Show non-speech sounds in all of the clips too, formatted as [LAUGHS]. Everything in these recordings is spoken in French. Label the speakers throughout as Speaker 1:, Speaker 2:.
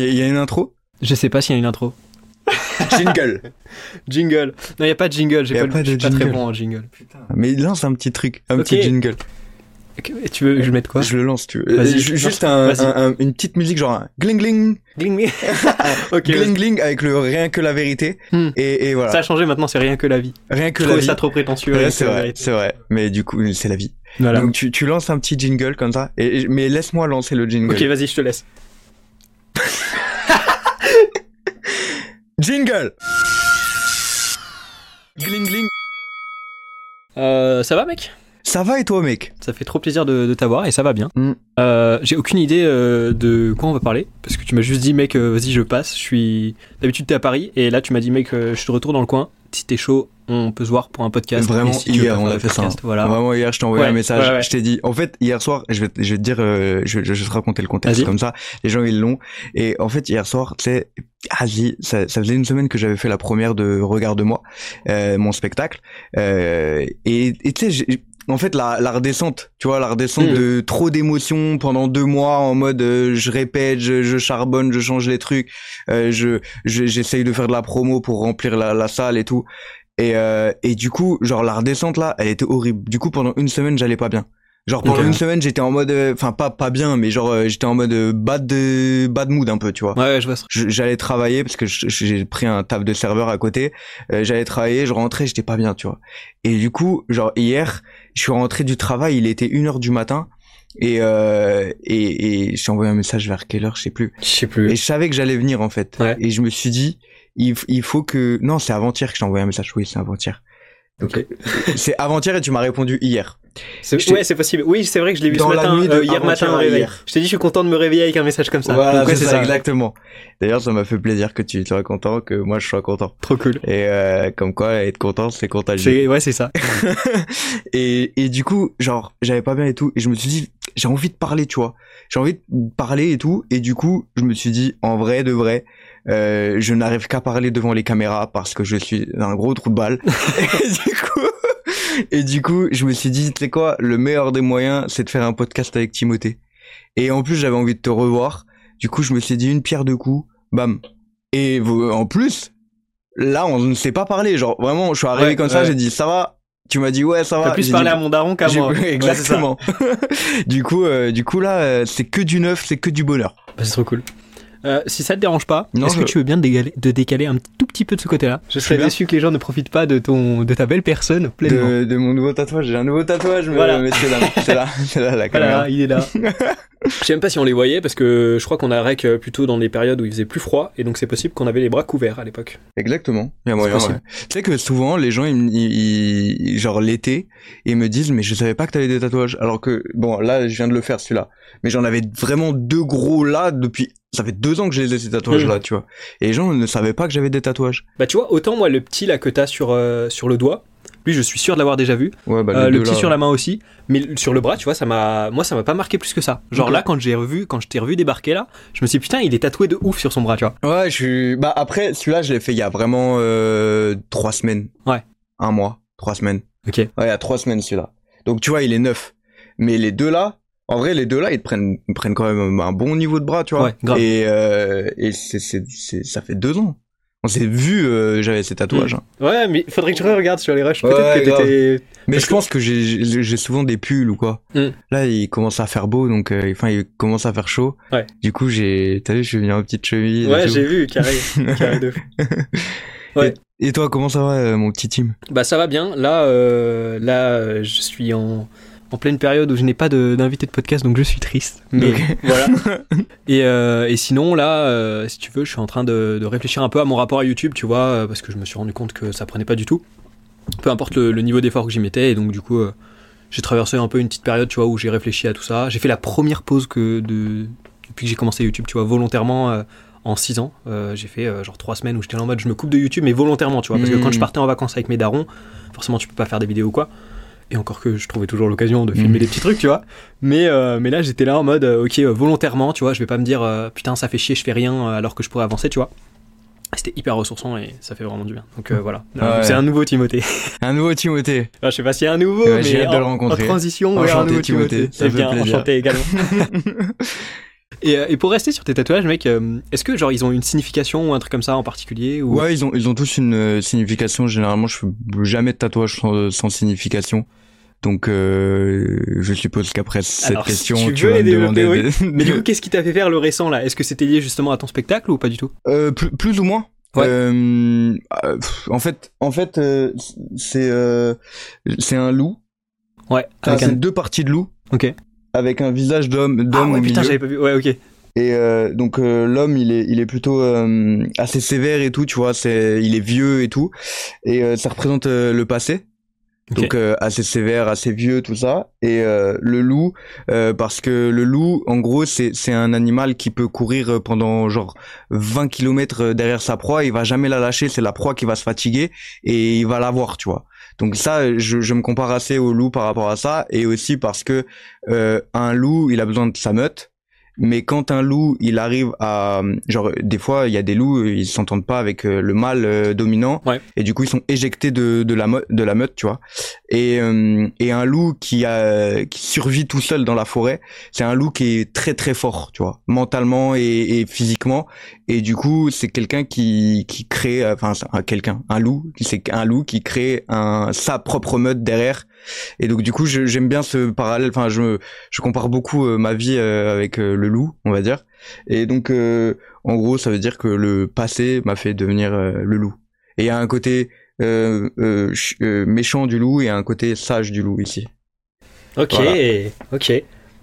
Speaker 1: Il y, a- il y a une intro?
Speaker 2: Je sais pas s'il y a une intro. [LAUGHS]
Speaker 1: Jingle.
Speaker 2: Jingle. Non, il y a pas de jingle. J'ai
Speaker 1: Y a
Speaker 2: pas, le-
Speaker 1: pas de
Speaker 2: je suis pas très bon en jingle.
Speaker 1: Mais lance un petit truc, un petit jingle.
Speaker 2: Ok, et Tu veux que je mette quoi?
Speaker 1: Je le lance, tu veux.
Speaker 2: Vas-y.
Speaker 1: Ju- Juste un,
Speaker 2: Vas-y.
Speaker 1: un- un- une petite musique, genre un gling gling,
Speaker 2: Gling, gling. [LAUGHS] [LAUGHS] ok.
Speaker 1: gling gling avec le rien que la vérité.
Speaker 2: Hmm.
Speaker 1: Et, et voilà.
Speaker 2: Ça a changé maintenant, c'est rien que la vie.
Speaker 1: rien que
Speaker 2: Je
Speaker 1: la
Speaker 2: trouvais
Speaker 1: vie.
Speaker 2: ça trop prétentieux.
Speaker 1: Ouais, c'est vrai, c'est vrai. Mais du coup, c'est la vie.
Speaker 2: Voilà.
Speaker 1: Donc tu, tu lances un petit jingle comme ça. Et- mais laisse-moi lancer le jingle.
Speaker 2: Ok, vas-y, je te laisse. [LAUGHS]
Speaker 1: Jingle. Gling gling.
Speaker 2: Euh, ça va, mec?
Speaker 1: Ça va et toi, mec?
Speaker 2: Ça fait trop plaisir de, de t'avoir et ça va bien.
Speaker 1: Mm.
Speaker 2: Euh, J'ai aucune idée euh, de quoi on va parler parce que tu m'as juste dit, mec, euh, vas-y, je passe. Je suis d'habitude t'es à Paris et là tu m'as dit, mec, euh, je suis de retour dans le coin. Si t'es chaud, on peut se voir pour un podcast.
Speaker 1: Vraiment,
Speaker 2: si
Speaker 1: hier, on a fait ça.
Speaker 2: Voilà.
Speaker 1: Vraiment, hier, je t'ai envoyé
Speaker 2: Ouais,
Speaker 1: un message.
Speaker 2: ouais, ouais.
Speaker 1: Je t'ai dit, en fait, hier soir, je vais, te- je vais te dire, euh, je, vais te raconter le contexte comme ça. Les gens, ils l'ont. Et en fait, hier soir, tu sais, ça, ça faisait une semaine que j'avais fait la première de Regarde-moi, euh, mon spectacle. Euh, et tu sais, en fait, la, la redescente, tu vois, la redescente
Speaker 2: Mm.
Speaker 1: de trop d'émotions pendant deux mois en mode euh, je répète, je, je charbonne, je change les trucs, euh, je je- j'essaye de faire de la promo pour remplir la, la salle et tout. Et, euh, et du coup, genre la redescente là, elle était horrible. Du coup, pendant une semaine, j'allais pas bien. Genre pendant une semaine, j'étais en mode, euh, enfin pas pas bien, mais genre euh, j'étais en mode euh, bad de bad mood un peu, tu vois.
Speaker 2: Ouais, je vois
Speaker 1: J'allais travailler parce que j'ai pris un taf de serveur à côté. Euh, j'allais travailler, je rentrais, j'étais pas bien, tu vois. Et du coup, genre hier, je suis rentré du travail, il était une heure du matin. Et, euh, et, et j'ai envoyé un message vers quelle heure, je sais plus.
Speaker 2: Je sais plus.
Speaker 1: Et je savais que j'allais venir en fait.
Speaker 2: Ouais.
Speaker 1: Et je me suis dit, il, faut que... Non, c'est avant-hier que je t'ai envoyé un message. Oui, c'est avant-hier.
Speaker 2: Ok. [LAUGHS]
Speaker 1: C'est avant-hier et tu m'as répondu hier.
Speaker 2: Ouais, c'est possible. Oui, c'est vrai que je l'ai vu
Speaker 1: Dans
Speaker 2: ce matin, euh, hier matin au réveil. Je t'ai dit, je suis content de me réveiller avec un message comme ça.
Speaker 1: Voilà, c'est ça, exactement. D'ailleurs, ça m'a fait plaisir que tu sois content, que moi je sois content.
Speaker 2: Trop cool.
Speaker 1: Et euh, comme quoi, être content, c'est contagieux.
Speaker 2: Ouais, c'est ça. [LAUGHS]
Speaker 1: et, et du coup, genre, j'avais pas bien et tout. Et je me suis dit, j'ai envie de parler, tu vois. J'ai envie de parler et tout. Et du coup, je me suis dit, en vrai, de vrai, euh, je n'arrive qu'à parler devant les caméras parce que je suis un gros trou de balle. [LAUGHS] et du coup, et du coup, je me suis dit, tu sais quoi, le meilleur des moyens, c'est de faire un podcast avec Timothée. Et en plus, j'avais envie de te revoir. Du coup, je me suis dit une pierre deux coups, bam. Et en plus, là, on ne s'est pas parlé. Genre, vraiment, je suis arrivé
Speaker 2: Ouais,
Speaker 1: comme ça, j'ai dit, ça va. Tu m'as dit, ouais, ça va.
Speaker 2: T'as plus parlé
Speaker 1: dit,
Speaker 2: à mon daron qu'à moi. [LAUGHS] Ouais.
Speaker 1: Exactement. [LAUGHS] du coup, euh, du coup là, euh, c'est que du neuf, c'est que du bonheur.
Speaker 2: Bah, c'est trop cool. Euh, si ça te dérange pas, est-ce que tu veux bien de décaler, de décaler un tout petit peu de ce côté-là Je serais déçu que les gens ne profitent pas de ton, de ta belle personne pleinement.
Speaker 1: De, de mon nouveau tatouage, j'ai un nouveau tatouage, mais
Speaker 2: Voilà.
Speaker 1: dames. C'est là, c'est là [LAUGHS] la caméra.
Speaker 2: Voilà, il est là. [LAUGHS] Je sais même pas si on les voyait parce que je crois qu'on a rec euh, plutôt dans des périodes où il faisait plus froid et donc c'est possible qu'on avait les bras couverts à l'époque.
Speaker 1: Exactement. Il y a moyen, ouais. Tu sais que souvent, les gens, ils, me- ils- ils- genre l'été, ils me disent, mais je savais pas que t'avais des tatouages. Alors que, bon, là, je viens de le faire, celui-là. Mais j'en avais vraiment deux gros là depuis, ça fait deux ans que j'ai ces tatouages-là, tu vois. Et les gens ne savaient pas que j'avais des tatouages.
Speaker 2: Bah tu vois, autant moi le petit là que t'as sur, euh, sur le doigt, lui je suis sûr de l'avoir déjà vu.
Speaker 1: Ouais, bah,
Speaker 2: Euh, le
Speaker 1: deux,
Speaker 2: petit
Speaker 1: là.
Speaker 2: sur la main aussi, mais sur le bras, tu vois, ça m'a, moi ça m'a pas marqué plus que ça. Genre là quand j'ai revu, quand je t'ai revu débarquer là, je me suis dit putain il est tatoué de ouf sur son bras, tu vois.
Speaker 1: Ouais, je suis. Bah après, celui-là, je l'ai fait il y a vraiment euh, trois semaines.
Speaker 2: Ouais.
Speaker 1: Un mois, trois semaines.
Speaker 2: Ok.
Speaker 1: Ouais, il y a trois semaines celui-là. Donc tu vois, il est neuf. Mais les deux là, en vrai, les deux là, ils te prennent, ils prennent quand même un bon niveau de bras, tu vois.
Speaker 2: Ouais, grave.
Speaker 1: Et euh, et c'est c'est c'est ça fait deux ans. On s'est vu, euh, j'avais ces tatouages. hein.
Speaker 2: Ouais, mais faudrait que je regarde sur les rushs.
Speaker 1: Ouais,
Speaker 2: Peut-être que
Speaker 1: grave.
Speaker 2: t'étais.
Speaker 1: Mais
Speaker 2: Parce
Speaker 1: je pense que j'ai j'ai souvent des pulls ou quoi.
Speaker 2: Mm.
Speaker 1: Là, il commence à faire beau, donc euh, enfin, il commence à faire chaud.
Speaker 2: Ouais.
Speaker 1: Du coup, j'ai, t'as vu, je suis venu en petite chemise. et
Speaker 2: Ouais, j'ai vu, carré, [LAUGHS] carré de fou. Ouais.
Speaker 1: Et toi, comment ça va, euh, mon petit team?
Speaker 2: Bah ça va bien. Là, euh, là, je suis en, en pleine période où je n'ai pas d'invité de, podcast, donc je suis triste. Mais
Speaker 1: Ok. [LAUGHS]
Speaker 2: voilà. [LAUGHS] Et, euh, et sinon, là, euh, si tu veux, je suis en train de, de réfléchir un peu à mon rapport à YouTube, tu vois, euh, parce que je me suis rendu compte que ça prenait pas du tout. Peu importe le, le niveau d'effort que j'y mettais, et donc du coup, euh, j'ai traversé un peu une petite période, tu vois, où j'ai réfléchi à tout ça. J'ai fait la première pause que de depuis que j'ai commencé YouTube, tu vois, volontairement. en 6 ans, Euh, j'ai fait euh, genre 3 semaines où j'étais en mode je me coupe de YouTube, mais volontairement, tu vois, parce que quand je partais en vacances avec mes darons, forcément tu peux pas faire des vidéos ou quoi. Et encore que je trouvais toujours l'occasion de filmer
Speaker 1: Mhm.
Speaker 2: des petits trucs, tu vois. Mais, euh, mais là, j'étais là en mode, euh, ok, euh, volontairement, tu vois, je vais pas me dire, euh, putain, ça fait chier, je fais rien alors que je pourrais avancer, tu vois. C'était hyper ressourçant et ça fait vraiment du bien. Donc euh, voilà.
Speaker 1: Ah ouais.
Speaker 2: C'est un nouveau Timothée. [LAUGHS]
Speaker 1: Un nouveau Timothée.
Speaker 2: Ah, je sais pas s'il y a un nouveau,
Speaker 1: Ouais, j'ai
Speaker 2: mais
Speaker 1: hâte de
Speaker 2: en,
Speaker 1: le rencontrer.
Speaker 2: en transition, ouais, un
Speaker 1: Enchanté,
Speaker 2: nouveau
Speaker 1: Timothée,
Speaker 2: Timothée.
Speaker 1: ça fait
Speaker 2: bien,
Speaker 1: plaisir.
Speaker 2: enchanté également. [LAUGHS] Et, et pour rester sur tes tatouages, mec, est-ce que genre ils ont une signification ou un truc comme ça en particulier ou...
Speaker 1: Ouais, ils ont, ils ont tous une signification. Généralement, je fais jamais de tatouage sans, sans signification. Donc, euh, je suppose qu'après cette
Speaker 2: Alors, si
Speaker 1: question,
Speaker 2: tu
Speaker 1: tu,
Speaker 2: veux
Speaker 1: vas
Speaker 2: les
Speaker 1: me demander.
Speaker 2: développer,
Speaker 1: des-
Speaker 2: Mais du [LAUGHS] coup, qu'est-ce qui t'a fait faire le récent là? Est-ce que c'était lié justement à ton spectacle ou pas du tout?
Speaker 1: Euh, plus, plus ou moins.
Speaker 2: Ouais.
Speaker 1: Euh, euh, en fait, en fait, euh, c'est euh, c'est un loup.
Speaker 2: Ouais,
Speaker 1: Enfin,
Speaker 2: avec
Speaker 1: c'est
Speaker 2: un...
Speaker 1: deux parties de loup
Speaker 2: Ok.
Speaker 1: avec un visage d'homme d'homme
Speaker 2: Ah ouais, putain, j'avais pas vu. Ouais, ok.
Speaker 1: Et euh, donc euh, l'homme, il est, il est plutôt euh, assez sévère et tout, tu vois. C'est, il est vieux et tout, et euh, ça représente le passé. Donc euh, assez sévère, assez vieux, tout ça. Et euh, le loup, euh, parce que le loup, en gros, c'est un animal qui peut courir pendant genre 20 kilomètres derrière sa proie. Il va jamais la lâcher. C'est la proie qui va se fatiguer et il va l'avoir, tu vois. Donc ça, je, je me compare assez au loup par rapport à ça, et aussi parce que euh, un loup, il a besoin de sa meute. Mais quand un loup, il arrive à, genre, des fois, il y a des loups, ils s'entendent pas avec euh, le mâle euh, dominant,
Speaker 2: Ouais.
Speaker 1: et du coup, ils sont éjectés de, de la mo- de la meute, tu vois. Et euh, et un loup qui a qui survit tout seul dans la forêt, c'est un loup qui est très très fort, tu vois, mentalement et, et physiquement. Et du coup, c'est quelqu'un qui qui crée, enfin, quelqu'un, un loup, c'est un loup qui crée un sa propre meute derrière. Et donc du coup, j'aime bien ce parallèle. Enfin, je je compare beaucoup euh, ma vie euh, avec euh, le loup, on va dire. Et donc, en gros, ça veut dire que le passé m'a fait devenir le loup. Et il y a un côté ch- méchant du loup et un côté sage du loup ici.
Speaker 2: Ok,
Speaker 1: Voilà.
Speaker 2: ok.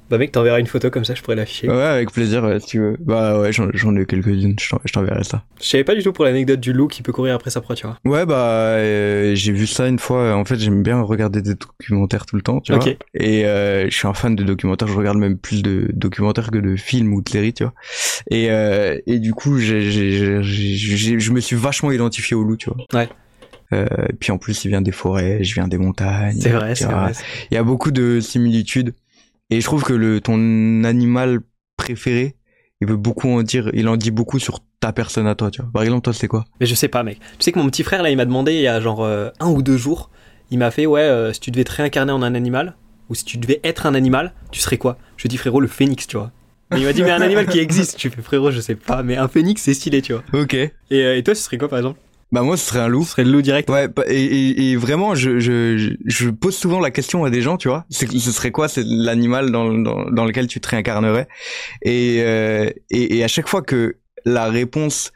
Speaker 2: Bah mec, t'enverras une photo comme ça, je pourrais l'afficher.
Speaker 1: Ouais, avec plaisir, ouais, si tu veux. Bah ouais, j'en ai quelques-unes, je t'en- je t'enverrai ça.
Speaker 2: Je savais pas du tout pour l'anecdote du loup qui peut courir après sa proie, tu vois.
Speaker 1: Ouais, bah euh, j'ai vu ça une fois. En fait, j'aime bien regarder des documentaires tout le temps, tu
Speaker 2: Ok.
Speaker 1: vois. Et euh, je suis un fan de documentaires. Je regarde même plus de documentaires que de films ou de séries, tu vois. Et euh, et du coup, j'ai j'ai- j'ai- j'ai- j'ai- je me suis vachement identifié au loup, tu vois.
Speaker 2: Ouais.
Speaker 1: Euh, et puis en plus, il vient des forêts, je viens des montagnes.
Speaker 2: C'est vrai, c'est vrai.
Speaker 1: Il y a beaucoup de similitudes. Et je trouve que le ton animal préféré, il veut beaucoup en dire. Il en dit beaucoup sur ta personne à toi, tu vois. Par exemple, toi, c'est quoi?
Speaker 2: Mais je sais pas, mec. Tu sais que mon petit frère, là, il m'a demandé il y a genre euh, un ou deux jours, il m'a fait, ouais, euh, si tu devais te réincarner en un animal, ou si tu devais être un animal, tu serais quoi? Je lui ai dit, frérot, le phénix, tu vois. Et il m'a dit, mais un animal qui existe. Tu fais, frérot, je sais pas, mais un phénix, c'est stylé, tu vois.
Speaker 1: Ok.
Speaker 2: Et, euh, et toi, ce serait quoi, par exemple?
Speaker 1: Bah moi, ce serait un loup.
Speaker 2: Ce serait le loup direct
Speaker 1: Ouais, pa- et, et, et vraiment, je, je, je- pose souvent la question à des gens, tu vois. C'est, ce serait quoi, c'est l'animal dans, dans, dans lequel tu te réincarnerais? Et, euh, et, et à chaque fois que la réponse,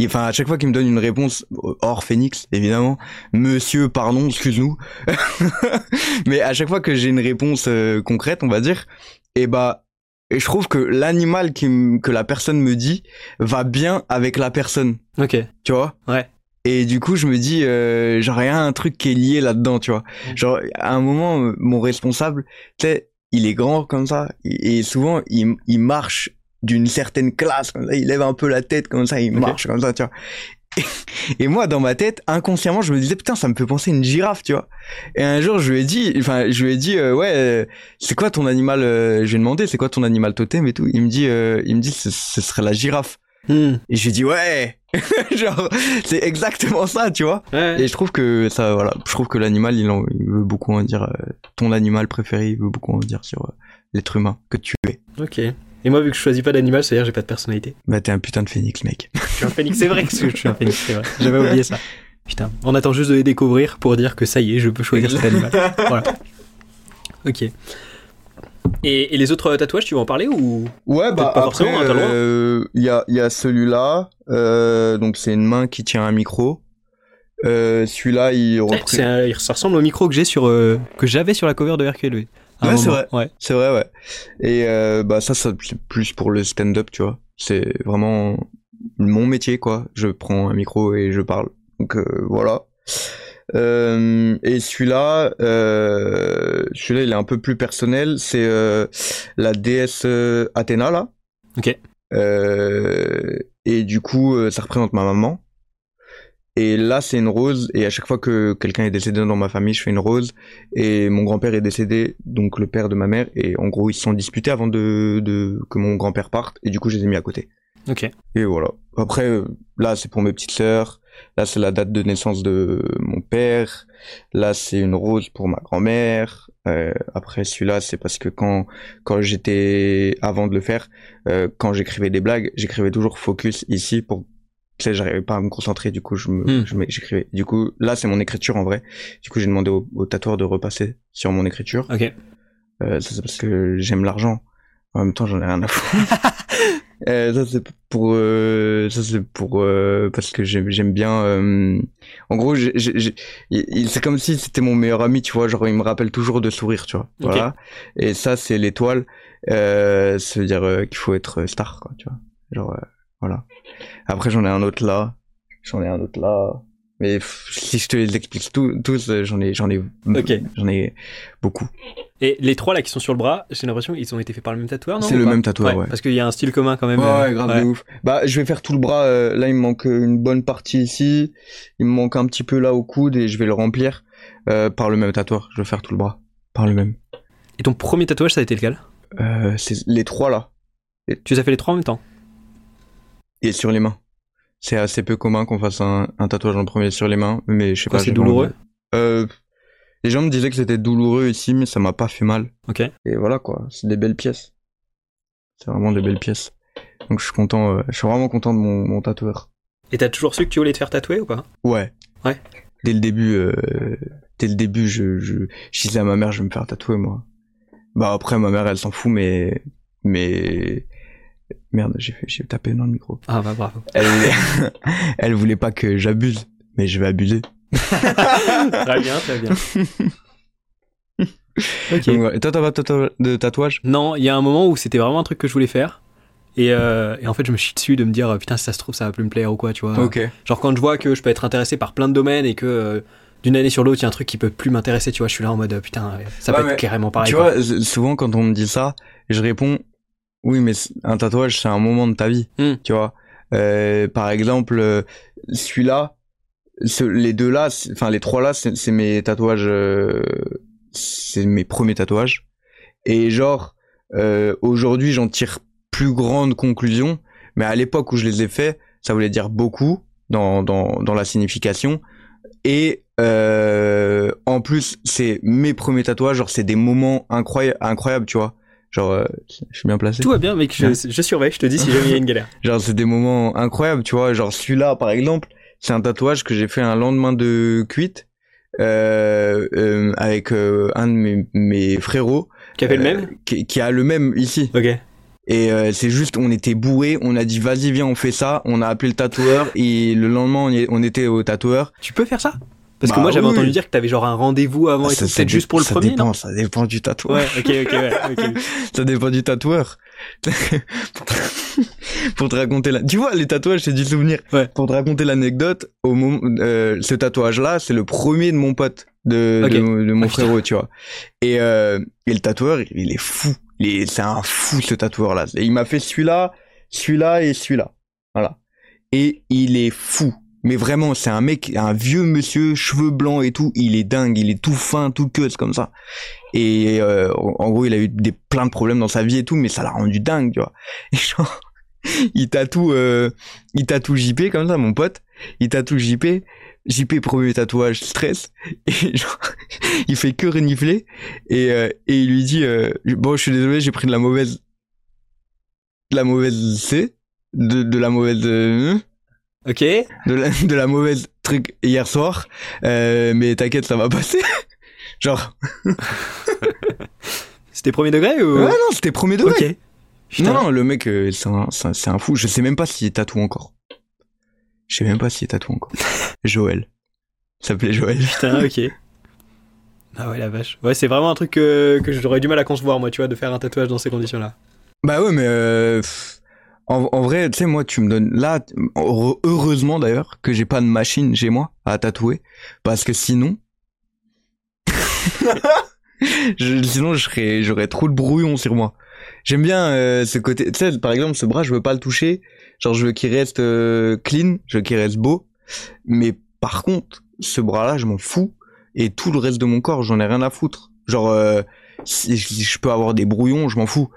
Speaker 1: enfin à chaque fois qu'il me donne une réponse hors Phoenix, évidemment, Monsieur, pardon, excuse-nous, [LAUGHS] mais à chaque fois que j'ai une réponse euh, concrète, on va dire, et bah et je trouve que l'animal que la personne me dit va bien avec la personne,
Speaker 2: Ok.
Speaker 1: tu vois?
Speaker 2: Ouais.
Speaker 1: Et du coup, je me dis, euh, genre, il y a un truc qui est lié là-dedans, tu vois. Genre, à un moment, euh, mon responsable, tu sais, il est grand comme ça, et souvent, il, il marche d'une certaine classe, comme ça, il lève un peu la tête comme ça, il marche comme ça, tu vois. Et, [LAUGHS] et moi, dans ma tête, inconsciemment, je me disais, putain, ça me fait penser à une girafe, tu vois. Et un jour, je lui ai dit, enfin, je lui ai dit, euh, ouais, euh, c'est quoi ton animal, euh, je lui ai demandé, c'est quoi ton animal totem et tout. Il me dit, euh, il me dit, ce, ce serait la girafe.
Speaker 2: Hmm.
Speaker 1: Et je lui ai dit, ouais, [LAUGHS] genre, c'est exactement ça, tu vois.
Speaker 2: Ouais.
Speaker 1: Et je trouve que ça, voilà, je trouve que l'animal, il, en- il veut beaucoup en dire. euh, ton animal préféré, il veut beaucoup en dire sur euh, l'être humain que tu es.
Speaker 2: Ok. Et moi, vu que je choisis pas d'animal, c'est-à-dire que j'ai pas de personnalité.
Speaker 1: Bah, t'es un putain de phénix, mec. [LAUGHS]
Speaker 2: Je suis un phénix, c'est vrai que je suis un phénix, c'est vrai. J'avais oublié ça. Putain, on attend juste de les découvrir pour dire que ça y est, je peux choisir cet animal. [LAUGHS] Voilà. Ok. Et, et les autres tatouages, tu vas en parler ou
Speaker 1: Ouais,
Speaker 2: bah, pas
Speaker 1: après,
Speaker 2: forcément, hein,
Speaker 1: euh, il y a, il y a celui-là, euh, donc c'est une main qui tient un micro. Euh, celui-là, il
Speaker 2: Eh, un- Ça ressemble au micro que j'ai sur euh, que j'avais sur la cover de RQLV.
Speaker 1: Ouais, c'est vrai.
Speaker 2: Ouais.
Speaker 1: C'est vrai, ouais. Et bah ça, ça c'est plus pour le stand-up, tu vois. C'est vraiment mon métier, quoi. Je prends un micro et je parle. Donc voilà. Euh, et celui-là, euh, celui-là, il est un peu plus personnel. C'est euh, la déesse Athéna, là.
Speaker 2: Ok.
Speaker 1: Euh, et du coup, ça représente ma maman. Et là, c'est une rose. Et à chaque fois que quelqu'un est décédé dans ma famille, je fais une rose. Et mon grand-père est décédé, donc le père de ma mère. Et en gros, ils se sont disputés avant de, de que mon grand-père parte. Et du coup, je les ai mis à côté.
Speaker 2: Ok.
Speaker 1: Et voilà. Après, là, c'est pour mes petites sœurs. Là, c'est la date de naissance de mon père. Là, c'est une rose pour ma grand-mère. Euh, après, celui-là, c'est parce que quand quand j'étais avant de le faire, euh, quand j'écrivais des blagues, j'écrivais toujours focus ici pour tu sais, j'arrivais pas à me concentrer, du coup, je me,
Speaker 2: Hmm.
Speaker 1: j'écrivais. Du coup, là, c'est mon écriture en vrai. Du coup, j'ai demandé au, au tatoueur de repasser sur mon écriture.
Speaker 2: Ok.
Speaker 1: Euh, ça, c'est parce que j'aime l'argent. En même temps, j'en ai rien à foutre. [LAUGHS] euh, ça, c'est pour, euh, ça, c'est pour, euh, parce que j'aime, bien, euh, en gros, c'est comme si c'était mon meilleur ami, tu vois, genre, il me rappelle toujours de sourire, tu vois. Voilà. Et ça, c'est l'étoile, euh, ça veut dire euh, qu'il faut être star, quoi, tu vois. Genre, euh, voilà. Après, j'en ai un autre là. J'en ai un autre là. Mais pff, si je te les explique tous, tous euh, j'en ai, j'en ai, j'en ai beaucoup.
Speaker 2: Et les trois là qui sont sur le bras, j'ai l'impression qu'ils ont été faits par le même tatoueur, non
Speaker 1: C'est le même tatoueur, ouais.
Speaker 2: Parce qu'il y a un style commun quand même.
Speaker 1: Ouais,
Speaker 2: euh,
Speaker 1: ouais, grave
Speaker 2: ouais.
Speaker 1: de ouf. Bah, je vais faire tout le bras. euh, là, il me manque une bonne partie ici. Il me manque un petit peu là au coude et je vais le remplir euh, par le même tatoueur. Je vais faire tout le bras par le même.
Speaker 2: Et ton premier tatouage, ça a été lequel?
Speaker 1: Euh, c'est les trois là
Speaker 2: Tu les as fait les trois en même temps?
Speaker 1: Et sur les mains. C'est assez peu commun qu'on fasse un, un tatouage en premier sur les mains, mais je sais
Speaker 2: Quoi,
Speaker 1: pas.
Speaker 2: c'est douloureux
Speaker 1: Euh, les gens me disaient que c'était douloureux ici, mais ça m'a pas fait mal.
Speaker 2: Ok.
Speaker 1: Et voilà quoi, c'est des belles pièces. C'est vraiment des belles pièces. Donc je suis content. euh, je suis vraiment content de mon, mon tatoueur.
Speaker 2: Et t'as toujours su que tu voulais te faire tatouer ou pas?
Speaker 1: Ouais.
Speaker 2: Ouais.
Speaker 1: Dès le début, euh, dès le début, je, je, je disais à ma mère, je vais me faire tatouer, moi. Bah après, ma mère, elle s'en fout, mais, mais, merde, j'ai fait, j'ai tapé dans le micro.
Speaker 2: Ah bah bravo.
Speaker 1: Elle, voulait- [LAUGHS] elle voulait pas que j'abuse, mais je vais abuser. [LAUGHS]
Speaker 2: très bien, très bien. [LAUGHS] Ok.
Speaker 1: Donc. Et toi, t'as pas de tatou- de tatouage?
Speaker 2: Non, il y a un moment où c'était vraiment un truc que je voulais faire. Et, euh, et en fait, je me suis dessus de me dire, putain, si ça se trouve, ça va plus me plaire ou quoi, tu vois.
Speaker 1: Ok.
Speaker 2: Genre, quand je vois que je peux être intéressé par plein de domaines et que euh, d'une année sur l'autre, il y a un truc qui peut plus m'intéresser, tu vois, je suis là en mode, euh, putain, ça
Speaker 1: Ouais,
Speaker 2: peut être carrément pareil.
Speaker 1: tu
Speaker 2: quoi.
Speaker 1: vois, souvent quand on me dit ça, je réponds oui, mais un tatouage c'est un moment de ta vie,
Speaker 2: Hmm.
Speaker 1: tu vois. Euh, par exemple, euh, celui-là, ce- les deux là, enfin les trois là, c'est mes tatouages, euh, c'est mes premiers tatouages. Et genre euh, aujourd'hui, j'en tire plus grande conclusion, mais à l'époque où je les ai faits, ça voulait dire beaucoup dans dans dans la signification. Et en plus, c'est mes premiers tatouages, genre c'est des moments incroyables, incroyables, tu vois. Genre, euh, je suis bien placé.
Speaker 2: Tout va bien, mec, je,
Speaker 1: Ouais.
Speaker 2: je surveille, je te dis si jamais il y a une galère. [LAUGHS]
Speaker 1: Genre, c'est des moments incroyables, tu vois. Genre, celui-là, par exemple, c'est un tatouage que j'ai fait un lendemain de cuite euh, euh, avec un de mes, mes frérots.
Speaker 2: Qui a fait le même
Speaker 1: qui, qui a le même ici.
Speaker 2: Ok.
Speaker 1: Et c'est juste, on était bourrés, on a dit vas-y viens on fait ça, on a appelé le tatoueur et le lendemain on, y est- on était au tatoueur.
Speaker 2: Tu peux faire ça? Parce que
Speaker 1: Bah
Speaker 2: moi, j'avais
Speaker 1: oui.
Speaker 2: entendu dire que t'avais genre un rendez-vous avant et tout, peut-être juste pour le
Speaker 1: ça
Speaker 2: premier,
Speaker 1: dépend,
Speaker 2: non
Speaker 1: Ça dépend du tatoueur.
Speaker 2: Ouais, ok, ok, ouais, ok. [LAUGHS]
Speaker 1: Ça dépend du tatoueur. [LAUGHS] pour, te... raconter la... Tu vois, les tatouages, c'est du souvenir.
Speaker 2: Ouais.
Speaker 1: Pour te raconter l'anecdote, au moment, euh, ce tatouage-là, c'est le premier de mon pote, de,
Speaker 2: Ok.
Speaker 1: de, de mon
Speaker 2: Ah,
Speaker 1: frérot, tu vois. Et, euh, et le tatoueur, il, est fou. C'est un fou, ce tatoueur-là. Il m'a fait celui-là, celui-là et celui-là. Voilà. Et il est fou. Mais vraiment, c'est un mec, un vieux monsieur, cheveux blancs et tout. Il est dingue, il est tout fin, tout queuse comme ça. Et euh, en gros, il a eu des plein de problèmes dans sa vie et tout, mais ça l'a rendu dingue, tu vois. [LAUGHS] Et genre, il tatoue, euh, il tatoue JP comme ça, mon pote. Il tatoue JP. JP premier tatouage stress et genre [LAUGHS] il fait que renifler et euh, et il lui dit euh, bon je suis désolé j'ai pris de la mauvaise de la mauvaise C de de la mauvaise euh,
Speaker 2: Ok.
Speaker 1: de la, de la mauvaise truc hier soir, euh, mais t'inquiète, ça va passer. [LAUGHS] Genre, [LAUGHS]
Speaker 2: C'était premier degré ou?
Speaker 1: Ouais, non, c'était premier degré.
Speaker 2: Ok. Putain.
Speaker 1: Non, non, le mec, euh, c'est un, c'est un, fou. Je sais même pas s'il est tatou encore. Je sais même pas s'il est tatou encore. [LAUGHS] Joël. Il s'appelait Joël.
Speaker 2: Putain, ok. Ah ouais, la vache. Ouais, c'est vraiment un truc que, que j'aurais du mal à concevoir, moi, tu vois, de faire un tatouage dans ces conditions-là.
Speaker 1: Bah ouais, mais euh, en, en vrai, tu sais, moi, tu me donnes là, heure- heureusement d'ailleurs que j'ai pas de machine chez moi à tatouer, parce que sinon, [LAUGHS] sinon j'aurais trop de brouillon sur moi. J'aime bien euh, ce côté, tu sais, par exemple, ce bras, je veux pas le toucher, genre je veux qu'il reste euh, clean, je veux qu'il reste beau, mais par contre, ce bras-là, je m'en fous, et tout le reste de mon corps, j'en ai rien à foutre. Genre, euh, si je peux avoir des brouillons, je m'en fous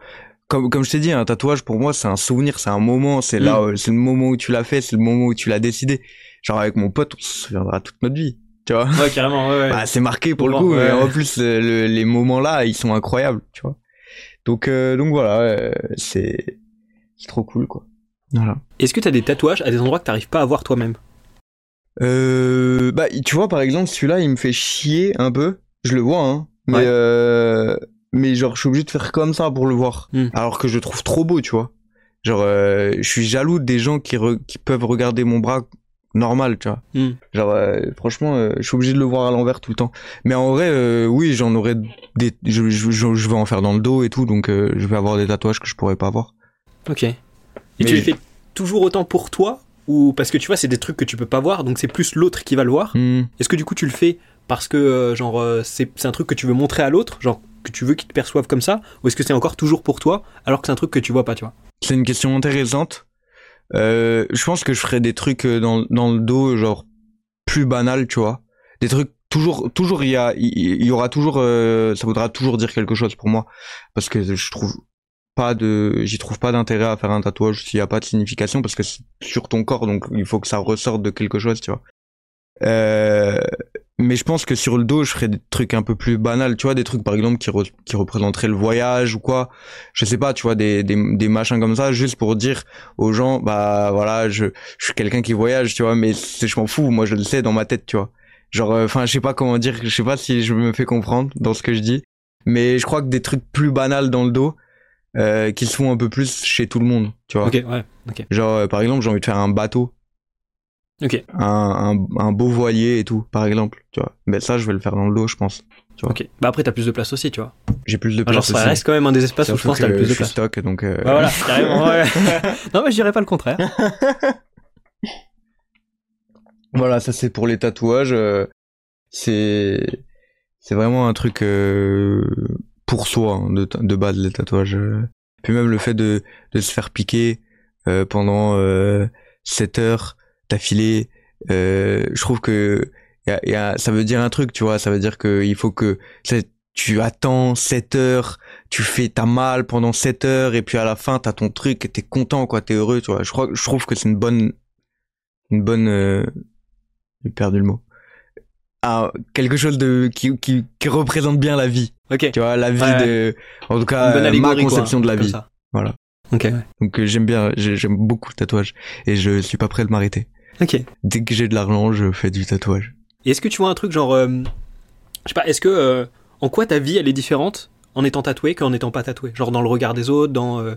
Speaker 1: comme comme je t'ai dit, un tatouage pour moi c'est un souvenir, c'est un moment, c'est là, euh, c'est le moment où tu l'as fait, c'est le moment où tu l'as décidé. Genre avec mon pote, on se souviendra toute notre vie. tu vois.
Speaker 2: Ouais, carrément, ouais, ouais.
Speaker 1: Bah, c'est marqué pour le coup,
Speaker 2: ouais.
Speaker 1: mais en plus le- les moments là, ils sont incroyables, tu vois. Donc euh, donc voilà, euh, c'est c'est trop cool quoi. Voilà.
Speaker 2: Est-ce que t'as des tatouages à des endroits que t'arrives pas à voir toi-même?
Speaker 1: Euh, bah tu vois par exemple celui-là, il me fait chier un peu. Je le vois hein, mais
Speaker 2: Ouais.
Speaker 1: euh, mais genre je suis obligé de faire comme ça pour le voir,
Speaker 2: Hmm.
Speaker 1: alors que je le trouve trop beau, tu vois. Genre euh, je suis jaloux des gens qui re- qui peuvent regarder mon bras normal, tu vois.
Speaker 2: Hmm.
Speaker 1: Genre, euh, franchement, euh, je suis obligé de le voir à l'envers tout le temps. Mais en vrai, oui, j'en aurais des, je, je, je- je vais en faire dans le dos et tout, donc je vais avoir des tatouages que je pourrais pas avoir.
Speaker 2: Ok. Et
Speaker 1: Mais
Speaker 2: tu les fais toujours autant pour toi ou parce que tu vois c'est des trucs que tu peux pas voir donc c'est plus l'autre qui va le voir.
Speaker 1: Hmm.
Speaker 2: Est-ce que du coup tu le fais parce que genre c'est c'est un truc que tu veux montrer à l'autre, genre que tu veux qu'il te perçoive comme ça ou est-ce que c'est encore toujours pour toi alors que c'est un truc que tu vois pas, tu vois?
Speaker 1: C'est une question intéressante. Euh, je pense que je ferais des trucs euh, dans, dans le dos, genre plus banal, tu vois. Des trucs toujours, toujours il y y aura toujours, euh, ça voudra toujours dire quelque chose pour moi, parce que je trouve pas de, j'y trouve pas d'intérêt à faire un tatouage s'il y a pas de signification, parce que c'est sur ton corps, donc il faut que ça ressorte de quelque chose, tu vois. Euh, mais je pense que sur le dos, je ferais des trucs un peu plus banals, tu vois, des trucs par exemple qui, re- qui représenteraient le voyage ou quoi. Je sais pas, tu vois, des, des, des machins comme ça, juste pour dire aux gens, bah voilà, je, je suis quelqu'un qui voyage, tu vois, mais je m'en fous, moi je le sais dans ma tête, tu vois. Genre, enfin, je sais pas comment dire, je sais pas si je me fais comprendre dans ce que je dis, mais je crois que des trucs plus banals dans le dos, euh, qui se font un peu plus chez tout le monde, tu vois.
Speaker 2: Ok, ouais, ok.
Speaker 1: Genre, euh, par exemple, j'ai envie de faire un bateau,
Speaker 2: Ok,
Speaker 1: un, un, un beau voilier et tout, par exemple, tu vois. Mais ça, je vais le faire dans le dos, je pense.
Speaker 2: ok. Bah après t'as plus de place aussi, tu vois.
Speaker 1: J'ai plus de
Speaker 2: Enfin, genre
Speaker 1: place
Speaker 2: ça
Speaker 1: aussi.
Speaker 2: reste quand même un des espaces où je pense que t'as le plus de place.
Speaker 1: stock, donc. euh,
Speaker 2: Bah voilà, [LAUGHS] carrément. ouais. [LAUGHS] non mais je dirais pas le contraire. [LAUGHS]
Speaker 1: Voilà, ça c'est pour les tatouages. euh, c'est c'est vraiment un truc euh, pour soi hein, de, de base les tatouages. Puis même le fait de, de se faire piquer euh, pendant euh, 7 heures d'affilée, euh, je trouve que y a, y a- ça veut dire un truc, tu vois. Ça veut dire que il faut que tu attends 7 heures, tu fais ta mal pendant 7 heures et puis à la fin t'as ton truc et t'es content quoi, t'es heureux, tu vois. Je crois, je trouve que c'est une bonne une bonne euh, j'ai perdu le mot. Ah, quelque chose de qui, qui, qui représente bien la vie.
Speaker 2: Ok.
Speaker 1: Tu vois, la vie
Speaker 2: Ouais.
Speaker 1: de, en tout cas, euh, ma
Speaker 2: quoi,
Speaker 1: conception de la vie.
Speaker 2: ça.
Speaker 1: Voilà.
Speaker 2: Ok.
Speaker 1: Donc euh, j'aime bien, j'ai- j'aime beaucoup le tatouage et je suis pas prêt de m'arrêter.
Speaker 2: Ok.
Speaker 1: Dès que j'ai de l'argent, je fais du tatouage.
Speaker 2: Et est-ce que tu vois un truc genre, euh, je sais pas, est-ce que euh, en quoi ta vie elle est différente en étant tatoué qu'en étant pas tatoué Genre dans le regard des autres, dans, euh,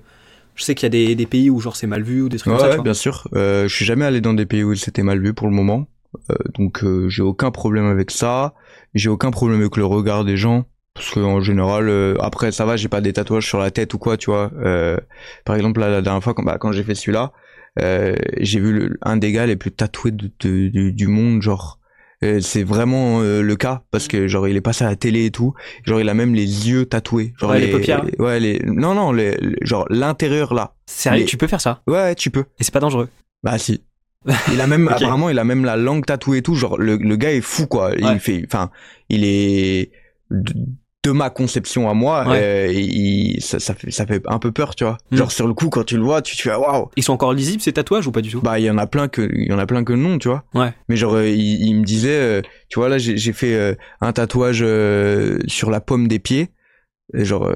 Speaker 2: je sais qu'il y a des, des pays où genre c'est mal vu ou des trucs
Speaker 1: Ouais,
Speaker 2: comme ça.
Speaker 1: ouais, bien sûr. Euh, je suis jamais allé dans des pays où c'était mal vu pour le moment. Euh, donc euh, j'ai aucun problème avec ça. J'ai aucun problème avec le regard des gens. Parce que en général, euh, après ça va, j'ai pas des tatouages sur la tête ou quoi, tu vois. Euh, par exemple, là, la dernière fois, quand, bah, quand j'ai fait celui-là, euh, j'ai vu le- un des gars les plus tatoués de, de- du- du monde, genre. Euh, c'est vraiment euh, le cas parce que genre il est passé à la télé et tout genre il a même les yeux tatoués genre
Speaker 2: Ouais, les paupières.
Speaker 1: ouais les non non les, les- genre l'intérieur là
Speaker 2: Sérieux,
Speaker 1: Mais-
Speaker 2: tu peux faire ça?
Speaker 1: Ouais, tu peux
Speaker 2: et c'est pas dangereux?
Speaker 1: bah si. [LAUGHS] Il a même apparemment il a même la langue tatouée et tout genre le, le gars est fou quoi.
Speaker 2: Ouais.
Speaker 1: Il fait enfin il est de, ma conception à moi
Speaker 2: Ouais.
Speaker 1: euh, il, ça, ça fait ça fait un peu peur tu vois.
Speaker 2: Mm.
Speaker 1: Genre sur le coup quand tu le vois tu te fais waouh.
Speaker 2: Ils sont encore lisibles ces tatouages ou pas du tout?
Speaker 1: Bah il y en a plein que il y en a plein que non tu vois.
Speaker 2: Ouais.
Speaker 1: Mais genre euh, il, il me disait euh, tu vois là j'ai fait euh, un tatouage euh, sur la paume des pieds. Genre euh,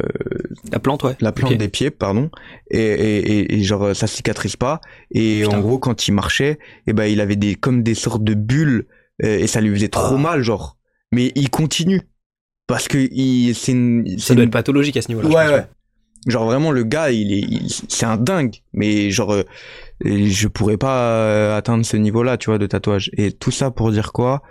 Speaker 2: La plante, ouais.
Speaker 1: la plante des pieds, pardon, et, et, et, et genre ça cicatrise pas. Et
Speaker 2: Putain.
Speaker 1: en gros, quand il marchait, et ben il avait des comme des sortes de bulles euh, et ça lui faisait trop
Speaker 2: Ah.
Speaker 1: mal, genre. Mais il continue parce que il c'est une,
Speaker 2: Ça doit
Speaker 1: une-
Speaker 2: être pathologique à ce niveau-là.
Speaker 1: ouais ouais. Genre vraiment le gars, il est, il- c'est un dingue. Mais genre, euh, je pourrais pas euh, atteindre ce niveau-là, tu vois, de tatouage. Et tout ça pour dire quoi?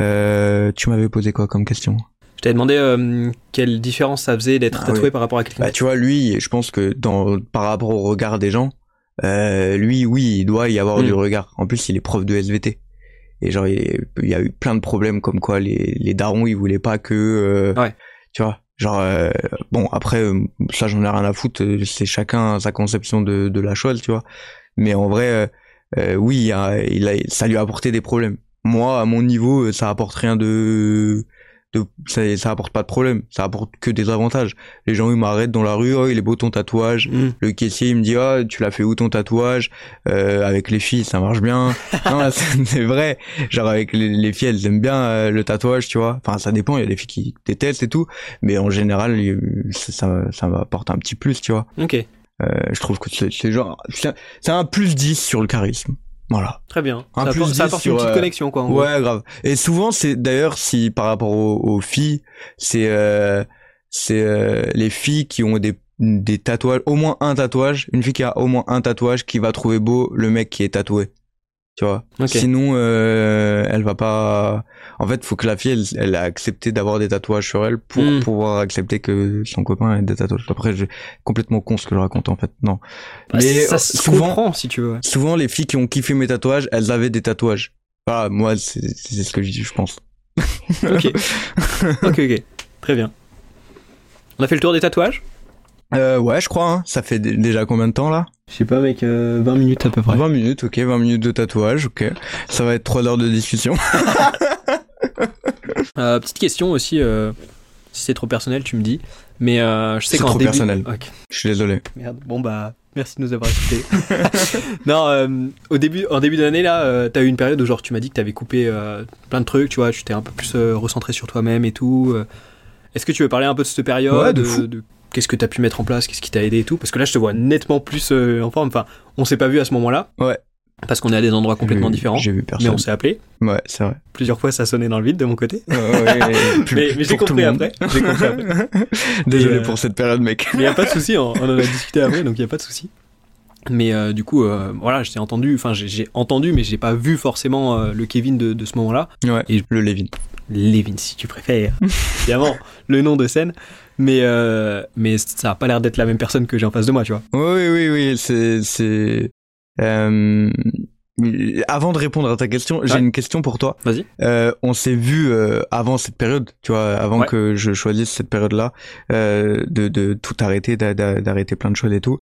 Speaker 1: Euh, Tu m'avais posé quoi comme question?
Speaker 2: Je t'avais demandé euh, quelle différence ça faisait d'être
Speaker 1: Ah
Speaker 2: tatoué
Speaker 1: oui.
Speaker 2: par rapport à quelqu'un.
Speaker 1: Bah tu vois, lui, je pense que dans par rapport au regard des gens, euh, lui, oui, il doit y avoir
Speaker 2: Mm.
Speaker 1: du regard. En plus, il est prof de SVT. Et genre, il, y a eu plein de problèmes comme quoi les, les darons, ils voulaient pas que... euh,
Speaker 2: Ouais.
Speaker 1: Tu vois, genre... euh, bon, après, euh, ça, j'en ai rien à foutre. euh, C'est chacun sa conception de, de la chose, tu vois. Mais en vrai, euh, oui, il a, il a, ça lui a apporté des problèmes. Moi, à mon niveau, ça apporte rien de de, ça, ça apporte pas de problème, ça apporte que des avantages. Les gens ils m'arrêtent dans la rue, oh il est beau ton tatouage.
Speaker 2: Mm.
Speaker 1: Le caissier il me dit oh tu l'as fait où ton tatouage? Euh, Avec les filles ça marche bien. [LAUGHS] non c'est vrai. Genre avec les, les filles elles aiment bien euh, le tatouage tu vois. Enfin ça dépend, il y a des filles qui détestent et tout, mais en général il- ça ça, ça m'apporte un petit plus tu vois.
Speaker 2: Ok,
Speaker 1: Euh, je trouve que c'est genre c'est c'est un plus 10 sur le charisme. Voilà.
Speaker 2: très bien.
Speaker 1: Un
Speaker 2: ça
Speaker 1: plus
Speaker 2: apporte, ça
Speaker 1: 10
Speaker 2: apporte
Speaker 1: sur,
Speaker 2: une petite
Speaker 1: euh,
Speaker 2: connexion, quoi. en gros.
Speaker 1: Ouais, grave. Et souvent, c'est d'ailleurs si par rapport aux, aux filles, c'est euh, c'est euh, les filles qui ont des des tatouages, au moins un tatouage, une fille qui a au moins un tatouage qui va trouver beau le mec qui est tatoué. Tu vois.
Speaker 2: Ok.
Speaker 1: Sinon, euh, elle va pas. En fait, faut que la fille, elle, elle a accepté d'avoir des tatouages sur elle pour
Speaker 2: Mm.
Speaker 1: pouvoir accepter que son copain ait des tatouages. Après, j'ai complètement con ce que je raconte en fait. Non.
Speaker 2: Bah,
Speaker 1: Mais
Speaker 2: ça
Speaker 1: euh,
Speaker 2: se
Speaker 1: souvent,
Speaker 2: comprend, si tu veux.
Speaker 1: souvent les filles qui ont kiffé mes tatouages, elles avaient des tatouages. Voilà, moi c'est c'est ce que je dis, je pense. [LAUGHS]
Speaker 2: Ok. [LAUGHS] ok, ok. Très bien. On a fait le tour des tatouages?
Speaker 1: Euh, ouais, je crois. Hein. Ça fait dé- déjà combien de temps là?
Speaker 2: Je sais pas, mec, 20 minutes à peu près.
Speaker 1: 20 minutes, ok, 20 minutes de tatouage, ok. Ça va être 3 heures de discussion. [LAUGHS]
Speaker 2: Euh, petite question aussi, euh, si c'est trop personnel, tu me dis. Mais euh, je sais
Speaker 1: C'est
Speaker 2: qu'en
Speaker 1: trop
Speaker 2: début...
Speaker 1: personnel. Je suis désolé.
Speaker 2: Merde. Bon bah, merci de nous avoir écoutés. [LAUGHS] non, euh, au début, en début d'année là, euh, t'as eu une période où genre tu m'as dit que t'avais coupé euh, plein de trucs, tu vois, tu t'es un peu plus euh, recentré sur toi-même et tout. euh. Est-ce que tu veux parler un peu de cette période
Speaker 1: Ouais, de fou.
Speaker 2: Qu'est-ce que t'as pu mettre en place Qu'est-ce qui t'a aidé et tout Parce que là, je te vois nettement plus euh, en forme. Enfin, on s'est pas vu à ce moment-là.
Speaker 1: Ouais.
Speaker 2: Parce qu'on est à des endroits complètement
Speaker 1: vu-
Speaker 2: différents.
Speaker 1: J'ai vu
Speaker 2: Mais
Speaker 1: personne.
Speaker 2: on s'est appelé.
Speaker 1: Ouais, c'est vrai.
Speaker 2: Plusieurs fois, ça sonnait dans le vide de mon côté.
Speaker 1: Ouais, ouais, [LAUGHS] plus-
Speaker 2: mais mais j'ai
Speaker 1: pour
Speaker 2: compris après. Compris [LAUGHS] après.
Speaker 1: Désolé
Speaker 2: Et, euh,
Speaker 1: pour cette période, mec.
Speaker 2: Mais il a pas de souci, [LAUGHS] on, on en a discuté après, donc il y a pas de souci. Mais euh, du coup, euh, voilà, j'ai entendu, enfin j'ai- j'ai entendu, mais j'ai pas vu forcément euh, le Kevin de, de ce moment-là.
Speaker 1: Ouais,
Speaker 2: Et-
Speaker 1: le Levin.
Speaker 2: Levin, si tu préfères, évidemment, le nom de scène. Mais euh, mais ça a pas l'air d'être la même personne que j'ai en face de moi, tu vois.
Speaker 1: Oui, oui, oui, c'est, c'est, euh, avant de répondre à ta question, j'ai une question pour toi.
Speaker 2: Vas-y.
Speaker 1: Euh, on s'est vu euh, avant cette période, tu vois, avant
Speaker 2: Ouais.
Speaker 1: que je choisisse cette période-là, euh, de, de tout arrêter, d'a- d'a- d'arrêter plein de choses et tout.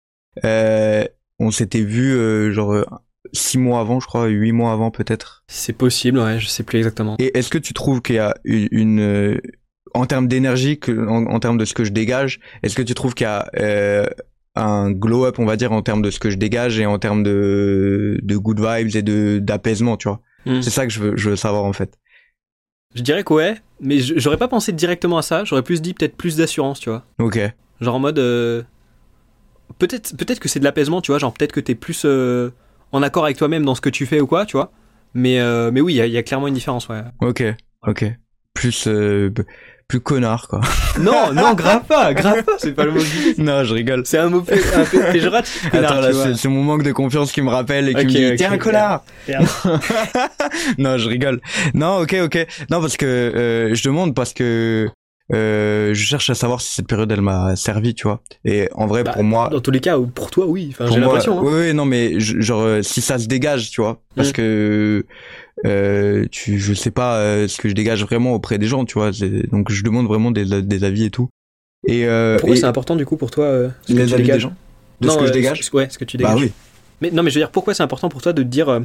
Speaker 1: On s'était vu genre six mois avant, je crois, huit mois avant peut-être.
Speaker 2: C'est possible, ouais, je sais plus exactement.
Speaker 1: Et est-ce que tu trouves qu'il y a une, en termes d'énergie, en, en termes de ce que je dégage, est-ce que tu trouves qu'il y a euh, un glow-up, on va dire, en termes de ce que je dégage et en termes de, de good vibes et de d'apaisement, tu vois?
Speaker 2: Hmm.
Speaker 1: C'est ça que je veux, je veux savoir en fait.
Speaker 2: Je dirais que ouais, mais j'aurais pas pensé directement à ça. J'aurais plus dit peut-être plus d'assurance, tu vois.
Speaker 1: Ok.
Speaker 2: Genre en mode. euh, Peut-être peut-être que c'est de l'apaisement, tu vois. Genre peut-être que t'es plus euh, en accord avec toi-même dans ce que tu fais ou quoi, tu vois. Mais, mais oui, il y, a- il y a clairement une différence, ouais.
Speaker 1: Ok, ok. Plus, plus connard, quoi. [LAUGHS]
Speaker 2: Non, non, grave pas, grave pas, c'est pas le mot
Speaker 1: non, je rigole.
Speaker 2: C'est un mot pé- un peu péjoratif, [LAUGHS] connard,
Speaker 1: Attends, là, c'est mon manque de confiance qui me rappelle et qui me dit, t'es un connard! [LAUGHS] Non, je rigole. Non, ok, ok. Non, parce que euh, je demande parce que euh, je cherche à savoir si cette période elle m'a servi, tu vois. Et en vrai,
Speaker 2: Bah,
Speaker 1: pour moi,
Speaker 2: Dans tous les cas, pour toi, oui. Enfin,
Speaker 1: pour
Speaker 2: j'ai l'impression. hein.
Speaker 1: oui, oui, non, mais je- genre euh, si ça se dégage, tu vois, parce
Speaker 2: Mm.
Speaker 1: que euh, tu, je sais pas euh, ce que je dégage vraiment auprès des gens, tu vois. Donc je demande vraiment des, des avis et tout. Et euh,
Speaker 2: Pourquoi c'est important du coup pour toi ce que tu
Speaker 1: avis des gens, de
Speaker 2: Non,
Speaker 1: ce que je dégage.
Speaker 2: ce- Ouais, ce que tu dégages.
Speaker 1: Bah oui.
Speaker 2: Mais non, mais je veux dire, pourquoi c'est important pour toi de te dire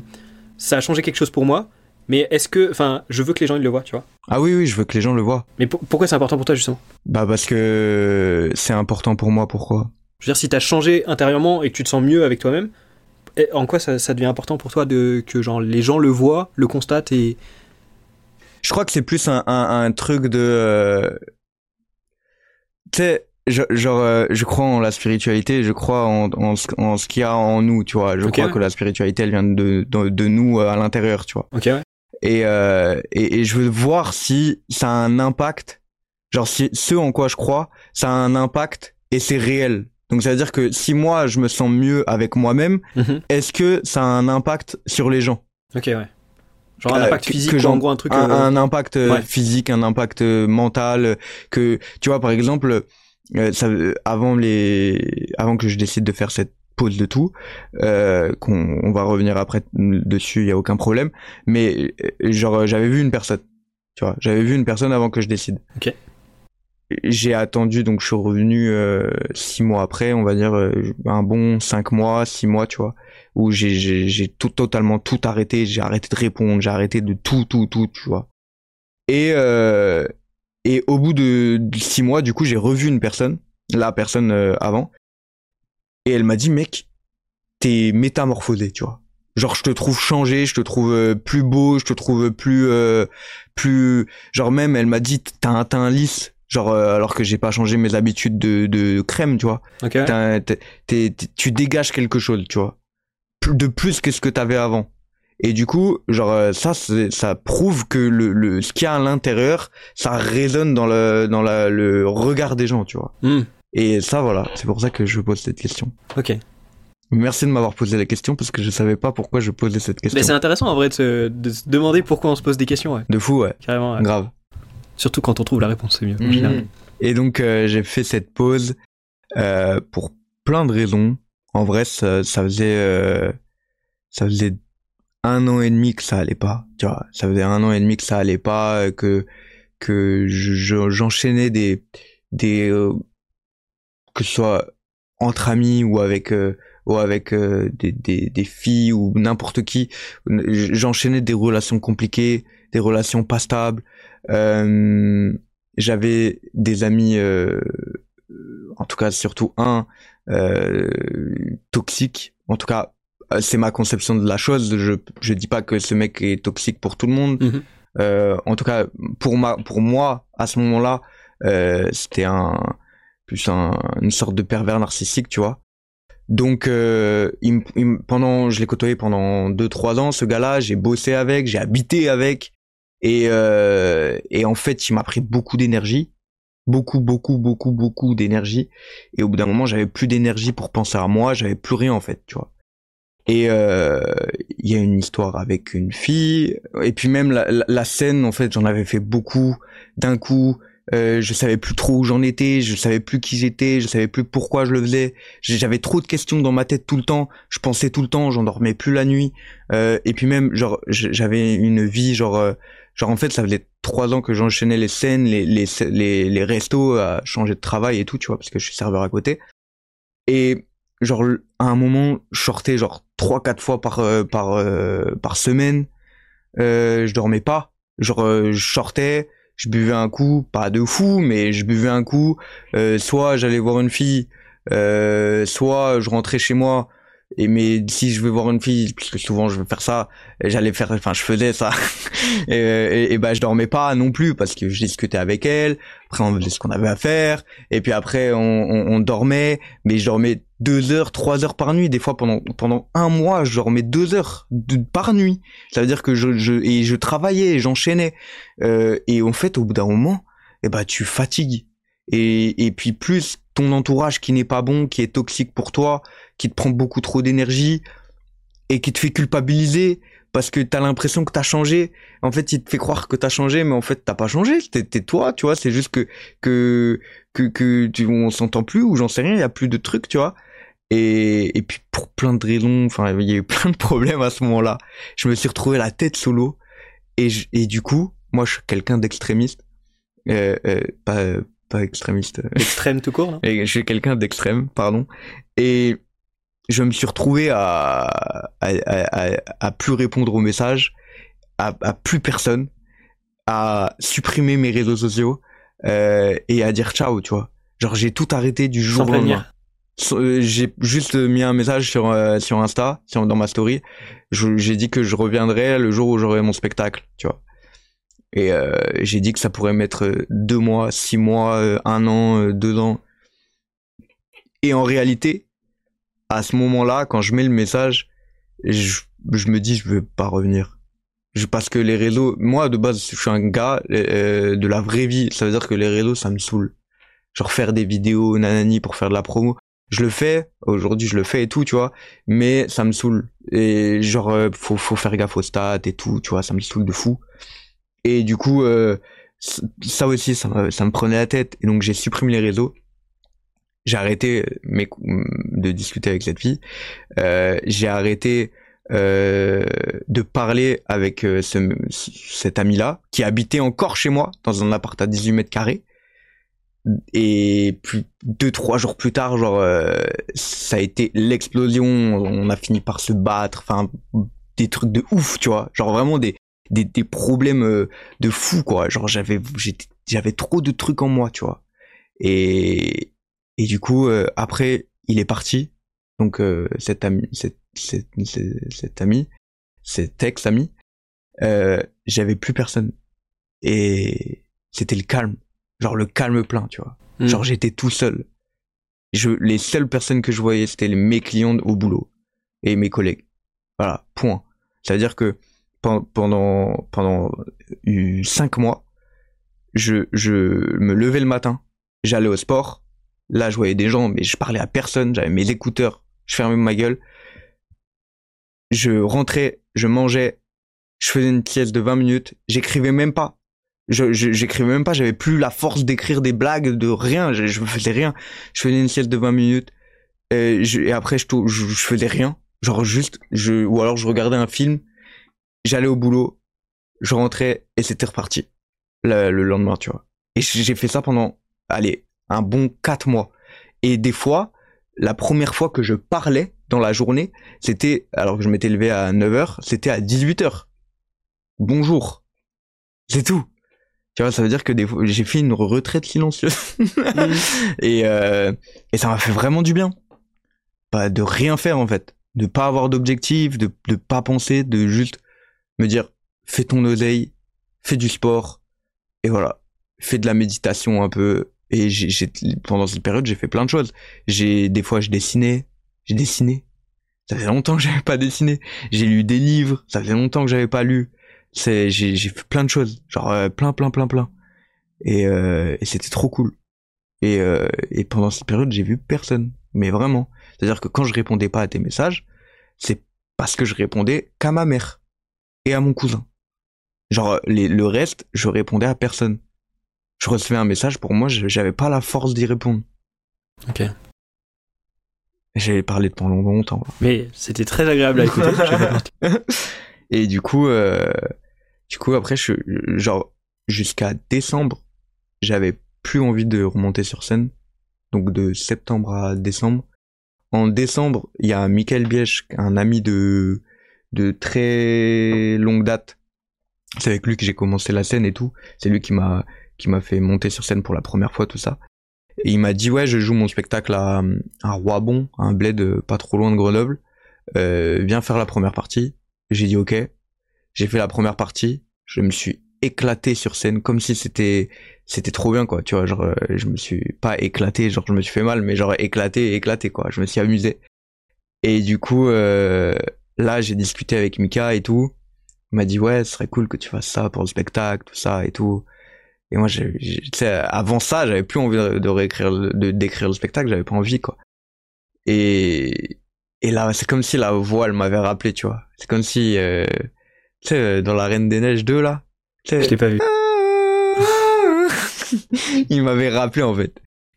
Speaker 2: ça a changé quelque chose pour moi, mais est-ce que, enfin, je veux que les gens ils le voient, tu vois?
Speaker 1: Ah oui, oui, je veux que les gens le voient.
Speaker 2: Mais pour- pourquoi c'est important pour toi justement?
Speaker 1: Bah parce que c'est important pour moi. Pourquoi?
Speaker 2: Je veux dire, si t'as changé intérieurement et que tu te sens mieux avec toi-même, en quoi ça, ça devient important pour toi de que genre les gens le voient, le constatent et
Speaker 1: Je crois que c'est plus un, un, un truc de. euh, Tu sais, je- genre, euh, je crois en la spiritualité, je crois en, en, ce, en ce qu'il y a en nous, tu vois. Je crois
Speaker 2: ouais.
Speaker 1: que la spiritualité, elle vient de, de, de nous euh, à l'intérieur, tu vois.
Speaker 2: Ok, ouais.
Speaker 1: Et, euh, et, et je veux voir si ça a un impact. Genre, si ce en quoi je crois, ça a un impact et c'est réel. Donc, ça veut dire que si moi, je me sens mieux avec moi-même,
Speaker 2: Mhm.
Speaker 1: est-ce que ça a un impact sur les gens?
Speaker 2: Ok, ouais. Genre un
Speaker 1: Euh,
Speaker 2: impact
Speaker 1: que-
Speaker 2: physique
Speaker 1: que
Speaker 2: ou
Speaker 1: j'en-
Speaker 2: en gros un truc.
Speaker 1: un,
Speaker 2: euh,
Speaker 1: un impact euh,
Speaker 2: ouais.
Speaker 1: physique, un impact mental, que tu vois par exemple, euh, ça, avant les, avant que je décide de faire cette pause de tout, euh, qu'on on va revenir après dessus, il y a aucun problème. Mais genre j'avais vu une personne, tu vois, j'avais vu une personne avant que je décide.
Speaker 2: Ok.
Speaker 1: J'ai attendu donc je suis revenu euh, six mois après, on va dire euh, un bon cinq mois, six mois, tu vois où j'ai tout totalement tout arrêté. J'ai arrêté de répondre j'ai arrêté de tout tout tout tu vois. Et euh, Et au bout de, de six mois, du coup, j'ai revu une personne, la personne euh, avant, et elle m'a dit, mec, t'es métamorphosé, tu vois. Genre, je te trouve changé, je te trouve plus beau, je te trouve plus, plus, genre même, elle m'a dit, t'as un teint lisse, genre euh, alors que j'ai pas changé mes habitudes de, de crème, tu vois.
Speaker 2: Ok.
Speaker 1: T'as- t'es- t'es- t'es- tu dégages quelque chose, tu vois. De plus que ce que t'avais avant. Et du coup, genre euh, ça, c'est- ça prouve que le, le ce qu'il y a à l'intérieur, ça résonne dans le dans la, le regard des gens, tu vois.
Speaker 2: Hmm,
Speaker 1: Et ça, voilà, c'est pour ça que je pose cette question.
Speaker 2: Ok.
Speaker 1: Merci de m'avoir posé la question parce que je savais pas pourquoi je posais cette question.
Speaker 2: Mais c'est intéressant en vrai de se, de se demander pourquoi on se pose des questions, ouais.
Speaker 1: De fou, ouais,
Speaker 2: Carrément. ouais.
Speaker 1: grave.
Speaker 2: Surtout quand on trouve la réponse, c'est mieux. en général.
Speaker 1: Et donc euh, j'ai fait cette pause euh, pour plein de raisons. En vrai, ça, ça faisait euh, ça faisait un an et demi que ça allait pas. Tu vois, ça faisait un an et demi que ça allait pas, que que je- je- j'enchaînais des des euh, que ce soit entre amis ou avec euh, ou avec euh, des, des des filles ou n'importe qui. J'enchaînais des relations compliquées, des relations pas stables. Euh, j'avais des amis, euh, en tout cas surtout un, euh, toxique. En tout cas, c'est ma conception de la chose. Je je dis pas que ce mec est toxique pour tout le monde.
Speaker 2: Mhm.
Speaker 1: Euh, en tout cas, pour ma pour moi à ce moment-là, euh, c'était un plus un, une sorte de pervers narcissique, tu vois. Donc, euh, il il pendant, je l'ai côtoyé pendant deux trois ans. Ce gars-là, j'ai bossé avec, j'ai habité avec. Et, euh, et en fait, il m'a pris beaucoup d'énergie. Beaucoup, beaucoup, beaucoup, beaucoup d'énergie. Et au bout d'un moment, j'avais plus d'énergie pour penser à moi. J'avais plus rien, en fait, tu vois. Et euh, il y a une histoire avec une fille. Et puis même la, scène, en fait, j'en avais fait beaucoup d'un coup. Euh, je savais plus trop où j'en étais. Je savais plus qui j'étais. Je savais plus pourquoi je le faisais. J'avais trop de questions dans ma tête tout le temps. Je pensais tout le temps. J'en dormais plus la nuit. Euh, et puis même, genre, j'avais une vie, genre, euh, genre en fait, ça faisait trois ans que j'enchaînais les scènes, les, les, les, les restos, à changer de travail et tout, tu vois, parce que je suis serveur à côté. Et genre, à un moment, je sortais genre trois, quatre fois par, euh, par, euh, par semaine. Euh, je dormais pas. Genre, euh, je sortais, je buvais un coup, pas de fou, mais je buvais un coup. Soit j'allais voir une fille, soit je rentrais chez moi. Et mais si je vais voir une fille, parce que souvent je veux faire ça, j'allais faire, enfin je faisais ça. [LAUGHS] et, et, et bah je dormais pas non plus parce que je discutais avec elle. Après on faisait ce qu'on avait à faire. Et puis après on, on, on dormait, mais je dormais deux heures, trois heures par nuit. Des fois pendant pendant un mois, je dormais deux heures par nuit. Ça veut dire que je, je et je travaillais, j'enchaînais. Euh, et en fait au bout d'un moment, et bah tu fatigues. Et, et puis plus ton entourage qui n'est pas bon, qui est toxique pour toi, qui te prend beaucoup trop d'énergie et qui te fait culpabiliser parce que t'as l'impression que t'as changé. En fait, il te fait croire que t'as changé, mais en fait t'as pas changé. T'es, toi, tu vois. C'est juste que que que que tu, on s'entend plus ou j'en sais rien. Il y a plus de trucs, tu vois. Et et puis pour plein de raisons, enfin il y a eu [LAUGHS] plein de problèmes à ce moment-là. Je me suis retrouvé la tête sous l'eau et je, et du coup, moi je suis quelqu'un d'extrémiste, euh, euh, pas pas extrémiste. [LAUGHS]
Speaker 2: Extrême tout court, non
Speaker 1: Et je suis quelqu'un d'extrême, pardon. Et je me suis retrouvé à, à, à, à plus répondre aux messages, à, à, plus personne, à supprimer mes réseaux sociaux euh, et à dire ciao, tu vois. Genre j'ai tout arrêté du jour au lendemain. J'ai juste mis un message sur euh, sur Insta, sur, dans ma story. J'ai dit que je reviendrai le jour où j'aurai mon spectacle, tu vois. Et euh, j'ai dit que ça pourrait mettre deux mois, six mois, euh, un an, euh, deux ans. Et en réalité, à ce moment-là, quand je mets le message, je, je me dis je veux pas revenir. Je, parce que les réseaux, moi de base, je suis un gars euh, de la vraie vie. Ça veut dire que les réseaux, ça me saoule. Genre faire des vidéos nanani pour faire de la promo. Je le fais, aujourd'hui je le fais et tout, tu vois, mais ça me saoule. Et genre, euh, faut, faut faire gaffe aux stats et tout, tu vois, ça me saoule de fou. Et du coup, euh, ça aussi, ça me, ça me prenait la tête. Et donc j'ai supprimé les réseaux. J'ai arrêté mes, de discuter avec cette fille. Euh, j'ai arrêté euh, de parler avec euh, ce, cet ami-là, qui habitait encore chez moi, dans un appart à 18 mètres carrés. Et puis deux trois jours plus tard, genre euh, ça a été l'explosion. On a fini par se battre, enfin des trucs de ouf, tu vois. Genre vraiment des des, des problèmes euh, de fou quoi. Genre j'avais j'avais trop de trucs en moi, tu vois. Et et du coup euh, après il est parti. Donc euh, cet ami cet, cet, cet ami cet ex ami euh, j'avais plus personne et c'était le calme genre le calme plein tu vois
Speaker 2: Mm.
Speaker 1: genre j'étais tout seul je les seules personnes que je voyais c'était mes clients au boulot et mes collègues voilà point c'est à dire que pendant pendant cinq mois je je me levais le matin j'allais au sport. Là je voyais des gens mais je parlais à personne j'avais mes écouteurs je fermais ma gueule. Je rentrais je mangeais je faisais une pièce de 20 minutes j'écrivais même pas. Je j'écrivais même pas j'avais plus la force d'écrire des blagues de rien je, je faisais rien. Je faisais une sieste de 20 minutes et, je- et après je, je je faisais rien. Genre juste je ou alors je regardais un film j'allais au boulot je rentrais et c'était reparti. Le, le lendemain tu vois. Et j'ai fait ça pendant allez un bon quatre mois. Et des fois la première fois que je parlais dans la journée c'était alors que je m'étais levé à 9h c'était à 18h bonjour. C'est tout. Tu vois ça veut dire que des fois j'ai fait une retraite silencieuse. [LAUGHS] Et euh, et ça m'a fait vraiment du bien. Pas de rien faire en fait. De pas avoir d'objectif de de pas penser de juste me dire fais ton oseille fais du sport et voilà. Fais de la méditation un peu. Et j'ai pendant cette période j'ai fait plein de choses. J'ai des fois je dessinais. J'ai dessiné. Ça fait longtemps que j'avais pas dessiné. J'ai lu des livres. Ça fait longtemps que j'avais pas lu. C'est j'ai j'ai fait plein de choses. Genre euh, plein plein plein plein. Et, euh, et c'était trop cool. Et, euh, et pendant cette période j'ai vu personne. Mais vraiment. C'est à dire que quand je répondais pas à tes messages c'est parce que je répondais qu'à ma mère et à mon cousin genre les, le reste je répondais à personne je recevais un message pour moi j'avais pas la force d'y répondre
Speaker 2: Ok.
Speaker 1: j'avais parlé pendant longtemps
Speaker 2: Mais c'était très agréable à écouter. [LAUGHS]
Speaker 1: et du coup, euh, du coup après, je, genre jusqu'à décembre, j'avais plus envie de remonter sur scène. Donc de septembre à décembre. En décembre, il y a Michael Biech, un ami de de très longue date. C'est avec lui que j'ai commencé la scène et tout. C'est lui qui m'a qui m'a fait monter sur scène pour la première fois tout ça. Et il m'a dit ouais, je joue mon spectacle à à Roibon, un bled euh, pas trop loin de Grenoble. Euh, viens faire la première partie. J'ai dit ok. J'ai fait la première partie. Je me suis éclaté sur scène comme si c'était c'était trop bien quoi. Tu vois, genre euh, je me suis pas éclaté, genre je me suis fait mal, mais genre éclaté, éclaté quoi. Je me suis amusé. Et du coup, euh, là j'ai discuté avec Mika et tout. Il m'a dit ouais, ce serait cool que tu fasses ça pour le spectacle, tout ça et tout. Et moi, j'ai, j'ai- avant ça, j'avais plus envie de, réécrire, de d'écrire le spectacle, j'avais pas envie quoi. Et et là, c'est comme si la voix, elle m'avait rappelé, tu vois. C'est comme si, euh, tu sais, euh, dans la Reine des Neiges 2, là.
Speaker 2: Je l'ai pas vu. [LAUGHS]
Speaker 1: il m'avait rappelé, en fait.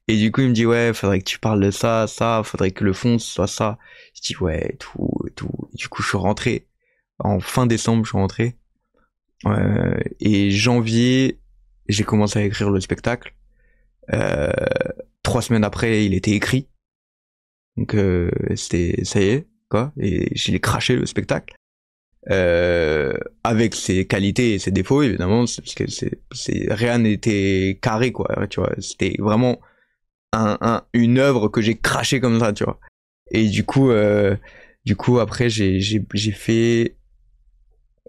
Speaker 1: Et du coup, il me dit, ouais, faudrait que tu parles de ça, ça, faudrait que le fond soit ça. Je dis, ouais, tout, et tout. Du coup, je suis rentré. En fin décembre, je suis rentré. Euh, et janvier, j'ai commencé à écrire le spectacle. Euh, trois semaines après, il était écrit. Donc euh, c'était ça y est quoi et j'ai craché le spectacle euh, avec ses qualités et ses défauts évidemment parce que c'est rien n'était carré quoi tu vois c'était vraiment un, un une œuvre que j'ai craché comme ça tu vois et du coup euh, du coup après j'ai fait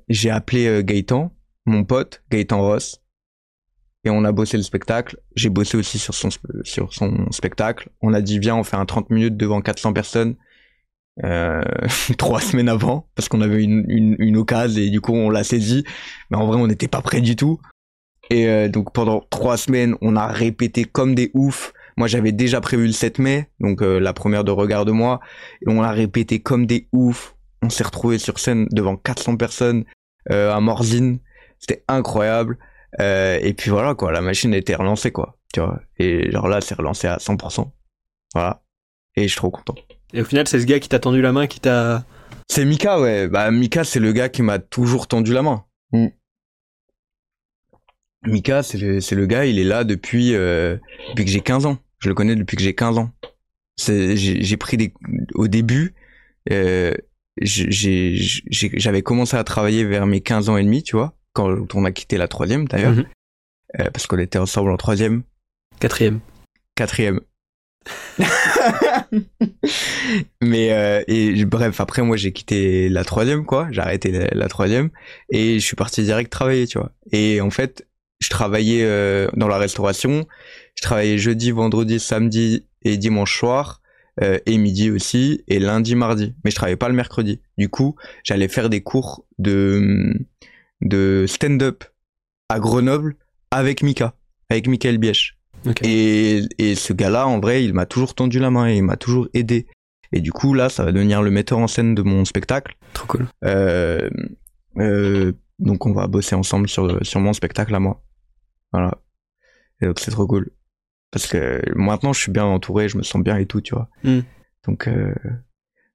Speaker 1: j'ai appelé euh, Gaëtan mon pote Gaëtan Ross et on a bossé le spectacle. J'ai bossé aussi sur son, sur son spectacle. On a dit, viens, on fait un 30 minutes devant 400 personnes. Euh, [LAUGHS] trois semaines avant, parce qu'on avait une, une, occasion et du coup on l'a saisi. Mais en vrai, on n'était pas prêt du tout. Et donc pendant trois semaines, on a répété comme des oufs. Moi, j'avais déjà prévu le 7 mai, donc euh, la première de Regarde-moi. Et on a répété comme des oufs. On s'est retrouvé sur scène devant 400 personnes euh, à Morzine. C'était incroyable. Euh, et puis voilà quoi, la machine était relancée quoi, tu vois. Et genre là, c'est relancé à 100%. Voilà. Et je suis trop content.
Speaker 2: Et au final, c'est ce gars qui t'a tendu la main, qui t'a.
Speaker 1: C'est Mika, ouais. Bah Mika, c'est le gars qui m'a toujours tendu la main. Mm. Mika, c'est le, gars, il est là depuis, euh, depuis que j'ai 15 ans. Je le connais depuis que j'ai 15 ans. J'ai, pris des, au début, euh, j'avais commencé à travailler vers mes 15 ans et demi, tu vois. quand on a quitté la troisième d'ailleurs,
Speaker 2: Mhm.
Speaker 1: euh, parce qu'on était ensemble en troisième,
Speaker 2: Quatrième.
Speaker 1: quatrième. [LAUGHS] Mais euh, et bref, après moi j'ai quitté la troisième quoi, j'ai arrêté la, la troisième et je suis parti direct travailler, tu vois. Et en fait, je travaillais euh, dans la restauration, je travaillais jeudi, vendredi, samedi et dimanche soir euh, et midi aussi et lundi, mardi. Mais je travaillais pas le mercredi. Du coup, j'allais faire des cours de de stand-up à Grenoble avec Mika, avec Michael Biech.
Speaker 2: Ok.
Speaker 1: Et, et ce gars-là, en vrai, il m'a toujours tendu la main et il m'a toujours aidé. Et du coup, là, ça va devenir le metteur en scène de mon spectacle.
Speaker 2: Trop cool.
Speaker 1: Euh, euh, donc, on va bosser ensemble sur, sur mon spectacle à moi. Voilà. Et donc, c'est trop cool. Parce que maintenant, je suis bien entouré, je me sens bien et tout, tu vois.
Speaker 2: Mm.
Speaker 1: Donc, euh,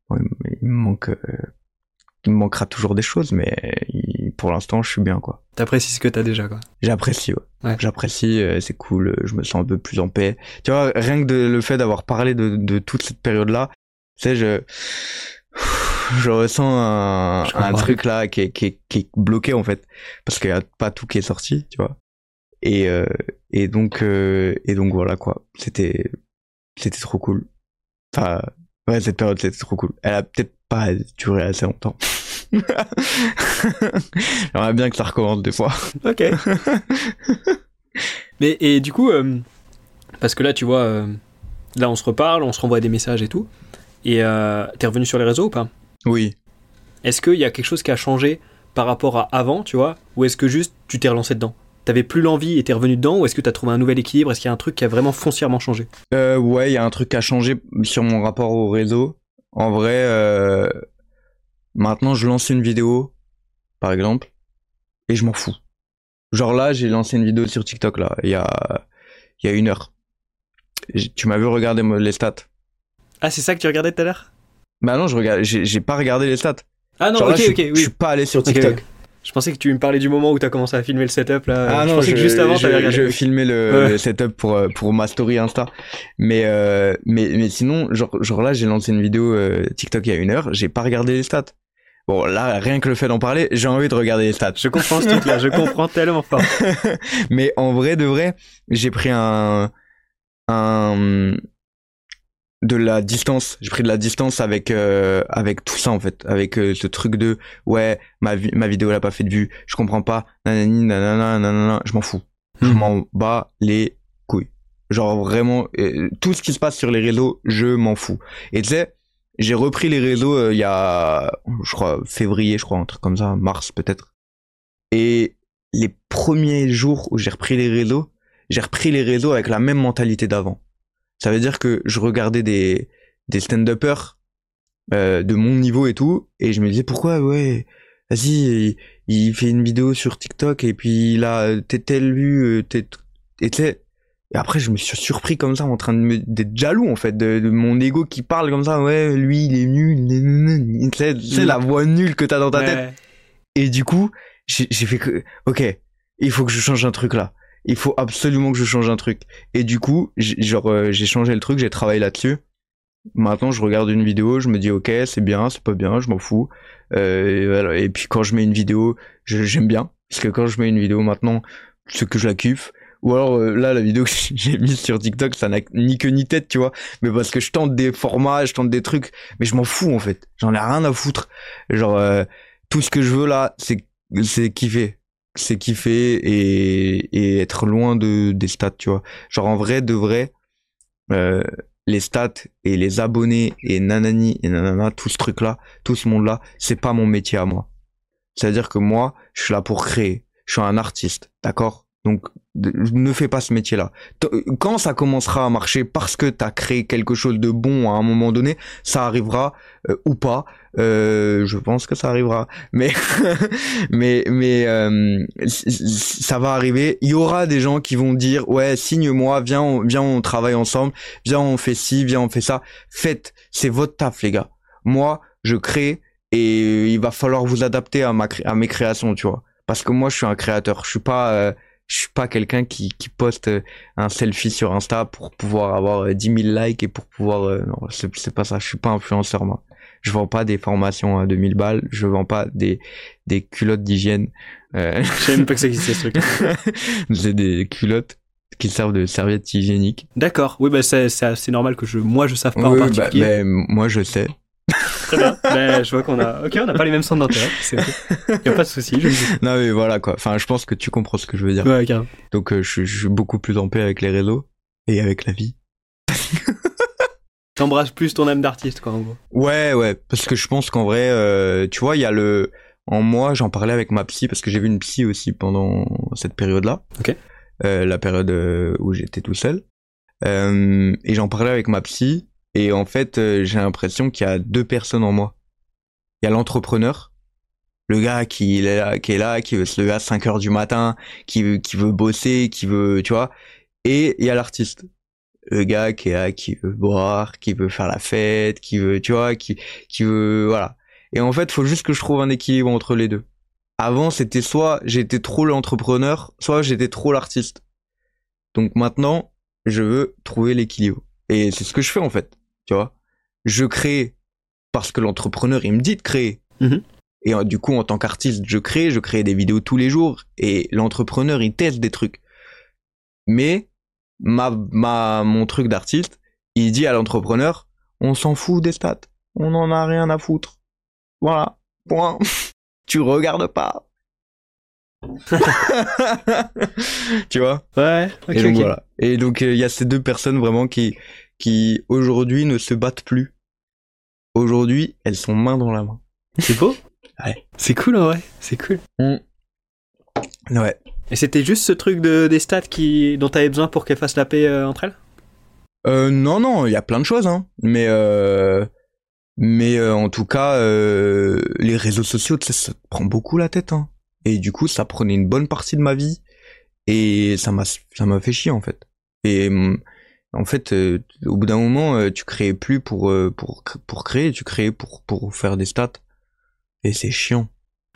Speaker 1: bon, il me manque, euh, il me manquera toujours des choses, mais il- pour l'instant, je suis bien, quoi.
Speaker 2: T'apprécies ce que t'as déjà, quoi.
Speaker 1: J'apprécie, ouais.
Speaker 2: Ouais.
Speaker 1: J'apprécie, euh, c'est cool, euh, je me sens un peu plus en paix. Tu vois, rien que de, le fait d'avoir parlé de, de toute cette période-là, tu sais, je, je ressens un,
Speaker 2: Je
Speaker 1: un
Speaker 2: comprends.
Speaker 1: truc là qui est, qui, est, qui est bloqué en fait, parce qu'il y a pas tout qui est sorti, tu vois. Et, euh, et donc, euh, et donc voilà quoi. C'était, c'était trop cool. Enfin, ouais, cette période c'était trop cool. Elle a peut-être pas duré assez longtemps. [LAUGHS] J'aimerais bien que ça recommence des fois.
Speaker 2: Ok. [LAUGHS] Mais et du coup, euh, parce que là, tu vois, là, on se reparle, on se renvoie des messages et tout. Et t'es revenu sur les réseaux ou pas?
Speaker 1: Oui.
Speaker 2: Est-ce qu'il y a quelque chose qui a changé par rapport à avant, tu vois? Ou est-ce que juste tu t'es relancé dedans? T'avais plus l'envie et t'es revenu dedans Ou est-ce que t'as trouvé un nouvel équilibre? Est-ce qu'il y a un truc qui a vraiment foncièrement changé?
Speaker 1: Euh, ouais, il y a un truc à changer sur mon rapport au réseau. En vrai, euh, maintenant je lance une vidéo, par exemple, et je m'en fous. Genre là, j'ai lancé une vidéo sur TikTok là, il y a, il y a une heure. Tu m'as vu regarder les stats
Speaker 2: Ah, c'est ça que tu regardais tout à l'heure?
Speaker 1: Bah non, je regarde, j'ai pas regardé les stats.
Speaker 2: Ah non,
Speaker 1: Genre là,
Speaker 2: ok,
Speaker 1: je,
Speaker 2: ok,
Speaker 1: je
Speaker 2: oui.
Speaker 1: suis pas allé sur
Speaker 2: Ok,
Speaker 1: TikTok.
Speaker 2: ok. Je pensais que tu me parlais du moment où t'as commencé à filmer le setup là.
Speaker 1: Ah
Speaker 2: je
Speaker 1: non,
Speaker 2: pensais
Speaker 1: je,
Speaker 2: que juste avant
Speaker 1: je,
Speaker 2: regardé.
Speaker 1: je filmais le,
Speaker 2: Ouais.
Speaker 1: le setup pour euh, pour ma story Insta. Mais euh, mais mais sinon, genre genre là, j'ai lancé une vidéo euh, TikTok il y a une heure, j'ai pas regardé les stats. Bon là, rien que le fait d'en parler, j'ai envie de regarder les stats.
Speaker 2: Je comprends ce truc là, je comprends [LAUGHS] tellement fort.
Speaker 1: mais en vrai de vrai, j'ai pris un un de la distance. J'ai pris de la distance avec euh, avec tout ça en fait, avec euh, ce truc de ouais ma vi- ma vidéo elle a pas fait de vue, je comprends pas, nanani nanana nanana, je m'en fous, je
Speaker 2: Hmm.
Speaker 1: m'en bats les couilles. Genre vraiment euh, tout ce qui se passe sur les réseaux, je m'en fous. Et tu sais, j'ai repris les réseaux euh, il y a je crois février, je crois un truc comme ça, mars peut-être. Et les premiers jours où j'ai repris les réseaux, j'ai repris les réseaux avec la même mentalité d'avant. Ça veut dire que je regardais des, des stand-uppers euh, de mon niveau et tout, et je me disais pourquoi, ouais, vas-y, il, il fait une vidéo sur TikTok et puis il a t'es tel vu, t'es, et après je me suis surpris comme ça en train de me, d'être jaloux en fait de, de mon ego qui parle comme ça, ouais, lui il est nul, sais, la voix nulle que t'as dans ta tête. Et du coup, j'ai j'ai fait que, ok, il faut que je change un truc là. Il faut absolument que je change un truc. Et du coup, genre, euh, j'ai changé le truc, j'ai travaillé là-dessus. Maintenant, je regarde une vidéo, je me dis, ok, c'est bien, c'est pas bien, je m'en fous. Euh, et, voilà. Et puis quand je mets une vidéo, j'aime bien. Parce que quand je mets une vidéo maintenant, c'est que je la kiffe. Ou alors euh, là, la vidéo [LAUGHS] que j'ai mise sur TikTok, ça n'a ni queue ni tête, tu vois. Mais parce que je tente des formats, je tente des trucs, mais je m'en fous en fait. J'en ai rien à foutre. Genre, euh, tout ce que je veux là, c'est kiffer c'est kiffer et, et être loin de des stats tu vois. Genre en vrai de vrai euh, les stats et les abonnés et nanani et nanana tout ce truc là tout ce monde là c'est pas mon métier à moi. C'est à dire que moi je suis là pour créer. Je suis un artiste d'accord? Donc ne fais pas ce métier là quand ça commencera à marcher parce que t'as créé quelque chose de bon à un moment donné ça arrivera euh, ou pas euh, je pense que ça arrivera. Mais [LAUGHS] mais mais euh, ça va arriver. Il y aura des gens qui vont dire ouais signe-moi viens on, viens on travaille ensemble viens on fait ci viens on fait ça. Faites c'est votre taf les gars. Moi je crée et il va falloir vous adapter à ma à mes créations tu vois. Parce que moi je suis un créateur. Je suis pas euh, je suis pas quelqu'un qui, qui poste euh, un selfie sur Insta pour pouvoir avoir euh, 10 000 likes et pour pouvoir euh, non c'est pas ça je suis pas influenceur moi je vends pas des formations à 2000 balles, je vends pas des des culottes d'hygiène. Euh,
Speaker 2: Je savais même pas que ça existait ce truc. [LAUGHS]
Speaker 1: c'est des culottes qui servent de serviettes hygiéniques.
Speaker 2: D'accord. Oui, bah c'est c'est assez normal que je, moi, je sache pas en
Speaker 1: Oui, bah,
Speaker 2: particulier.
Speaker 1: mais moi je sais.
Speaker 2: Très bien. Bah, je vois qu'on a. Ok, on n'a pas les mêmes centres d'intérêt. C'est ok. Y a pas de souci. Je me.
Speaker 1: Non mais voilà quoi. Enfin, je pense que tu comprends ce que je veux dire.
Speaker 2: Ouais, carrément.
Speaker 1: Donc euh, je, je suis beaucoup plus en paix avec les réseaux et avec la vie. [LAUGHS]
Speaker 2: T'embrasses plus ton âme d'artiste, quoi, en gros.
Speaker 1: Ouais, ouais, parce que je pense qu'en vrai, euh, tu vois, il y a le, en moi, j'en parlais avec ma psy parce que j'ai vu une psy aussi pendant cette période-là.
Speaker 2: Ok.
Speaker 1: Euh, la période où j'étais tout seul. Et j'en parlais avec ma psy et en fait, euh, j'ai l'impression qu'il y a deux personnes en moi. Il y a l'entrepreneur, le gars qui est là, qui est là, qui veut se lever à 5 heures du matin, qui qui veut bosser, qui veut, tu vois. Et il y a l'artiste. Le gars qui est là, qui veut boire, qui veut faire la fête, qui veut, tu vois, qui, qui veut, voilà. Et en fait, faut juste que je trouve un équilibre entre les deux. Avant, c'était soit j'étais trop l'entrepreneur, soit j'étais trop l'artiste. Donc maintenant, je veux trouver l'équilibre. Et c'est ce que je fais en fait, tu vois? Je crée parce que l'entrepreneur, il me dit de créer.
Speaker 2: Mhm.
Speaker 1: Et euh, du coup, en tant qu'artiste, je crée, je crée des vidéos tous les jours. Et l'entrepreneur, il teste des trucs. Mais ma, ma, mon truc d'artiste, il dit à l'entrepreneur, on s'en fout des stats. On en a rien à foutre. Voilà. Point. [LAUGHS] tu regardes pas. [LAUGHS] tu vois?
Speaker 2: Ouais, ok,
Speaker 1: Et donc
Speaker 2: ok.
Speaker 1: voilà. Et donc euh, il y a ces deux personnes vraiment qui qui aujourd'hui ne se battent plus. Aujourd'hui, elles sont main dans la main.
Speaker 2: C'est beau [LAUGHS]
Speaker 1: Ouais.
Speaker 2: C'est cool, en vrai. C'est cool.
Speaker 1: Ouais.
Speaker 2: Et c'était juste ce truc de, des stats qui, dont t'avais besoin pour qu'elles fassent la paix euh, entre elles?
Speaker 1: Euh, non non, il y a plein de choses hein. Mais euh, mais euh, en tout cas les réseaux sociaux, ça te prend beaucoup la tête hein. Et du coup, ça prenait une bonne partie de ma vie et ça m'a ça m'a fait chier en fait. Et hum, en fait, euh, au bout d'un moment, euh, tu créais plus pour euh, pour pour créer, tu créais pour pour faire des stats. Et c'est chiant.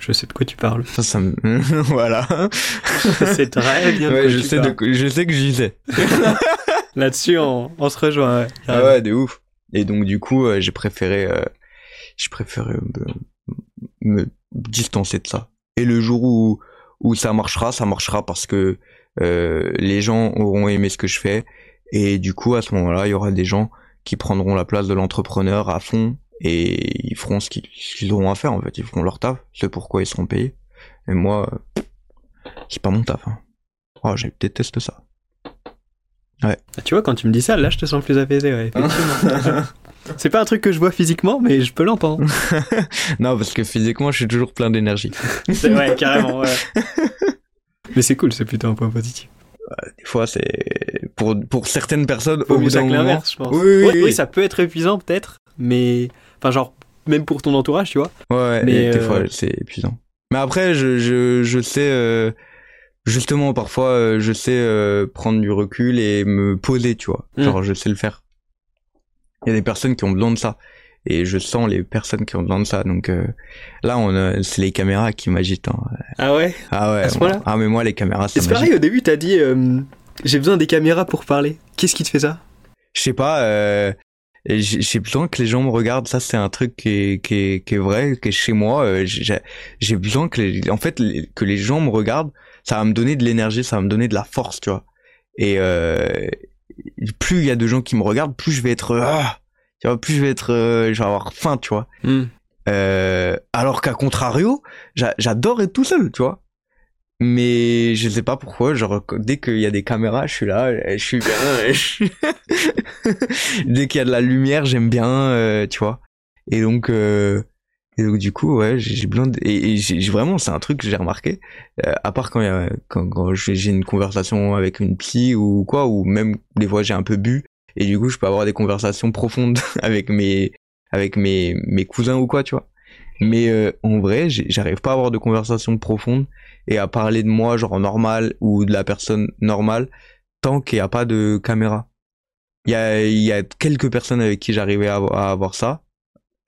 Speaker 2: Je sais de quoi tu parles.
Speaker 1: Ça, ça me... [LAUGHS] voilà. [LAUGHS]
Speaker 2: C'est très bien de
Speaker 1: Ouais,
Speaker 2: quoi
Speaker 1: je
Speaker 2: tu
Speaker 1: sais,
Speaker 2: parles.
Speaker 1: de... je sais que j'y sais. [LAUGHS]
Speaker 2: Là-dessus, on, on se rejoint, ouais.
Speaker 1: Ah ouais, de ouf. Et donc, du coup, euh, j'ai préféré, euh, j'ai préféré me... me distancer de ça. Et le jour où, où ça marchera, ça marchera parce que euh, les gens auront aimé ce que je fais. Et du coup, à ce moment-là, il y aura des gens qui prendront la place de l'entrepreneur à fond et ils feront ce qu'ils auront à faire en fait. Ils feront leur taf, c'est pourquoi ils seront payés. Et moi, euh, c'est pas mon taf. Hein. Oh, je déteste ça.
Speaker 2: Ah, Tu vois, quand tu me dis ça, là, je te sens plus apaisé, ouais. [LAUGHS] C'est pas un truc que je vois physiquement, mais je peux l'entendre. [LAUGHS]
Speaker 1: non, parce que physiquement, je suis toujours plein d'énergie.
Speaker 2: C'est vrai, carrément, ouais. [LAUGHS] Mais c'est cool, c'est plutôt un point positif.
Speaker 1: Des fois, c'est pour pour certaines personnes au bout d'un moment.
Speaker 2: je pense.
Speaker 1: Oui, oui, oui.
Speaker 2: ça peut être épuisant, peut-être, mais. Enfin, genre, même pour ton entourage, tu vois.
Speaker 1: Ouais,
Speaker 2: Mais,
Speaker 1: des
Speaker 2: euh,
Speaker 1: fois, c'est épuisant. Mais après, je je je sais euh, justement parfois, euh, je sais prendre du recul et me poser, tu vois.
Speaker 2: Mm.
Speaker 1: Genre, je sais le faire. Il y a des personnes qui ont besoin de ça. Et je sens les personnes qui ont besoin de ça. Donc euh, là, on a, c'est les caméras qui m'agitent. hein.
Speaker 2: Ah ouais?
Speaker 1: Ah ouais.
Speaker 2: À ce point-là?
Speaker 1: ah mais moi, les caméras,
Speaker 2: C'est pareil, au début, t'as dit euh, j'ai besoin des caméras pour parler. Qu'est-ce qui te fait ça?
Speaker 1: Je sais pas euh, j'ai besoin que les gens me regardent ça c'est un truc qui est, qui est, qui est vrai qui est chez moi euh, j'ai besoin que les, en fait que les gens me regardent ça va me donner de l'énergie ça va me donner de la force tu vois et euh, plus il y a de gens qui me regardent plus je vais être ah, tu vois plus je vais être euh, je vais avoir faim tu vois
Speaker 2: Hmm.
Speaker 1: euh, alors qu'à contrario, j'a- j'adore être tout seul, tu vois. Mais je sais pas pourquoi, genre dès qu'il y a des caméras, je suis là, je suis bien. je [LAUGHS] dès qu'il y a de la lumière, j'aime bien, euh, tu vois. Et donc, euh, et donc du coup, ouais, j'ai de, et, et j'ai vraiment, c'est un truc que j'ai remarqué. euh, à part quand y a, quand, quand j'ai une conversation avec une psy ou quoi, ou même des fois j'ai un peu bu, et du coup je peux avoir des conversations profondes [LAUGHS] avec mes avec mes mes cousins ou quoi, tu vois. Mais euh, en vrai, j'arrive pas à avoir de conversation profonde et à parler de moi genre normal ou de la personne normale tant qu'il n'y a pas de caméra. Il y a, y a quelques personnes avec qui j'arrivais à, à avoir ça,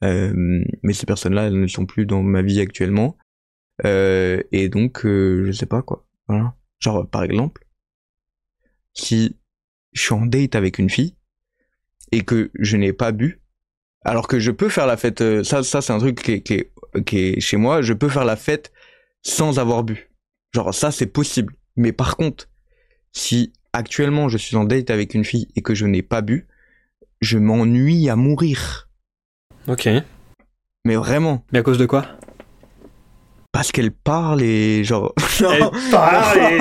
Speaker 1: euh, mais ces personnes-là, elles ne sont plus dans ma vie actuellement. Euh, et donc, euh, je sais pas quoi. Voilà. Genre, par exemple, si je suis en date avec une fille et que je n'ai pas bu, Alors que je peux faire la fête, euh, ça, ça c'est un truc qui est, qui, est, qui est chez moi, je peux faire la fête sans avoir bu. Genre ça c'est possible. Mais par contre, si actuellement je suis en date avec une fille et que je n'ai pas bu, je m'ennuie à mourir.
Speaker 2: Ok.
Speaker 1: Mais vraiment.
Speaker 2: Mais à cause de quoi?
Speaker 1: Parce qu'elle parle et genre. [LAUGHS]
Speaker 2: Elle parle et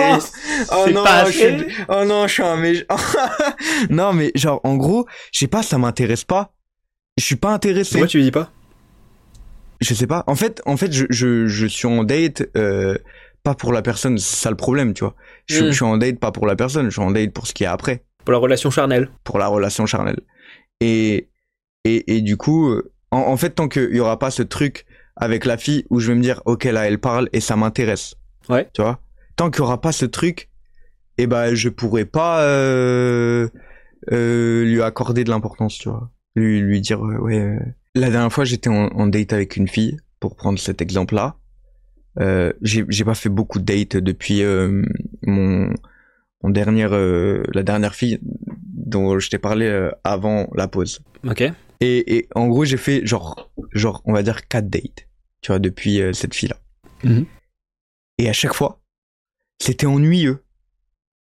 Speaker 1: oh non,
Speaker 2: pas
Speaker 1: je suis... oh non, je suis un [LAUGHS] non, mais genre, en gros, je sais pas, ça m'intéresse pas. Je suis pas intéressé.
Speaker 2: Pourquoi tu lui dis pas?
Speaker 1: Je sais pas. En fait, en fait, je, je, je suis en date, euh, pas pour la personne, c'est ça le problème, tu vois. Je,
Speaker 2: Mm.
Speaker 1: je suis en date pas pour la personne, je suis en date pour ce qu'il y a après,
Speaker 2: Pour la relation charnelle.
Speaker 1: pour la relation charnelle. Et, et, et du coup, en, en fait, tant qu'il y aura pas ce truc avec la fille où je vais me dire, ok, là, elle parle et ça m'intéresse.
Speaker 2: Ouais.
Speaker 1: Tu vois. Tant qu'il y aura pas ce truc, eh ben, je pourrais pas, euh, euh, lui accorder de l'importance, tu vois. Lui, lui dire, euh, ouais, la dernière fois, j'étais en, en date avec une fille, pour prendre cet exemple-là. Euh, j'ai j'ai pas fait beaucoup de dates depuis euh, mon, mon dernière, euh, la dernière fille dont je t'ai parlé euh, avant la pause.
Speaker 2: Ok.
Speaker 1: Et, et en gros, j'ai fait genre, genre, on va dire quatre dates, tu vois, depuis euh, cette fille-là.
Speaker 2: Mhm.
Speaker 1: Et à chaque fois, c'était ennuyeux.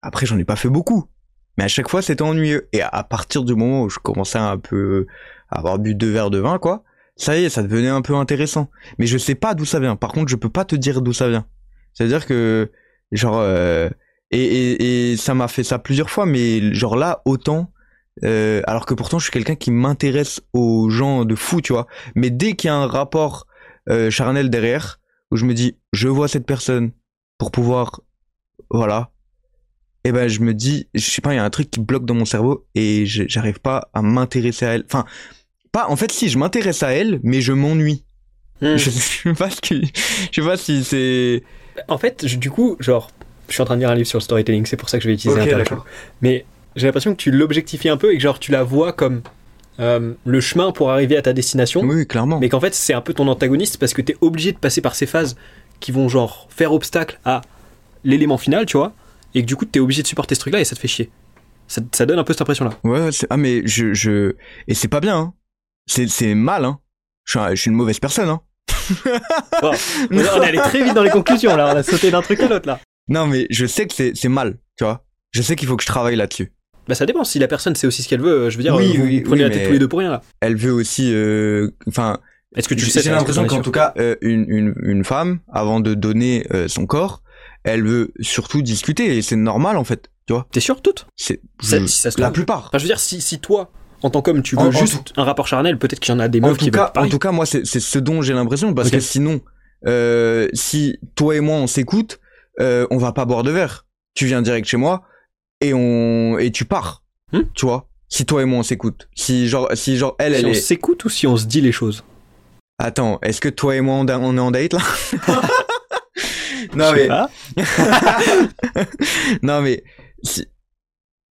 Speaker 1: Après, j'en ai pas fait beaucoup, mais à chaque fois, c'était ennuyeux. Et à partir du moment où je commençais un peu à avoir bu deux verres de vin, quoi, ça y est, ça devenait un peu intéressant. Mais je sais pas d'où ça vient. Par contre, je peux pas te dire d'où ça vient. C'est-à-dire que, genre, euh, et, et, et ça m'a fait ça plusieurs fois, mais genre là, autant. euh, alors que pourtant, je suis quelqu'un qui m'intéresse aux gens de fou, tu vois. Mais dès qu'il y a un rapport euh, charnel derrière, où je me dis, je vois cette personne pour pouvoir, voilà. Et ben, je me dis, je sais pas, il y a un truc qui bloque dans mon cerveau et j'arrive pas à m'intéresser à elle. Enfin, pas, en fait, si, je m'intéresse à elle, mais je m'ennuie.
Speaker 2: Hmm.
Speaker 1: Je sais pas ce que, je sais pas si c'est.
Speaker 2: En fait, je- du coup, genre, je suis en train de lire un livre sur le storytelling, c'est pour ça que je vais utiliser
Speaker 1: Ok,
Speaker 2: Interactive.
Speaker 1: d'accord.
Speaker 2: Mais j'ai l'impression que tu l'objectifies un peu et que genre tu la vois comme euh, le chemin pour arriver à ta destination,
Speaker 1: Oui, clairement.
Speaker 2: mais qu'en fait c'est un peu ton antagoniste parce que t'es obligé de passer par ces phases qui vont genre faire obstacle à l'élément final, tu vois, et que du coup t'es obligé de supporter ce truc-là et ça te fait chier. Ça, ça donne un peu cette impression-là.
Speaker 1: Ouais, ah, mais je, je, et c'est pas bien, hein. C'est, c'est mal, hein. Je suis, un- je suis une mauvaise personne, hein.
Speaker 2: Bon, [LAUGHS] on est allé très vite dans les conclusions là, on a sauté d'un truc à l'autre là.
Speaker 1: Non, mais je sais que c'est, c'est mal, tu vois. Je sais qu'il faut que je travaille là-dessus.
Speaker 2: Bah ça dépend, si la personne sait aussi ce qu'elle veut, je veux dire,
Speaker 1: Oui,
Speaker 2: euh, vous
Speaker 1: oui,
Speaker 2: prenez
Speaker 1: oui,
Speaker 2: la tête tous les deux pour rien là.
Speaker 1: Elle veut aussi, euh, enfin,
Speaker 2: Est-ce que tu sais
Speaker 1: j'ai l'impression qu'en tout cas, euh, une, une, une femme, avant de donner euh, son corps, elle veut surtout discuter et c'est normal en fait, tu vois.
Speaker 2: T'es sûr toutes?
Speaker 1: C'est je-
Speaker 2: si
Speaker 1: la plupart.
Speaker 2: Enfin, je veux dire, si, si toi, en tant qu'homme, tu veux
Speaker 1: En- en
Speaker 2: juste un rapport charnel, peut-être qu'il y en a des
Speaker 1: En
Speaker 2: meufs
Speaker 1: tout
Speaker 2: qui
Speaker 1: cas, en tout cas, moi, c'est ce dont j'ai l'impression parce que sinon, euh, si toi et moi on s'écoute, euh, on va pas boire de verre. Tu viens direct chez moi et on et tu pars.
Speaker 2: Hmm.
Speaker 1: Tu vois. Si toi et moi on s'écoute, si genre si genre elle
Speaker 2: si
Speaker 1: elle
Speaker 2: on
Speaker 1: est
Speaker 2: s'écoute ou si on se dit les choses
Speaker 1: Attends, est-ce que toi et moi on, on est en date là? [LAUGHS] Non
Speaker 2: Je sais
Speaker 1: mais [LAUGHS] non mais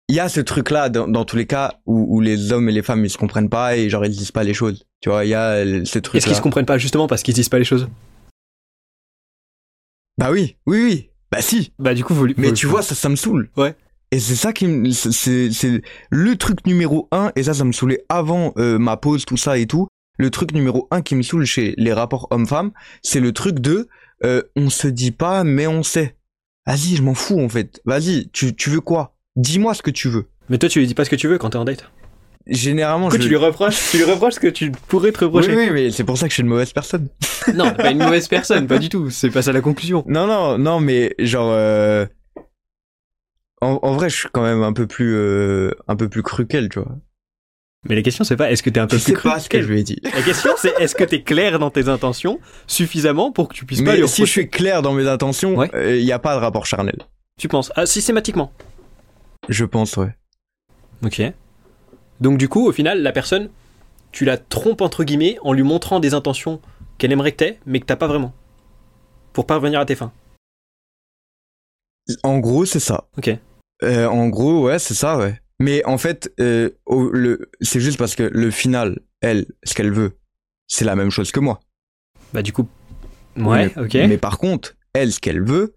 Speaker 1: il y a ce truc là dans, dans tous les cas où, où les hommes et les femmes ils se comprennent pas et genre ils disent pas les choses. Tu vois, il y a ce truc
Speaker 2: Est-ce qu'ils se comprennent pas justement parce qu'ils disent pas les choses?
Speaker 1: Bah oui, oui oui. Bah si.
Speaker 2: Bah, du coup, faut,
Speaker 1: Mais tu vois ça ça me saoule.
Speaker 2: Ouais.
Speaker 1: Et c'est ça qui me c'est- c'est le truc numéro un et ça ça me saoulait avant euh, ma pause tout ça et tout. Le truc numéro un qui me saoule chez les rapports homme-femme, c'est le truc de euh, on se dit pas mais on sait. Vas-y, je m'en fous en fait. Vas-y, tu tu veux quoi? Dis-moi ce que tu veux.
Speaker 2: Mais toi, tu lui dis pas ce que tu veux quand t'es en date.
Speaker 1: Généralement,
Speaker 2: Du coup,
Speaker 1: je
Speaker 2: tu lui reproches, tu lui reproches ce que tu pourrais te reprocher.
Speaker 1: Oui, oui, mais c'est pour ça que je suis une mauvaise personne. [LAUGHS]
Speaker 2: Non, pas une mauvaise personne, pas du tout. C'est pas ça la conclusion.
Speaker 1: Non, non, non, mais genre, euh, en, en vrai, je suis quand même un peu plus, euh, un peu plus cru qu'elle, tu vois.
Speaker 2: Mais la question, c'est pas est-ce que t'es un peu
Speaker 1: Je
Speaker 2: plus
Speaker 1: sais
Speaker 2: cru
Speaker 1: pas ce que je lui ai dit.
Speaker 2: La question, c'est est-ce que t'es clair dans tes intentions suffisamment pour que tu puisses pas lui
Speaker 1: Mais si je suis clair dans mes intentions, il
Speaker 2: Ouais.
Speaker 1: n'y a pas de rapport charnel.
Speaker 2: Tu penses ah, systématiquement.
Speaker 1: Je pense, ouais.
Speaker 2: Ok. Donc du coup, au final, la personne, tu la trompes entre guillemets en lui montrant des intentions qu'elle aimerait que t'aies, mais que t'as pas vraiment. Pour parvenir à tes fins.
Speaker 1: En gros, c'est ça.
Speaker 2: Ok.
Speaker 1: Euh, en gros, ouais, c'est ça, ouais. Mais en fait, euh, au- le, c'est juste parce que le final, elle, ce qu'elle veut, c'est la même chose que moi.
Speaker 2: Bah du coup. Ouais,
Speaker 1: mais,
Speaker 2: ok.
Speaker 1: Mais par contre, elle, ce qu'elle veut,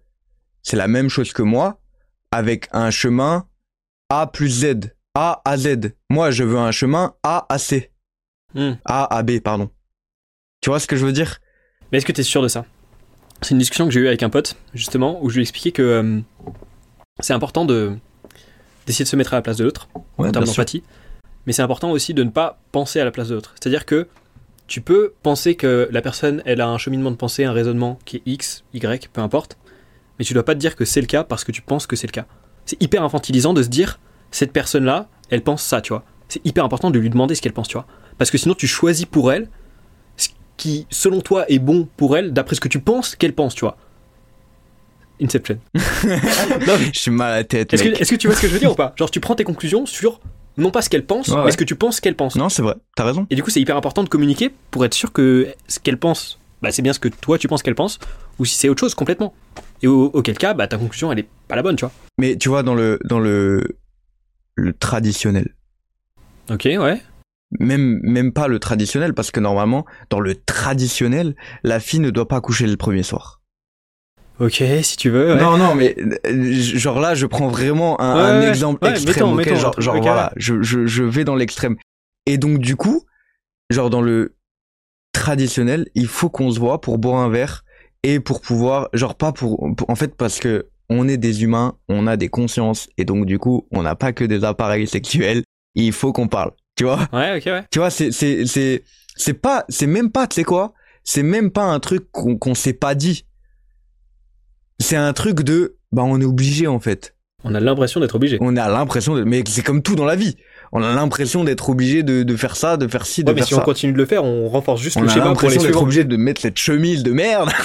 Speaker 1: c'est la même chose que moi, avec un chemin A plus Z. A à Z. Moi, je veux un chemin A à C.
Speaker 2: Hmm.
Speaker 1: A à B, pardon. Tu vois ce que je veux dire?
Speaker 2: Mais est-ce que tu es sûr de ça? C'est une discussion que j'ai eue avec un pote, justement, où je lui ai expliqué que euh, c'est important de d'essayer de se mettre à la place de l'autre,
Speaker 1: Ouais,
Speaker 2: en termes d'empathie. Mais c'est important aussi de ne pas penser à la place de l'autre. C'est-à-dire que tu peux penser que la personne, elle a un cheminement de pensée, un raisonnement qui est X, Y, peu importe, mais tu dois pas te dire que c'est le cas parce que tu penses que c'est le cas. C'est hyper infantilisant de se dire, cette personne-là, elle pense ça, tu vois. C'est hyper important de lui demander ce qu'elle pense, tu vois. Parce que sinon, tu choisis pour elle ce qui, selon toi, est bon pour elle, d'après ce que tu penses qu'elle pense, tu vois. Inception. [LAUGHS] Non, mais-
Speaker 1: Je suis mal à la tête.
Speaker 2: Est-ce que, tu vois ce que je veux dire ou pas? Genre, tu prends tes conclusions sur non pas ce qu'elle pense,
Speaker 1: Ouais,
Speaker 2: mais ce que tu penses qu'elle pense.
Speaker 1: Non, c'est vrai. T'as raison.
Speaker 2: Et du coup, c'est hyper important de communiquer pour être sûr que ce qu'elle pense, bah, c'est bien ce que toi tu penses qu'elle pense, ou si c'est autre chose complètement. Et au- auquel cas, bah, ta conclusion, elle est pas la bonne, tu vois.
Speaker 1: Mais tu vois, dans le, dans le, le traditionnel,
Speaker 2: Ok, ouais.
Speaker 1: même, même pas le traditionnel, parce que normalement, dans le traditionnel, la fille ne doit pas coucher le premier soir.
Speaker 2: Ok, si tu veux. ouais.
Speaker 1: Non, non, mais genre là, je prends vraiment un,
Speaker 2: Ouais,
Speaker 1: un
Speaker 2: ouais,
Speaker 1: exemple extrême.
Speaker 2: mettons,
Speaker 1: ok
Speaker 2: mettons un
Speaker 1: genre, genre voilà, je, je, je vais dans l'extrême. Et donc du coup, genre dans le traditionnel, il faut qu'on se voit pour boire un verre et pour pouvoir, genre pas pour, pour- en fait parce que on est des humains, on a des consciences et donc du coup, on n'a pas que des appareils sexuels. Il faut qu'on parle, tu vois?
Speaker 2: Ouais, ok, ouais.
Speaker 1: Tu vois, c'est c'est c'est c'est pas c'est même pas tu sais quoi? C'est même pas un truc qu'on qu'on s'est pas dit. C'est un truc de bah on est obligé en fait.
Speaker 2: On a l'impression d'être obligé.
Speaker 1: On a l'impression de mais c'est comme tout dans la vie. On a l'impression d'être obligé de, de faire ça, de faire ci, de
Speaker 2: Ouais, mais
Speaker 1: faire
Speaker 2: si on continue de le faire, on renforce juste
Speaker 1: On
Speaker 2: le schéma pour les
Speaker 1: l'impression d'être obligé de mettre cette chemise de merde. [LAUGHS]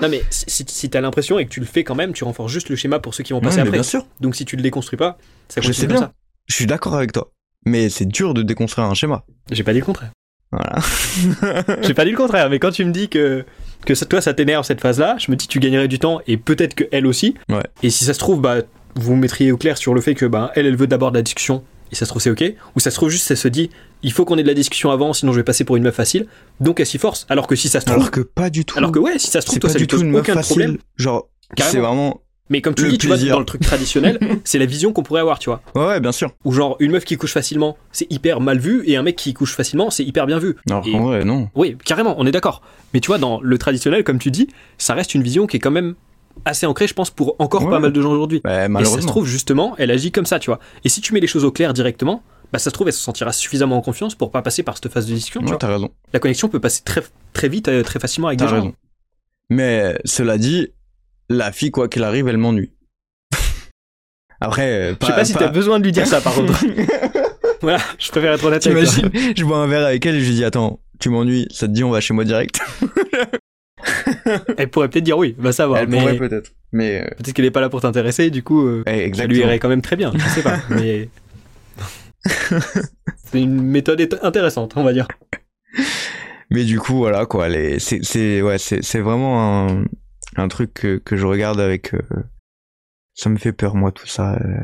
Speaker 2: Non, mais si, t'as l'impression et que tu le fais quand même, tu renforces juste le schéma pour ceux qui vont passer
Speaker 1: mais
Speaker 2: après.
Speaker 1: bien sûr,
Speaker 2: Donc si tu le déconstruis pas, ça
Speaker 1: Je sais bien.
Speaker 2: ça.
Speaker 1: je suis d'accord avec toi. Mais c'est dur de déconstruire un schéma.
Speaker 2: J'ai pas dit le contraire.
Speaker 1: Voilà. [LAUGHS]
Speaker 2: J'ai pas dit le contraire, mais quand tu me dis que, que ça, toi ça t'énerve cette phase-là, je me dis que tu gagnerais du temps et peut-être que elle aussi.
Speaker 1: Ouais.
Speaker 2: Et si ça se trouve, bah, vous mettriez au clair sur le fait que bah, elle, elle veut d'abord de la discussion et ça se trouve c'est ok. Ou ça se trouve juste, elle se dit il faut qu'on ait de la discussion avant, sinon je vais passer pour une meuf facile. Donc elle s'y force. Alors que si ça se trouve.
Speaker 1: Alors que pas du tout.
Speaker 2: Alors que ouais, si ça se trouve,
Speaker 1: c'est
Speaker 2: toi
Speaker 1: pas
Speaker 2: ça
Speaker 1: du
Speaker 2: lui
Speaker 1: tout une meuf
Speaker 2: aucun
Speaker 1: facile.
Speaker 2: problème.
Speaker 1: Genre, c'est vraiment.
Speaker 2: Mais comme tu
Speaker 1: Le
Speaker 2: dis, tu vois, dans le truc traditionnel, [LAUGHS] c'est la vision qu'on pourrait avoir, tu vois.
Speaker 1: Ouais, ouais, bien sûr.
Speaker 2: Ou genre, une meuf qui couche facilement, c'est hyper mal vu, et un mec qui couche facilement, c'est hyper bien vu.
Speaker 1: Alors
Speaker 2: Et-
Speaker 1: vrai, non.
Speaker 2: Oui, carrément, on est d'accord. Mais tu vois, dans le traditionnel, comme tu dis, ça reste une vision qui est quand même assez ancrée, je pense, pour encore
Speaker 1: Ouais.
Speaker 2: pas mal de gens aujourd'hui.
Speaker 1: Bah,
Speaker 2: Et ça se trouve, justement, elle agit comme ça, tu vois. Et si tu mets les choses au clair directement, bah ça se trouve, elle se sentira suffisamment en confiance pour pas passer par cette phase de discussion, tu vois.
Speaker 1: raison.
Speaker 2: La connexion peut passer très, très vite, euh, très facilement avec des
Speaker 1: T'as
Speaker 2: gens.
Speaker 1: raison. Mais cela dit, la fille, quoi qu'il arrive, elle m'ennuie. [LAUGHS] Après, euh,
Speaker 2: Je sais pas si t'as besoin de lui dire ça, par contre. [LAUGHS] voilà, je préfère être honnête.
Speaker 1: T'imagines, je bois un verre avec elle et je lui dis Attends, tu m'ennuies, ça te dit on va chez moi direct? [LAUGHS] [LAUGHS]
Speaker 2: Elle pourrait peut-être dire oui, va savoir.
Speaker 1: Elle
Speaker 2: mais
Speaker 1: pourrait peut-être. Mais euh,
Speaker 2: peut-être qu'elle est pas là pour t'intéresser, du coup, euh,
Speaker 1: ouais,
Speaker 2: ça lui irait quand même très bien, je sais pas. [LAUGHS] Mais. C'est une méthode ét- intéressante, on va dire.
Speaker 1: Mais du coup, voilà quoi. Les... C'est, ouais, c'est, vraiment un, un truc que, que je regarde avec. euh, Ça me fait peur, moi, tout ça. euh,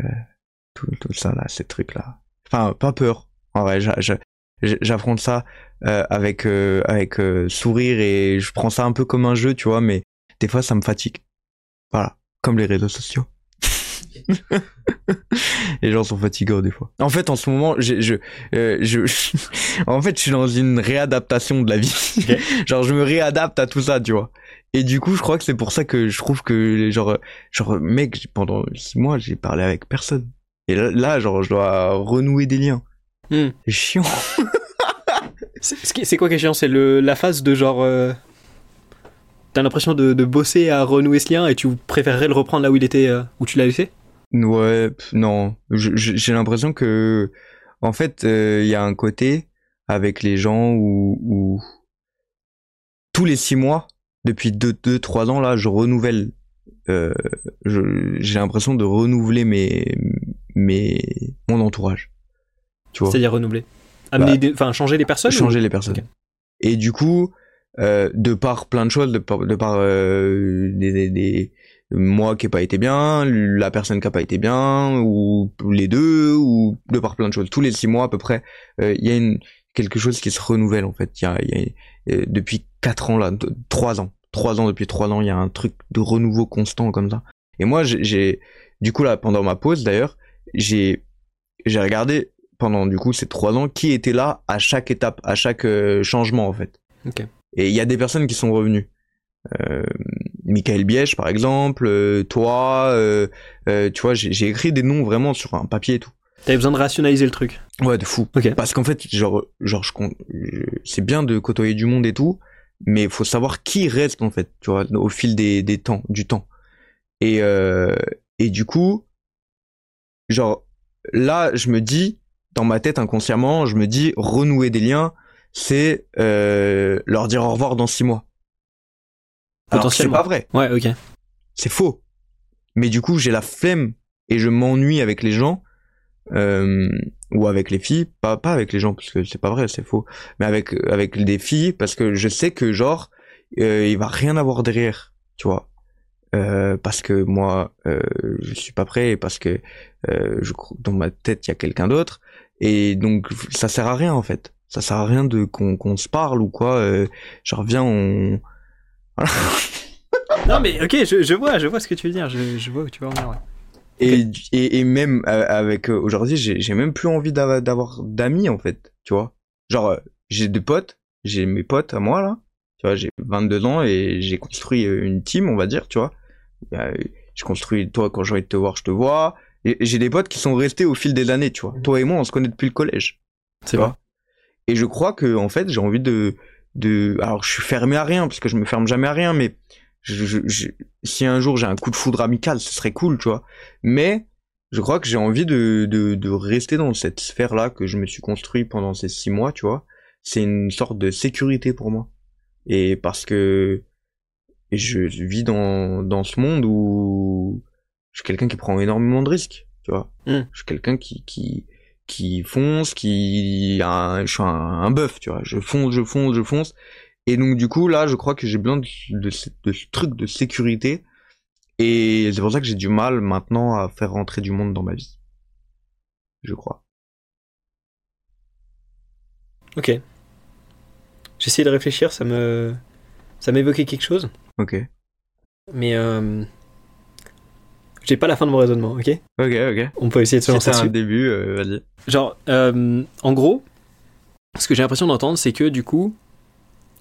Speaker 1: Tout, tout ça, là, ces trucs-là. Enfin, pas peur. En vrai, j'a- j'a- j'affronte ça euh, avec, euh, avec euh, sourire et je prends ça un peu comme un jeu, tu vois, mais des fois, ça me fatigue. Voilà. Comme les réseaux sociaux. [LAUGHS] les gens sont fatigants des fois. En fait, en ce moment, je, euh, je, [LAUGHS] en fait, je suis dans une réadaptation de la vie. [LAUGHS] Genre, je me réadapte à tout ça, tu vois. Et du coup, je crois que c'est pour ça que je trouve que, genre, genre, mec, pendant six mois, j'ai parlé avec personne. Et là, là, genre, je dois renouer des liens. [LAUGHS] C'est chiant.
Speaker 2: C'est quoi qui est chiant? C'est le- la phase de genre. euh, T'as l'impression de, de bosser à renouer ce lien et tu préférerais le reprendre là où il était, euh, où tu l'as laissé?
Speaker 1: Ouais, non. J'ai l'impression que, en fait, euh, il y a un côté avec les gens où, où tous les six mois, depuis deux, deux, trois ans là, je renouvelle. euh, J'ai l'impression de renouveler mes, mes, mon entourage. Tu vois.
Speaker 2: C'est-à-dire renouveler. Amener des- Enfin, changer les personnes
Speaker 1: changer
Speaker 2: ou-
Speaker 1: les personnes. Et du coup, euh, de par plein de choses, de par, de par euh, des, des, des- moi qui ai pas été bien, la personne qui a pas été bien, ou les deux, ou de par plein de choses. Tous les six mois à peu près, euh, il y a une quelque chose qui se renouvelle en fait. Il y a, y a- euh, depuis quatre ans là, trois ans, trois ans depuis trois ans, il y a un truc de renouveau constant comme ça. Et moi, j'ai- j'ai, du coup là, pendant ma pause d'ailleurs, j'ai, j'ai regardé pendant du coup ces trois ans qui était là à chaque étape, à chaque euh, changement en fait. Et il y a des personnes qui sont revenues. Euh, Michael Biège par exemple, euh, toi, tu vois, j'ai écrit des noms vraiment sur un papier et tout.
Speaker 2: T'avais besoin de rationaliser le truc.
Speaker 1: Ouais, de fou. Parce qu'en fait, genre, genre, je, con- je- c'est bien de côtoyer du monde et tout, mais il faut savoir qui reste en fait, tu vois, au fil des, des temps, du temps. Et et du coup, genre, là, je me dis, dans ma tête inconsciemment, je me dis, renouer des liens, c'est euh, leur dire au revoir dans six mois. Alors c'est pas vrai,
Speaker 2: Ouais, ok.
Speaker 1: c'est faux. Mais du coup, j'ai la flemme et je m'ennuie avec les gens euh, ou avec les filles, pas pas avec les gens parce que c'est pas vrai, c'est faux, mais avec avec des filles parce que je sais que genre euh, il va rien avoir derrière, tu vois. Euh, parce que moi euh, je suis pas prêt et parce que euh, je dans ma tête il y a quelqu'un d'autre et donc ça sert à rien en fait. Ça sert à rien de qu'on qu'on se parle ou quoi. Euh, genre viens on [LAUGHS]
Speaker 2: Non, mais ok, je, je vois, je vois ce que tu veux dire. Je, je vois où tu veux en venir. Ouais.
Speaker 1: Et, et, et même euh, avec euh, aujourd'hui, j'ai même plus envie d'avoir d'amis en fait, tu vois. Genre euh, j'ai des potes, j'ai mes potes à moi là, tu vois, j'ai 22 ans et j'ai construit une team, on va dire, tu vois. J'ai construit toi quand j'ai envie de te voir, je te vois. J'ai des potes qui sont restés au fil des années, tu vois. Toi et moi, on se connaît depuis le collège.
Speaker 2: C'est
Speaker 1: Tu
Speaker 2: vrai.
Speaker 1: vois Et je crois que en fait, j'ai envie de de alors je suis fermé à rien parce que je me ferme jamais à rien mais je, je, je- si un jour j'ai un coup de foudre amical, ce serait cool, tu vois. Mais je crois que j'ai envie de, de, de rester dans cette sphère-là que je me suis construit pendant ces six mois, tu vois. C'est une sorte de sécurité pour moi. Et parce que je vis dans, dans ce monde où je suis quelqu'un qui prend énormément de risques, tu vois.
Speaker 2: Mm.
Speaker 1: Je suis quelqu'un qui, qui, qui fonce, qui un, je suis un, un bœuf, tu vois. Je fonce, je fonce, je fonce. Et donc du coup là, je crois que j'ai besoin de, de, ce- de ce truc de sécurité. Et c'est pour ça que j'ai du mal maintenant à faire rentrer du monde dans ma vie. Je crois.
Speaker 2: Ok. J'essaie de réfléchir, ça me. Ça m'évoquait quelque chose,
Speaker 1: Ok.
Speaker 2: mais. Euh... J'ai pas la fin de mon raisonnement, ok
Speaker 1: Ok, ok.
Speaker 2: On peut essayer de se lancer
Speaker 1: C'était un
Speaker 2: dessus.
Speaker 1: début, euh, vas-y.
Speaker 2: Genre, euh, en gros, ce que j'ai l'impression d'entendre, c'est que du coup,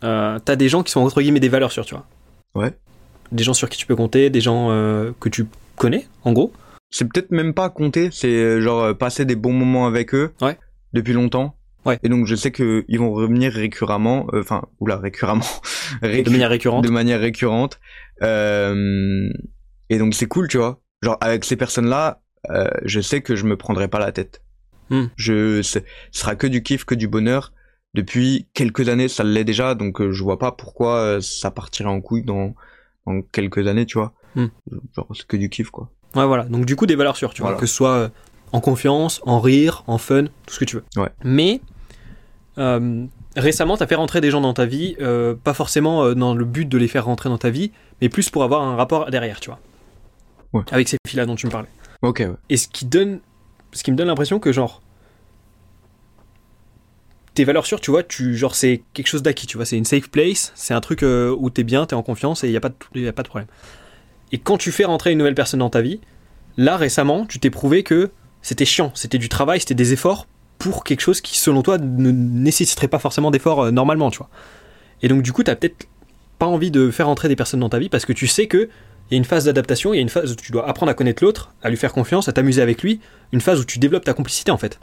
Speaker 2: euh, t'as des gens qui sont entre guillemets des valeurs sûres, tu vois.
Speaker 1: Ouais.
Speaker 2: Des gens sur qui tu peux compter, des gens euh, que tu connais, en gros.
Speaker 1: C'est peut-être même pas compter, c'est euh, genre euh, passer des bons moments avec eux.
Speaker 2: Ouais.
Speaker 1: Depuis longtemps.
Speaker 2: Ouais.
Speaker 1: Et donc je sais que ils vont revenir récurremment, euh, enfin, oula, récurremment. Récu-
Speaker 2: De manière récurrente.
Speaker 1: de manière récurrente. Euh, et donc c'est cool, tu vois. Genre avec ces personnes-là, euh, je sais que je me prendrai pas la tête.
Speaker 2: Hmm.
Speaker 1: Je, ce ce sera que du kiff, que du bonheur. Depuis quelques années, ça l'est déjà, donc euh, je vois pas pourquoi euh, ça partirait en couille dans, dans quelques années, tu vois.
Speaker 2: Hmm.
Speaker 1: Genre c'est que du kiff, quoi.
Speaker 2: Ouais, voilà. Donc, du coup, des valeurs sûres, tu vois. Que ce soit en confiance, en rire, en fun, tout ce que tu veux.
Speaker 1: Ouais.
Speaker 2: Mais, récemment, t'as fait rentrer des gens dans ta vie, pas forcément dans le but de les faire rentrer dans ta vie, mais plus pour avoir un rapport derrière, tu vois.
Speaker 1: Ouais.
Speaker 2: Avec ces filles-là dont tu me parlais.
Speaker 1: Ok, ouais.
Speaker 2: Et ce qui donne, ce qui me donne l'impression que genre tes valeurs sûres, tu vois, tu genre c'est quelque chose d'acquis, tu vois, c'est une safe place, c'est un truc euh, où t'es bien, t'es en confiance et il y a pas de, y a pas de problème. Et quand tu fais rentrer une nouvelle personne dans ta vie, là récemment, tu t'es prouvé que c'était chiant, c'était du travail, c'était des efforts pour quelque chose qui selon toi ne nécessiterait pas forcément d'efforts euh, normalement, tu vois. Et donc du coup, t'as peut-être pas envie de faire rentrer des personnes dans ta vie parce que tu sais que il y a une phase d'adaptation, il y a une phase où tu dois apprendre à connaître l'autre, à lui faire confiance, à t'amuser avec lui, une phase où tu développes ta complicité en fait.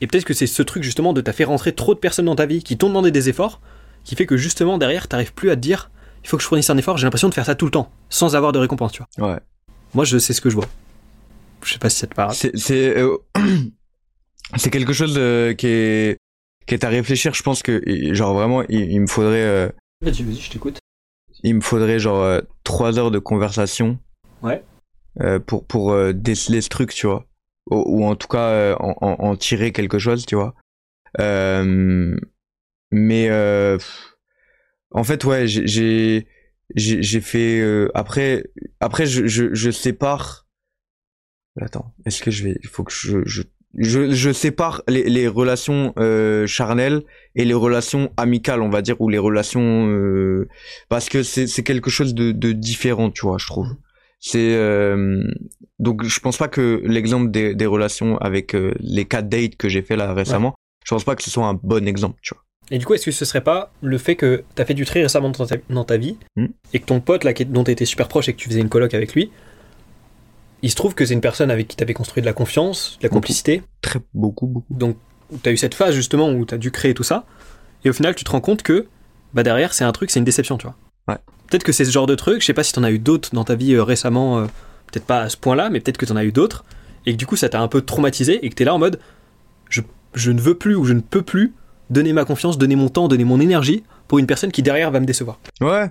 Speaker 2: Et peut-être que c'est ce truc justement de t'as fait rentrer trop de personnes dans ta vie qui t'ont demandé des efforts, qui fait que justement derrière t'arrives plus à te dire il faut que je fournisse un effort, j'ai l'impression de faire ça tout le temps, sans avoir de récompense, tu vois.
Speaker 1: Ouais.
Speaker 2: Moi je sais ce que je vois. Je sais pas si ça te parle.
Speaker 1: C'est, c'est, euh, [CLEARS THROAT] c'est quelque chose euh, qui est, qui est à réfléchir. Je pense que, genre vraiment, il, il me faudrait, euh,
Speaker 2: Vas-y, vas-y, je t'écoute.
Speaker 1: Il me faudrait genre euh, trois heures de conversation.
Speaker 2: Ouais.
Speaker 1: euh, pour pour euh, déceler ce truc, tu vois, ou, ou en tout cas euh, en, en, en tirer quelque chose, tu vois. Euh, mais euh, en fait, ouais, j'ai j'ai j'ai j'ai fait euh, après après je je je sépare. Attends, est-ce que je vais, il faut que je je je, je sépare les, les relations euh, charnelles et les relations amicales, on va dire, ou les relations euh, parce que c'est quelque chose de, de différent, tu vois, je trouve. c'est euh, donc je pense pas que l'exemple des, des relations avec les quatre dates que j'ai fait là récemment, je pense pas que ce soit un bon exemple, tu vois.
Speaker 2: Et du coup, est-ce que ce serait pas le fait que t'as fait du tri récemment dans ta, dans ta vie
Speaker 1: Hmm.
Speaker 2: et que ton pote là, dont t'étais super proche et que tu faisais une coloc avec lui, il se trouve que c'est une personne avec qui t'avais construit de la confiance, de la
Speaker 1: Beaucoup.
Speaker 2: complicité,
Speaker 1: Très beaucoup beaucoup.
Speaker 2: donc où t'as eu cette phase justement où t'as dû créer tout ça, et au final tu te rends compte que bah derrière c'est un truc, c'est une déception, tu vois.
Speaker 1: Ouais.
Speaker 2: Peut-être que c'est ce genre de truc, je sais pas si t'en as eu d'autres dans ta vie euh, récemment, euh, peut-être pas à ce point-là, mais peut-être que t'en as eu d'autres, et que du coup ça t'a un peu traumatisé, et que t'es là en mode je, je ne veux plus ou je ne peux plus donner ma confiance, donner mon temps, donner mon énergie pour une personne qui derrière va me décevoir.
Speaker 1: Ouais,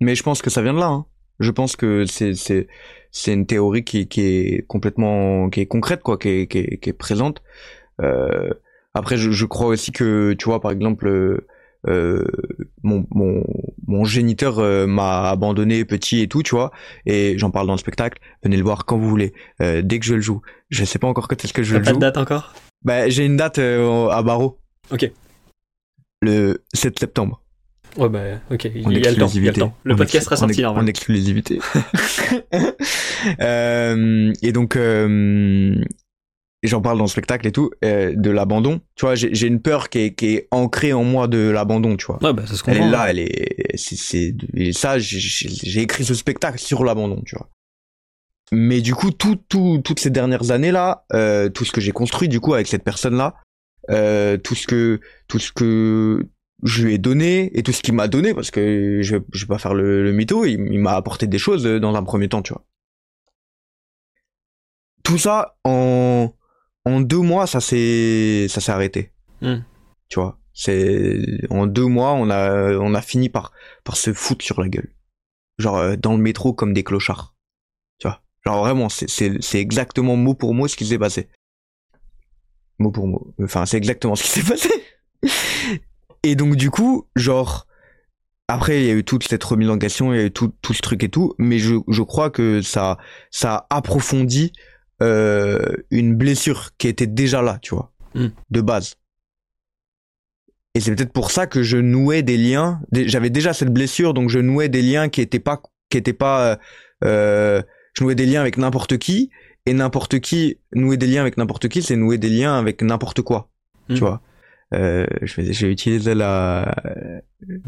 Speaker 1: mais je pense que ça vient de là. Hein. Je pense que c'est c'est c'est une théorie qui qui est complètement qui est concrète quoi, qui est qui est, qui est présente. Euh, après, je, je crois aussi que tu vois par exemple. euh, mon, mon, mon géniteur euh, m'a abandonné petit et tout, tu vois, et j'en parle dans le spectacle. Venez le voir quand vous voulez, euh, dès que je le joue. Je sais pas encore quand est-ce que je le
Speaker 2: pas
Speaker 1: joue.
Speaker 2: de date encore?
Speaker 1: Bah, j'ai une date euh, à Barreau.
Speaker 2: Ok.
Speaker 1: Le 7 septembre.
Speaker 2: Ouais bah ok, il
Speaker 1: En
Speaker 2: y a le temps, il y a le temps. Le
Speaker 1: En
Speaker 2: podcast sera
Speaker 1: en
Speaker 2: sorti normalement.
Speaker 1: En exclusivité. [LAUGHS] [LAUGHS] Euh, et donc, euh, j'en parle dans le spectacle et tout, euh, de l'abandon. Tu vois, j'ai une peur qui est, qui est ancrée en moi de l'abandon, tu vois.
Speaker 2: Ouais bah ça se
Speaker 1: Elle
Speaker 2: comprend.
Speaker 1: est là, elle est, c'est, et ça, j'ai écrit ce spectacle sur l'abandon, tu vois. Mais du coup, tout, tout, toutes ces dernières années-là, euh, tout ce que j'ai construit, du coup, avec cette personne-là, euh, tout ce que, tout ce que je lui ai donné et tout ce qu'il m'a donné, parce que je, vais- je vais pas faire le, le mytho, il, il m'a apporté des choses euh, dans un premier temps, tu vois. Tout ça, en, en deux mois, ça s'est, ça s'est arrêté.
Speaker 2: Hmm.
Speaker 1: Tu vois. C'est, en deux mois, on a, on a fini par, par se foutre sur la gueule. Genre, euh, dans le métro comme des clochards. Tu vois. Genre vraiment, c'est exactement mot pour mot ce qui s'est passé. Mot pour mot. Enfin, c'est exactement ce qui s'est passé. Et donc, du coup, genre, après, il y a eu toute cette remise en question, il y a eu tout, tout ce truc et tout, mais je, je crois que ça, ça a approfondi euh, une blessure qui était déjà là, tu vois,
Speaker 2: Mm.
Speaker 1: de base. Et c'est peut-être pour ça que je nouais des liens. J'avais déjà cette blessure, donc je nouais des liens qui étaient pas, qui étaient pas. euh, euh, je nouais des liens avec n'importe qui, et n'importe qui nouer des liens avec n'importe qui, c'est nouer des liens avec n'importe quoi,
Speaker 2: Mm.
Speaker 1: tu vois. Euh, je vais, j'ai utilisé la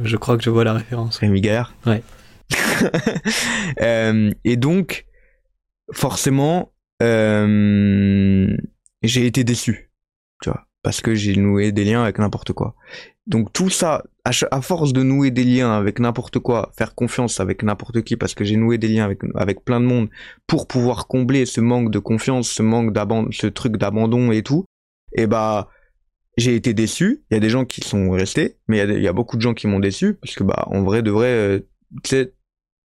Speaker 2: Je crois que je vois la référence.
Speaker 1: Rémi Gaillard.
Speaker 2: Ouais. [LAUGHS]
Speaker 1: Euh, et donc, forcément, euh, j'ai été déçu, tu vois, parce que j'ai noué des liens avec n'importe quoi. Donc tout ça, à, force de nouer des liens avec n'importe quoi, faire confiance avec n'importe qui, parce que j'ai noué des liens avec, avec plein de monde pour pouvoir combler ce manque de confiance, ce manque d'abandon, ce truc d'abandon et tout, et bah, j'ai été déçu. Il y a des gens qui sont restés, mais il y a des- il y, a beaucoup de gens qui m'ont déçu, parce que bah, en vrai, de vrai, euh, tu sais,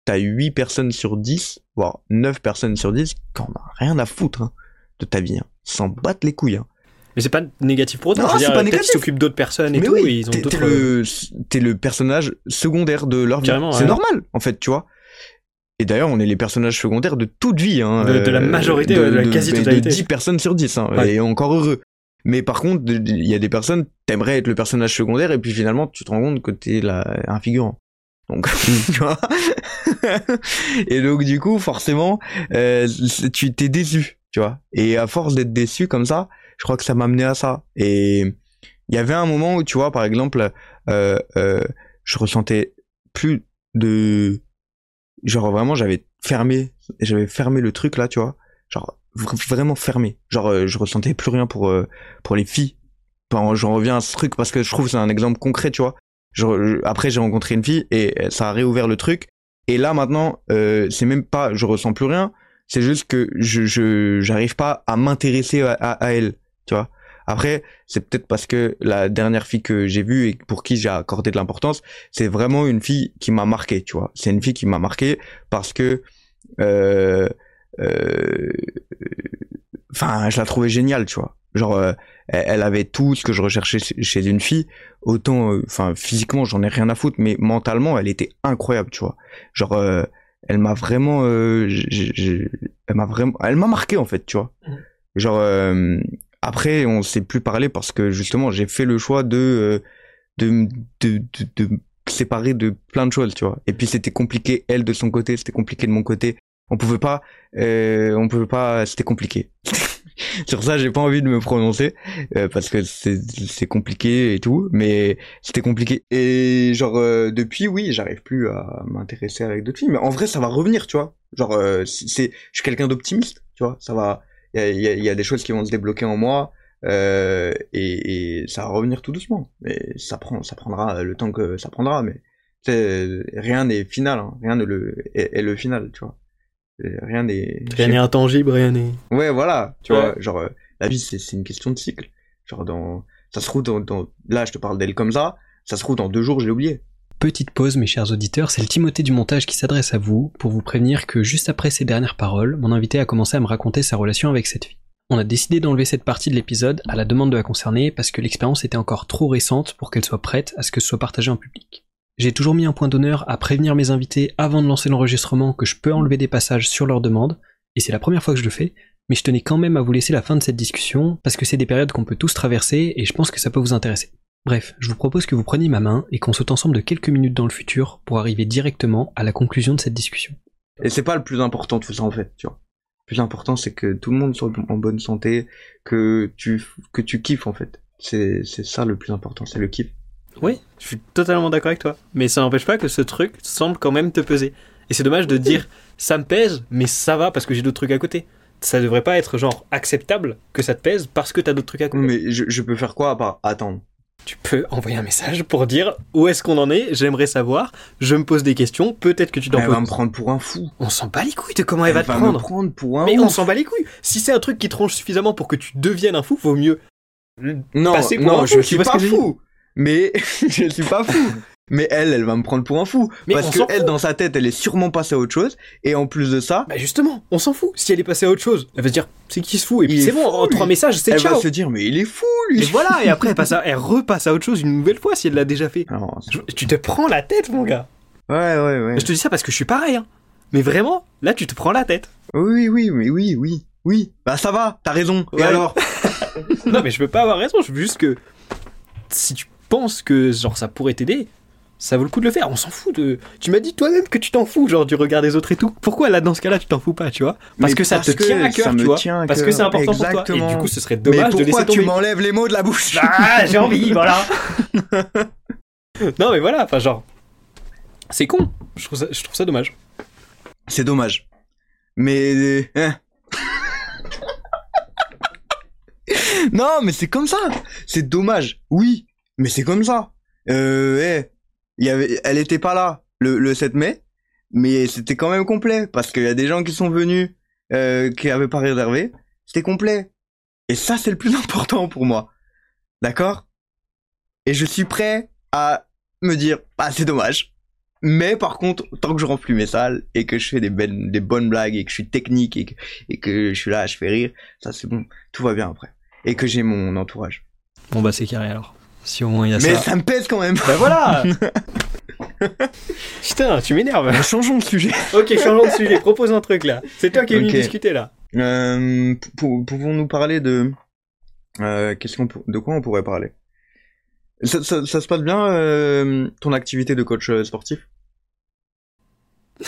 Speaker 1: t'as 8 personnes sur 10, voire 9 personnes sur 10, qui en ont rien à foutre hein, de ta vie. Hein. Ils s'en battent les couilles. Hein.
Speaker 2: Mais c'est pas négatif pour autant.
Speaker 1: Non, c'est pas négatif.
Speaker 2: qu'ils s'occupent d'autres personnes et
Speaker 1: Mais
Speaker 2: tout,
Speaker 1: oui,
Speaker 2: et ils ont
Speaker 1: t'es,
Speaker 2: d'autres.
Speaker 1: t'es le, t'es le personnage secondaire de leur vie.
Speaker 2: Carrément,
Speaker 1: C'est
Speaker 2: ouais.
Speaker 1: normal, en fait, tu vois. Et d'ailleurs, on est les personnages secondaires de toute vie. Hein,
Speaker 2: De- de la majorité, ouais, de la quasi-totalité.
Speaker 1: De 10 personnes sur 10, hein,
Speaker 2: Ouais.
Speaker 1: et encore heureux. Mais par contre, il y a des personnes, t'aimerais être le personnage secondaire, et puis finalement, tu te rends compte que t'es là, un figurant. Donc, [LAUGHS] tu vois. [LAUGHS] et donc, du coup, forcément, euh, tu t'es déçu, tu vois. Et à force d'être déçu comme ça, je crois que ça m'a amené à ça. Et il y avait un moment où, tu vois, par exemple, euh, euh, je ressentais plus de, genre vraiment, j'avais fermé, j'avais fermé le truc là, tu vois, genre vraiment fermé. Genre, euh, je ressentais plus rien pour euh, pour les filles. Enfin, j'en reviens à ce truc parce que je trouve que c'est un exemple concret, tu vois. Je- après, j'ai rencontré une fille et ça a réouvert le truc. Et là, maintenant, euh, c'est même pas, je ressens plus rien. C'est juste que je, j'arrive pas à m'intéresser à, à, à elle, tu vois. Après, c'est peut-être parce que la dernière fille que j'ai vue et pour qui j'ai accordé de l'importance, c'est vraiment une fille qui m'a marqué, tu vois. C'est une fille qui m'a marqué parce que, euh, euh, enfin, je la trouvais géniale, tu vois. Genre, euh, elle, avait tout ce que je recherchais chez- une fille. Autant, euh, enfin, physiquement, j'en ai rien à foutre, mais mentalement, elle était incroyable, tu vois. Genre, euh, elle m'a vraiment, euh, elle m'a vraiment, elle m'a marqué en fait, tu vois.
Speaker 2: Mhm.
Speaker 1: Genre, euh, après, on s'est plus parlé parce que justement, j'ai fait le choix de, euh, de, de, de, de me séparer de plein de choses, tu vois. Et puis c'était compliqué, elle de son côté, c'était compliqué de mon côté. On pouvait pas, euh, on pouvait pas, c'était compliqué. [LAUGHS] Sur ça, j'ai pas envie de me prononcer euh, parce que c'est compliqué et tout, mais c'était compliqué. Et genre euh, depuis, oui, j'arrive plus à m'intéresser avec d'autres films. Mais en vrai, ça va revenir, tu vois. Genre, euh, c'est, je suis quelqu'un d'optimiste, tu vois. Ça va, il y a, y a- y a des choses qui vont se débloquer en moi. euh, et, et ça va revenir tout doucement. Mais ça prend, ça prendra le temps que ça prendra. Mais rien n'est final, hein. rien ne le est le final, tu vois. Rien n'est.
Speaker 2: Rien n'est intangible, rien n'est.
Speaker 1: Ouais, voilà, tu
Speaker 2: Ouais.
Speaker 1: vois, genre euh, la vie c'est une question de cycle. Genre dans ça se trouve dans, dans là je te parle d'elle comme ça, ça se trouve dans deux jours je l'ai oublié.
Speaker 2: Petite pause, mes chers auditeurs, c'est le Timothée du montage qui s'adresse à vous pour vous prévenir que juste après ces dernières paroles, mon invité a commencé à me raconter sa relation avec cette fille. On a décidé d'enlever cette partie de l'épisode à la demande de la concernée parce que l'expérience était encore trop récente pour qu'elle soit prête à ce que ce soit partagé en public. J'ai toujours mis un point d'honneur à prévenir mes invités avant de lancer l'enregistrement que je peux enlever des passages sur leur demande, et c'est la première fois que je le fais, mais je tenais quand même à vous laisser la fin de cette discussion parce que c'est des périodes qu'on peut tous traverser et je pense que ça peut vous intéresser. Bref, je vous propose que vous preniez ma main et qu'on saute ensemble de quelques minutes dans le futur pour arriver directement à la conclusion de cette discussion.
Speaker 1: Et c'est pas le plus important tout ça en fait, tu vois. Le plus important c'est que tout le monde soit en bonne santé, que tu que tu kiffes en fait. C'est c'est ça le plus important, c'est le kiff.
Speaker 2: Oui, je suis totalement d'accord avec toi. Mais ça n'empêche pas que ce truc semble quand même te peser. Et c'est dommage de dire ça me pèse, mais ça va parce que j'ai d'autres trucs à côté. Ça devrait pas être genre acceptable que ça te pèse parce que t'as d'autres trucs à côté.
Speaker 1: Mais je, je peux faire quoi à part attendre?
Speaker 2: Tu peux envoyer un message pour dire où est-ce qu'on en est, j'aimerais savoir, je me pose des questions, peut-être que tu t'en
Speaker 1: Elle va me
Speaker 2: poses.
Speaker 1: prendre pour un fou.
Speaker 2: On s'en bat les couilles de comment elle, va te
Speaker 1: me
Speaker 2: prendre.
Speaker 1: prendre pour un
Speaker 2: Mais
Speaker 1: ouf.
Speaker 2: on s'en bat les couilles. Si c'est un truc qui tranche suffisamment pour que tu deviennes un fou, vaut mieux.
Speaker 1: Non,
Speaker 2: passer pour
Speaker 1: non,
Speaker 2: un
Speaker 1: je
Speaker 2: fou, tu
Speaker 1: suis pas
Speaker 2: je
Speaker 1: fou. Mais [LAUGHS] je suis pas fou. Mais elle, elle va me prendre pour un fou.
Speaker 2: Mais
Speaker 1: parce que elle, dans sa tête, elle est sûrement passée à autre chose. Et en plus de ça,
Speaker 2: Bah justement, on s'en fout. Si elle est passée à autre chose, elle va se dire c'est qui se fout et puis c'est
Speaker 1: est
Speaker 2: bon.
Speaker 1: fou,
Speaker 2: En trois messages, c'est
Speaker 1: elle
Speaker 2: ciao.
Speaker 1: va se dire, mais il est fou,
Speaker 2: Et
Speaker 1: lui.
Speaker 2: voilà. Et après, elle, passe à- [LAUGHS] elle repasse à autre chose une nouvelle fois si elle l'a déjà fait. Je- tu te prends la tête, mon gars.
Speaker 1: ouais, ouais, ouais.
Speaker 2: Je te dis ça parce que je suis pareil. Hein. Mais vraiment, là, tu te prends la tête.
Speaker 1: Oui, oui, mais oui, oui, oui. Bah, ça va, t'as raison. Et alors? [LAUGHS]
Speaker 2: non, mais je peux pas avoir raison. Je veux juste que si tu penses que genre ça pourrait t'aider, ça vaut le coup de le faire. On s'en fout de. Tu m'as dit toi-même que tu t'en fous, genre du regard des autres et tout. Pourquoi là, dans ce cas-là, tu t'en fous pas, tu vois? Parce
Speaker 1: Mais
Speaker 2: que ça
Speaker 1: parce
Speaker 2: te tient à cœur, tu vois. Parce que c'est important pour toi. Et du coup, ce serait
Speaker 1: Mais
Speaker 2: dommage de
Speaker 1: pourquoi
Speaker 2: laisser
Speaker 1: tu
Speaker 2: tomber.
Speaker 1: m'enlèves les mots de la bouche?
Speaker 2: Ah, [LAUGHS] j'ai envie, voilà. [LAUGHS] non, mais voilà, enfin, genre, c'est con. Je trouve ça, je trouve ça dommage.
Speaker 1: C'est dommage. Mais... hein. [LAUGHS] non, mais c'est comme ça. C'est dommage. Oui, mais c'est comme ça. Euh, eh, il y avait, elle était pas là le, le 7 mai, mais c'était quand même complet parce qu'il y a des gens qui sont venus euh, qui avaient pas réservé. C'était complet. Et ça, c'est le plus [LAUGHS] important pour moi. D'accord? Et je suis prêt à me dire, ah, c'est dommage. Mais par contre, tant que je remplis mes salles et que je fais des, belles, des bonnes blagues et que je suis technique et que, et que je suis là, je fais rire, ça c'est bon, tout va bien après. Et que j'ai mon entourage.
Speaker 2: Bon, bah, c'est carré alors. Si au moins il y a
Speaker 1: Mais
Speaker 2: ça.
Speaker 1: ça me pèse quand même.
Speaker 2: Bah voilà [LAUGHS] Putain, tu m'énerves.
Speaker 1: Changeons de sujet.
Speaker 2: ok, changeons de sujet. Propose un truc là. C'est toi qui es venu discuter là.
Speaker 1: Euh, pou- Pouvons-nous parler de... Euh, qu'est-ce qu'on de quoi on pourrait parler? Ça, ça, ça se passe bien euh, ton activité de coach sportif? [LAUGHS]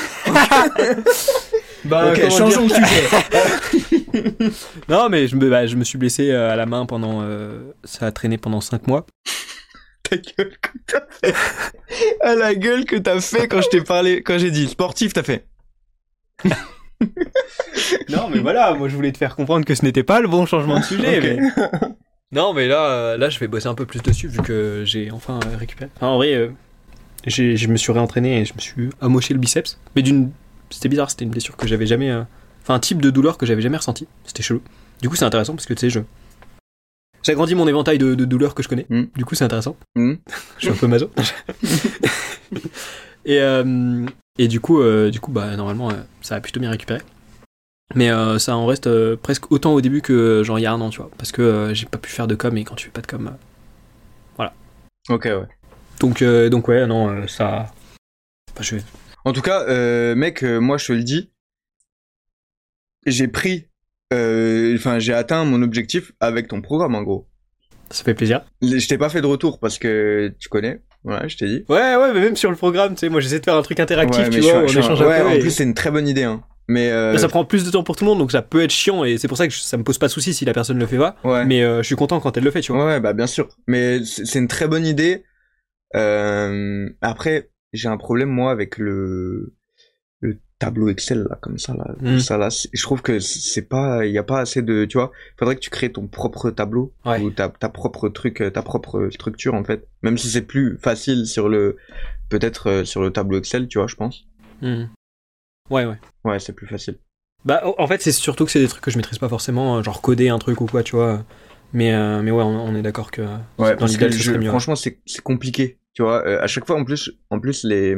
Speaker 2: Bah,
Speaker 1: Ok, changeons de sujet. [LAUGHS]
Speaker 2: Non, mais je me, bah, je me suis blessé euh, à la main pendant. euh, ça a traîné pendant 5 mois. [LAUGHS]
Speaker 1: Ta gueule que t'as fait. À la gueule que t'as fait quand je t'ai parlé, quand j'ai dit sportif, t'as fait. [LAUGHS]
Speaker 2: Non, mais voilà, moi je voulais te faire comprendre que ce n'était pas le bon changement de sujet. Mais- Non, mais là, là, je vais bosser un peu plus dessus vu que j'ai enfin euh, récupéré. Enfin, en vrai, euh, je me suis réentraîné et je me suis amoché le biceps. Mais d'une. C'était bizarre, c'était une blessure que j'avais jamais. euh, Enfin, un type de douleur que j'avais jamais ressenti. C'était chelou. Du coup, c'est intéressant parce que tu sais, je. J'ai agrandi mon éventail de, de douleurs que je connais.
Speaker 1: Mm.
Speaker 2: Du coup, c'est intéressant.
Speaker 1: Hmm. [LAUGHS]
Speaker 2: Je suis un peu maso. [LAUGHS] et, euh, et du coup, euh, du coup bah, normalement, euh, ça a plutôt bien récupéré. Mais ça en reste presque autant au début que genre il y a un an, tu vois. Parce que j'ai pas pu faire de com et quand tu fais pas de com. euh,
Speaker 1: Ok, ouais.
Speaker 2: Donc, donc ouais, non, ça. Enfin, je...
Speaker 1: En tout cas, euh, mec, euh, moi je te le dis, j'ai pris, euh, enfin j'ai atteint mon objectif avec ton programme en gros.
Speaker 2: Ça fait plaisir.
Speaker 1: Je t'ai pas fait de retour parce que tu connais, voilà, je t'ai dit.
Speaker 2: Ouais, ouais, mais même sur le programme, tu sais, moi j'essaie de faire un truc interactif,
Speaker 1: Ouais,
Speaker 2: tu vois,
Speaker 1: suis-
Speaker 2: on échange un
Speaker 1: ouais,
Speaker 2: peu.
Speaker 1: en
Speaker 2: et-
Speaker 1: plus c'est une très bonne idée. Hein. Mais euh,
Speaker 2: Ça prend plus de temps pour tout le monde, donc ça peut être chiant et c'est pour ça que ça me pose pas de souci si la personne le fait pas.
Speaker 1: ouais.
Speaker 2: Mais euh, je suis content quand elle le fait, tu vois.
Speaker 1: Ouais, ouais, bah bien sûr. Mais c'est c'est une très bonne idée. Euh, après, j'ai un problème moi avec le le tableau Excel là, comme ça là,
Speaker 2: Mm.
Speaker 1: ça là. Je trouve que c'est pas, il y a pas assez de, tu vois. Faudrait que tu crées ton propre tableau
Speaker 2: Ouais.
Speaker 1: ou ta ta propre truc, euh, ta propre structure en fait. Même si c'est plus facile sur le, peut-être euh, sur le tableau Excel, tu vois, je pense.
Speaker 2: Hmm. Ouais, ouais.
Speaker 1: Ouais, c'est plus facile.
Speaker 2: Bah, en fait, c'est surtout que c'est des trucs que je maîtrise pas forcément, euh, genre coder un truc ou quoi, tu vois. Mais, euh, mais ouais, on, on est d'accord que.
Speaker 1: Ouais,
Speaker 2: Dans
Speaker 1: parce
Speaker 2: l'idéal,
Speaker 1: franchement, c'est c'est compliqué. Tu vois, Euh, à chaque fois, en plus, en plus les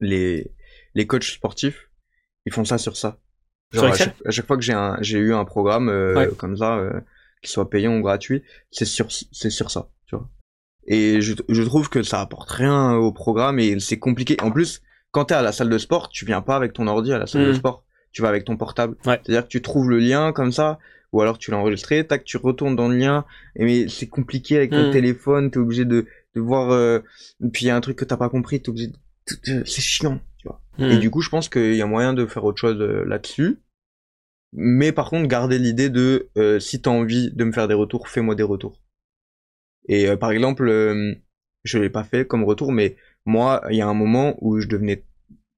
Speaker 1: les les coachs sportifs, ils font ça sur ça.
Speaker 2: Sur
Speaker 1: Genre, à chaque, à chaque fois que j'ai un j'ai eu un programme euh,
Speaker 2: Ouais.
Speaker 1: comme ça, euh, qu'il soit payant ou gratuit, c'est sur c'est sur ça. Tu vois. Et je je trouve que ça apporte rien au programme et c'est compliqué. En plus, quand t'es à la salle de sport, tu viens pas avec ton ordi à la salle de
Speaker 2: Mhm.
Speaker 1: sport. Tu vas avec ton portable.
Speaker 2: Ouais.
Speaker 1: C'est-à-dire que tu trouves le lien comme ça, ou alors tu l'as enregistré, tac, tu retournes dans le lien. Et mais c'est compliqué avec ton
Speaker 2: Mhm.
Speaker 1: téléphone, t'es obligé de, de voir. Euh... Puis il y a un truc que t'as pas compris, t'es obligé. De... C'est chiant, tu vois.
Speaker 2: Hmm.
Speaker 1: Et du coup, je pense qu'il y a moyen de faire autre chose euh, là-dessus. Mais par contre, garder l'idée de euh, si t'as envie de me faire des retours, fais-moi des retours. Et euh, par exemple, je l'ai pas fait comme retour, mais moi, il y a un moment où je devenais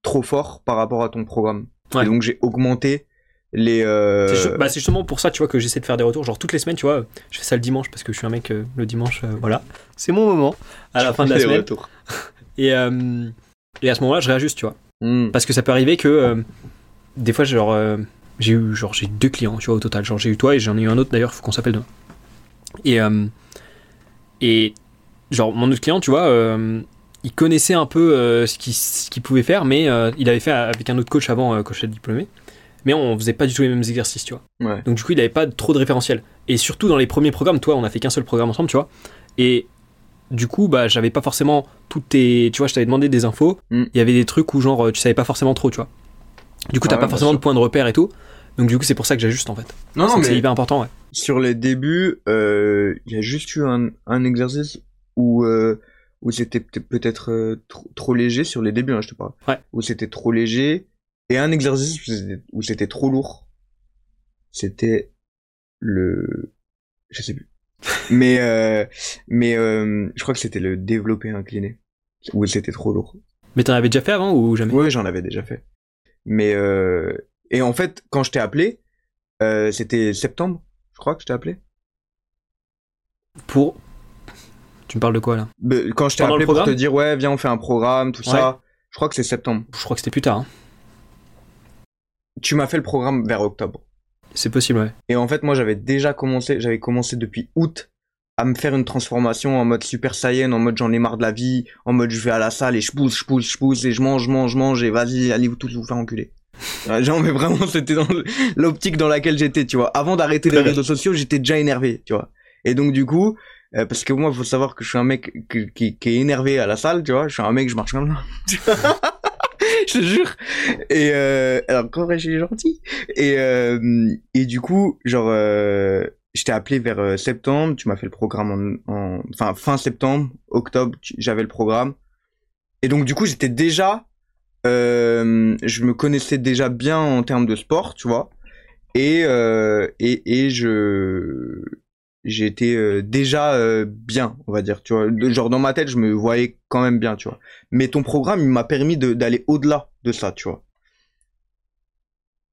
Speaker 1: trop fort par rapport à ton programme.
Speaker 2: Ouais.
Speaker 1: Et donc j'ai augmenté les. Euh...
Speaker 2: C'est bah, c'est justement pour ça, tu vois, que j'essaie de faire des retours. Genre toutes les semaines, tu vois, je fais ça le dimanche parce que je suis un mec euh, le dimanche, euh, voilà. C'est mon moment à la fin de la [LAUGHS] semaine.
Speaker 1: retours. [LAUGHS]
Speaker 2: Et, et à ce moment-là, je réajuste, tu vois.
Speaker 1: Hmm.
Speaker 2: Parce que ça peut arriver que des fois, genre, j'ai eu genre j'ai eu deux clients, tu vois, au total. Genre j'ai eu toi et j'en ai eu un autre d'ailleurs, faut qu'on s'appelle demain. Et et genre mon autre client, tu vois, il connaissait un peu euh, ce qu'il pouvait faire, mais euh, il avait fait avec un autre coach avant, euh, coach diplômé. Mais on faisait pas du tout les mêmes exercices, tu vois.
Speaker 1: Ouais.
Speaker 2: Donc du coup, il avait pas trop de référentiel. Et surtout dans les premiers programmes, toi, on a fait qu'un seul programme ensemble, tu vois. Et du coup, bah, j'avais pas forcément toutes tes. Tu vois, je t'avais demandé des infos.
Speaker 1: Mm.
Speaker 2: Il y avait des trucs où genre tu savais pas forcément trop, tu vois. Du coup,
Speaker 1: Ah
Speaker 2: t'as
Speaker 1: ouais,
Speaker 2: pas forcément de points de repère et tout. Donc du coup, c'est pour ça que j'ajuste en fait.
Speaker 1: Non,
Speaker 2: C'est
Speaker 1: non,
Speaker 2: que c'est
Speaker 1: mais
Speaker 2: hyper important, ouais.
Speaker 1: sur les débuts, euh, il y a juste eu un, un exercice où, euh, où c'était peut- peut-être euh, trop, trop léger sur les débuts, hein, je te parle.
Speaker 2: Ouais.
Speaker 1: Où c'était trop léger. Et un exercice où c'était- trop lourd. C'était le, je sais plus. [LAUGHS] mais euh, mais euh, je crois que c'était le développé incliné où c'était trop lourd.
Speaker 2: Mais t'en avais déjà fait avant ou jamais?
Speaker 1: Oui, j'en avais déjà fait. Mais euh, et en fait, quand je t'ai appelé, euh, c'était septembre, je crois que je t'ai appelé.
Speaker 2: Pour? Tu me parles de quoi là?
Speaker 1: Bah, quand je t'ai appelé pour te dire ouais, viens, on fait un programme, tout
Speaker 2: Ouais.
Speaker 1: ça. Je crois que c'est septembre.
Speaker 2: Je crois que c'était plus tard. hein.
Speaker 1: Tu m'as fait le programme vers octobre.
Speaker 2: C'est possible, ouais.
Speaker 1: Et en fait, moi, j'avais déjà commencé, j'avais commencé depuis août à me faire une transformation en mode super saiyan, en mode j'en ai marre de la vie, en mode je vais à la salle et je pousse, je pousse, je pousse et je mange, je mange, je mange et vas-y, allez vous tous vous faire enculer. [LAUGHS] Genre, mais vraiment, c'était dans l'optique dans laquelle j'étais, tu vois. Avant d'arrêter les réseaux sociaux, j'étais déjà énervé, tu vois. Et donc, du coup, euh, parce que moi, faut savoir que je suis un mec qui, qui, qui est énervé à la salle, tu vois. Je suis un mec, je marche comme ça. [LAUGHS] [LAUGHS] je te jure. Et euh, alors, quand vrai, suis gentil. Et, euh, et du coup, genre, euh, je t'ai appelé vers euh, septembre, tu m'as fait le programme en, en- enfin, fin septembre, octobre, j'avais le programme. Et donc, du coup, j'étais déjà, euh, je me connaissais déjà bien en termes de sport, tu vois. Et, euh, et, et je, j'étais euh, déjà euh, bien, on va dire, tu vois. Genre, dans ma tête, je me voyais quand même bien, tu vois. Mais ton programme, il m'a permis d'aller au-delà de ça, tu vois.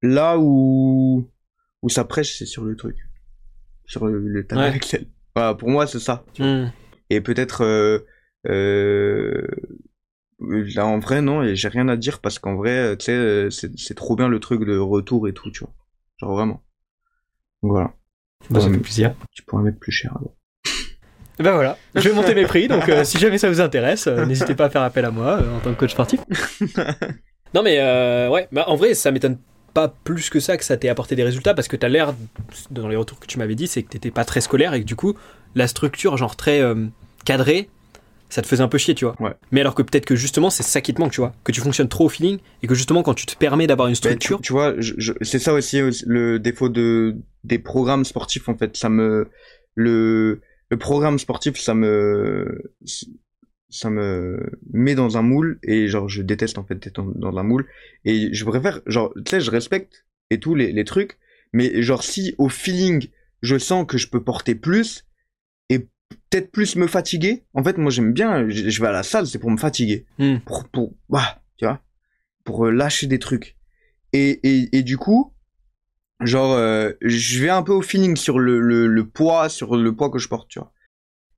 Speaker 1: Là où, où ça prêche, c'est sur le truc. Sur le, le
Speaker 2: Ouais.
Speaker 1: Voilà, pour moi, c'est ça.
Speaker 2: Hmm.
Speaker 1: Et peut-être, euh, euh, là, en vrai, non, et j'ai rien à dire parce qu'en vrai, tu sais, c'est trop bien le truc de retour et tout, tu vois. Genre vraiment. Voilà.
Speaker 2: Bah, ça fait plaisir.
Speaker 1: Tu pourrais mettre plus cher alors.
Speaker 2: Et Ben voilà, je vais monter mes prix, donc euh, si jamais ça vous intéresse, euh, n'hésitez pas à faire appel à moi euh, en tant que coach sportif. [LAUGHS] non mais euh, ouais, bah, en vrai ça m'étonne pas plus que ça que ça t'ait apporté des résultats parce que t'as l'air, dans les retours que tu m'avais dit, c'est que t'étais pas très scolaire et que du coup la structure genre très euh, cadrée, ça te faisait un peu chier, tu vois.
Speaker 1: Ouais.
Speaker 2: Mais alors que peut-être que justement c'est ça qui te manque, tu vois, que tu fonctionnes trop au feeling et que justement quand tu te permets d'avoir une
Speaker 1: tu,
Speaker 2: structure,
Speaker 1: tu vois, je, je- c'est ça aussi, aussi le défaut de des programmes sportifs en fait. Ça me le le programme sportif, ça me ça me met dans un moule et genre je déteste en fait d'être dans, un moule et je préfère genre tu sais je respecte et tous les, les trucs mais genre si au feeling je sens que je peux porter plus peut-être plus me fatiguer. En fait moi j'aime bien je, je vais à la salle c'est pour me fatiguer.
Speaker 2: Hmm.
Speaker 1: pour pour bah tu vois pour euh, lâcher des trucs. Et et, et du coup genre euh, je vais un peu au feeling sur le, le le poids sur le poids que je porte tu vois.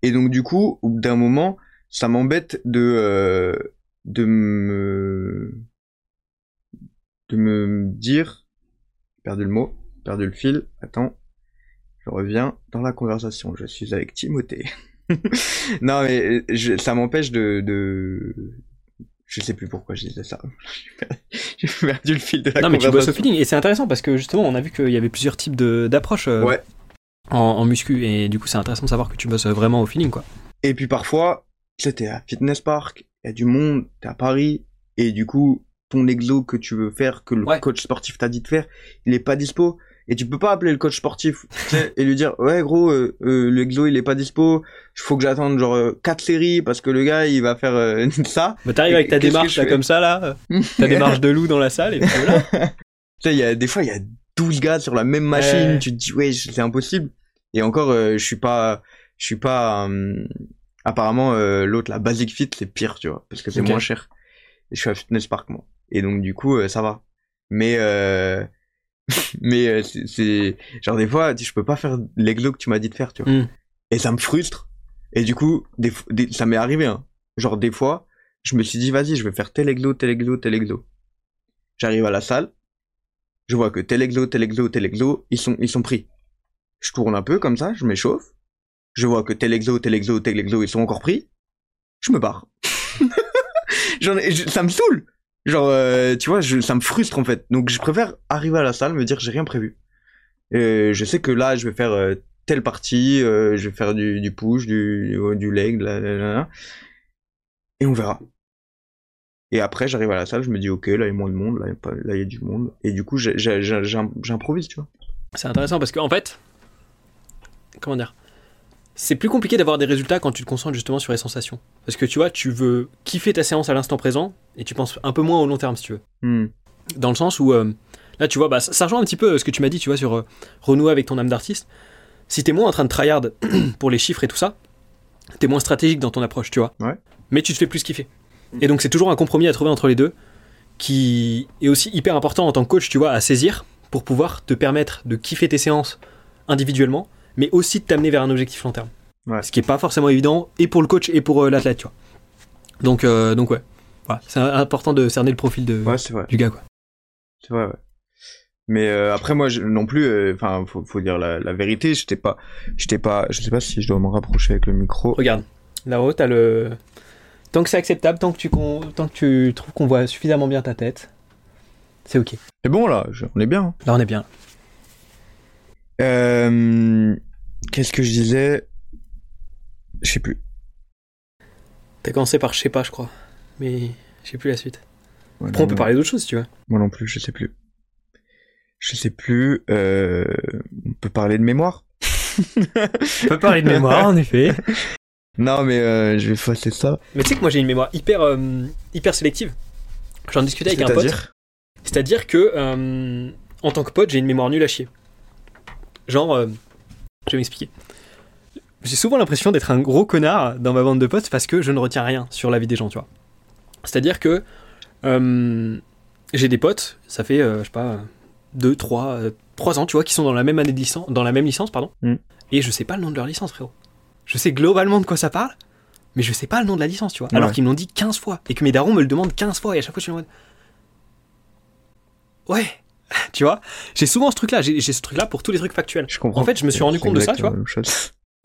Speaker 1: Et donc du coup au bout d'un moment ça m'embête de euh, de me de me dire perdu le mot perdu le fil attends je reviens dans la conversation je suis avec Timothée [LAUGHS] non mais je- ça m'empêche de, de je sais plus pourquoi je disais ça [LAUGHS] j'ai perdu le fil de la
Speaker 2: Non, mais tu
Speaker 1: conversation
Speaker 2: bosses au feeling. Et c'est intéressant parce que justement, on a vu qu'il y avait plusieurs types d'approches euh,
Speaker 1: Ouais.
Speaker 2: en, en muscu. Et du coup, c'est intéressant de savoir que tu bosses vraiment au feeling, quoi.
Speaker 1: Et puis parfois, t'es à Fitness Park, il y a du monde, t'es à Paris, et du coup, ton exo que tu veux faire, que le
Speaker 2: Ouais.
Speaker 1: coach sportif t'a dit de faire, il est pas dispo. Et tu peux pas appeler le coach sportif et lui dire ouais gros euh, euh, l'exo il est pas dispo il faut que j'attende genre euh, quatre séries parce que le gars il va faire euh, [LAUGHS] ça
Speaker 2: Bah, t'arrives avec ta démarche là, comme ça, là. Ta [LAUGHS] démarche de loup dans la salle. Et puis voilà. [LAUGHS]
Speaker 1: tu sais il y a des fois il y a 12 gars sur la même machine
Speaker 2: Ouais.
Speaker 1: tu te dis ouais c'est impossible et encore euh, je suis pas je suis pas euh, apparemment euh, l'autre la Basic Fit c'est pire tu vois parce que c'est moins cher et je suis à Fitness Park moi et donc du coup euh, ça va mais euh, [LAUGHS] mais euh, c'est- genre des fois je peux pas faire l'exo que tu m'as dit de faire tu vois.
Speaker 2: Mm.
Speaker 1: et ça me frustre. Et du coup des, des- ça m'est arrivé hein. genre des fois je me suis dit vas-y je vais faire tel exo tel exo tel exo. J'arrive à la salle. Je vois que tel exo tel exo tel exo ils sont ils sont pris. Je tourne un peu comme ça je m'échauffe. Je vois que tel exo tel exo tel exo ils sont encore pris. Je me barre. [LAUGHS] J'en ai, ça me saoule genre euh, tu vois ça me frustre en fait. Donc je préfère arriver à la salle me dire j'ai rien prévu. Je sais que là je vais faire euh, telle partie euh, je vais faire du, push du, leg la, la, la. et on verra. Et après j'arrive à la salle je me dis ok là il y a moins de monde là il y a, là, du monde. Et du coup j'improvise tu vois.
Speaker 2: C'est intéressant parce qu'en fait, comment dire? C'est plus compliqué d'avoir des résultats quand tu te concentres justement sur les sensations. Parce que tu vois, tu veux kiffer ta séance à l'instant présent et tu penses un peu moins au long terme si tu veux.
Speaker 1: Hmm.
Speaker 2: Dans le sens où, euh, là tu vois, bah, ça, rejoint un petit peu euh, ce que tu m'as dit, tu vois, sur euh, renouer avec ton âme d'artiste. Si t'es moins en train de tryhard [CLEARS THROAT] pour les chiffres et tout ça, t'es moins stratégique dans ton approche, tu vois.
Speaker 1: Ouais.
Speaker 2: Mais tu te fais plus kiffer. Et donc c'est toujours un compromis à trouver entre les deux qui est aussi hyper important en tant que coach, tu vois, à saisir pour pouvoir te permettre de kiffer tes séances individuellement, mais aussi de t'amener vers un objectif long terme.
Speaker 1: Ouais.
Speaker 2: Ce qui est pas forcément évident et pour le coach et pour euh, l'athlète, tu vois. Donc, euh, donc ouais. Voilà. C'est important de cerner le profil de,
Speaker 1: ouais c'est vrai
Speaker 2: du gars, quoi.
Speaker 1: C'est vrai, ouais. Mais euh, après moi je, non plus, euh, enfin faut, faut dire la, la vérité, j'étais pas, j'étais pas, je sais pas si je dois me rapprocher avec le micro.
Speaker 2: Regarde, là-haut, t'as le. Tant que c'est acceptable, tant que tu, con- tant que tu trouves qu'on voit suffisamment bien ta tête, c'est ok.
Speaker 1: C'est bon là, je- on est bien. hein.
Speaker 2: Là, on est bien.
Speaker 1: Euh, Qu'est-ce que je disais? Je sais plus.
Speaker 2: T'as commencé par je sais pas, je crois. Mais je sais plus la suite.
Speaker 1: Ouais,
Speaker 2: Après, on peut
Speaker 1: non.
Speaker 2: parler d'autre chose si tu veux.
Speaker 1: Moi non plus, je sais plus. Je sais plus. Euh... On peut parler de mémoire? [LAUGHS]
Speaker 2: On peut parler de mémoire, en effet.
Speaker 1: Non mais euh, je vais effacer ça.
Speaker 2: Mais tu sais que moi, j'ai une mémoire hyper, euh, hyper sélective. J'en discutais avec un pote.
Speaker 1: C'est-à-dire?
Speaker 2: C'est-à-dire que, euh, en tant que pote, j'ai une mémoire nulle à chier. Genre, euh, je vais m'expliquer. J'ai souvent l'impression d'être un gros connard dans ma bande de potes parce que je ne retiens rien sur la vie des gens, tu vois. C'est-à-dire que euh, j'ai des potes, ça fait, euh, je sais pas, 2, 3, 3 ans, tu vois, qui sont dans la même année de licence, dans la même licence, pardon.
Speaker 1: Mm.
Speaker 2: Et je sais pas le nom de leur licence, frérot. Je sais globalement de quoi ça parle, mais je sais pas le nom de la licence, tu vois. Alors qu'ils me l'ont dit 15 fois. Et que mes darons me le demandent 15 fois. Et à chaque fois, je suis en mode. Ouais, [LAUGHS] tu vois? J'ai souvent ce truc-là. J'ai j'ai ce truc-là pour tous les trucs factuels.
Speaker 1: Je comprends.
Speaker 2: En fait, je me suis rendu compte de ça, tu vois.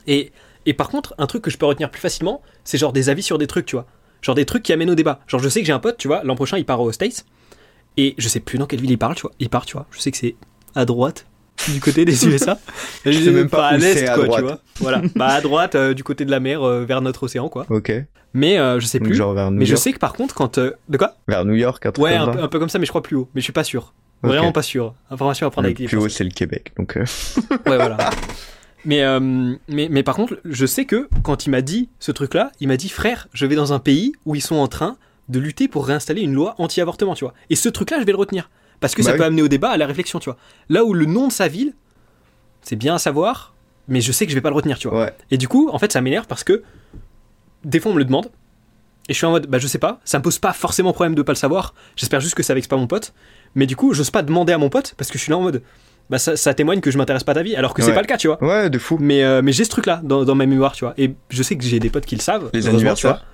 Speaker 2: Et, et par contre, un truc que je peux retenir plus facilement, c'est genre des avis sur des trucs, tu vois. Genre des trucs qui amènent au débat. Genre, je sais que j'ai un pote, tu vois, l'an prochain, il part aux States. Et je sais plus dans quelle ville il parle, tu vois. Il part, tu vois. Je sais que c'est à droite, du côté des [LAUGHS] USA. je
Speaker 1: sais même pas
Speaker 2: à l'est,
Speaker 1: à
Speaker 2: quoi, tu vois. Voilà. Bah, à droite, euh, du côté de la mer, euh, vers notre océan, quoi.
Speaker 1: Ok.
Speaker 2: Mais euh, je sais plus.
Speaker 1: genre vers New
Speaker 2: Mais je sais que par contre, quand. de quoi?
Speaker 1: Vers New York,
Speaker 2: Ouais, un peu, un peu comme ça, mais je crois plus haut. Mais je suis pas sûr. Vraiment pas sûr. Information à prendre
Speaker 1: Le
Speaker 2: avec les
Speaker 1: plus haut c'est le Québec, donc. euh, [LAUGHS]
Speaker 2: Ouais, voilà. Mais, euh, mais, mais par contre, je sais que quand il m'a dit ce truc-là, il m'a dit frère, je vais dans un pays où ils sont en train de lutter pour réinstaller une loi anti-avortement, tu vois. Et ce truc-là, je vais le retenir. Parce que
Speaker 1: Bah
Speaker 2: ça
Speaker 1: oui.
Speaker 2: peut amener au débat, à la réflexion, tu vois. Là où le nom de sa ville, c'est bien à savoir, mais je sais que je vais pas le retenir, tu vois.
Speaker 1: Ouais.
Speaker 2: Et du coup, en fait, ça m'énerve parce que des fois, on me le demande. Et je suis en mode, bah je sais pas, ça me pose pas forcément problème de pas le savoir. J'espère juste que ça vexe pas mon pote. Mais du coup, j'ose pas demander à mon pote parce que je suis là en mode, bah ça, ça témoigne que je m'intéresse pas à ta vie, alors que c'est
Speaker 1: Ouais.
Speaker 2: pas le cas, tu vois.
Speaker 1: Ouais, de fou.
Speaker 2: Mais, euh, mais j'ai ce truc-là dans, dans ma mémoire, tu vois. Et je sais que j'ai des potes qui le savent.
Speaker 1: Les
Speaker 2: heureusement, tu vois.
Speaker 1: anniversaires.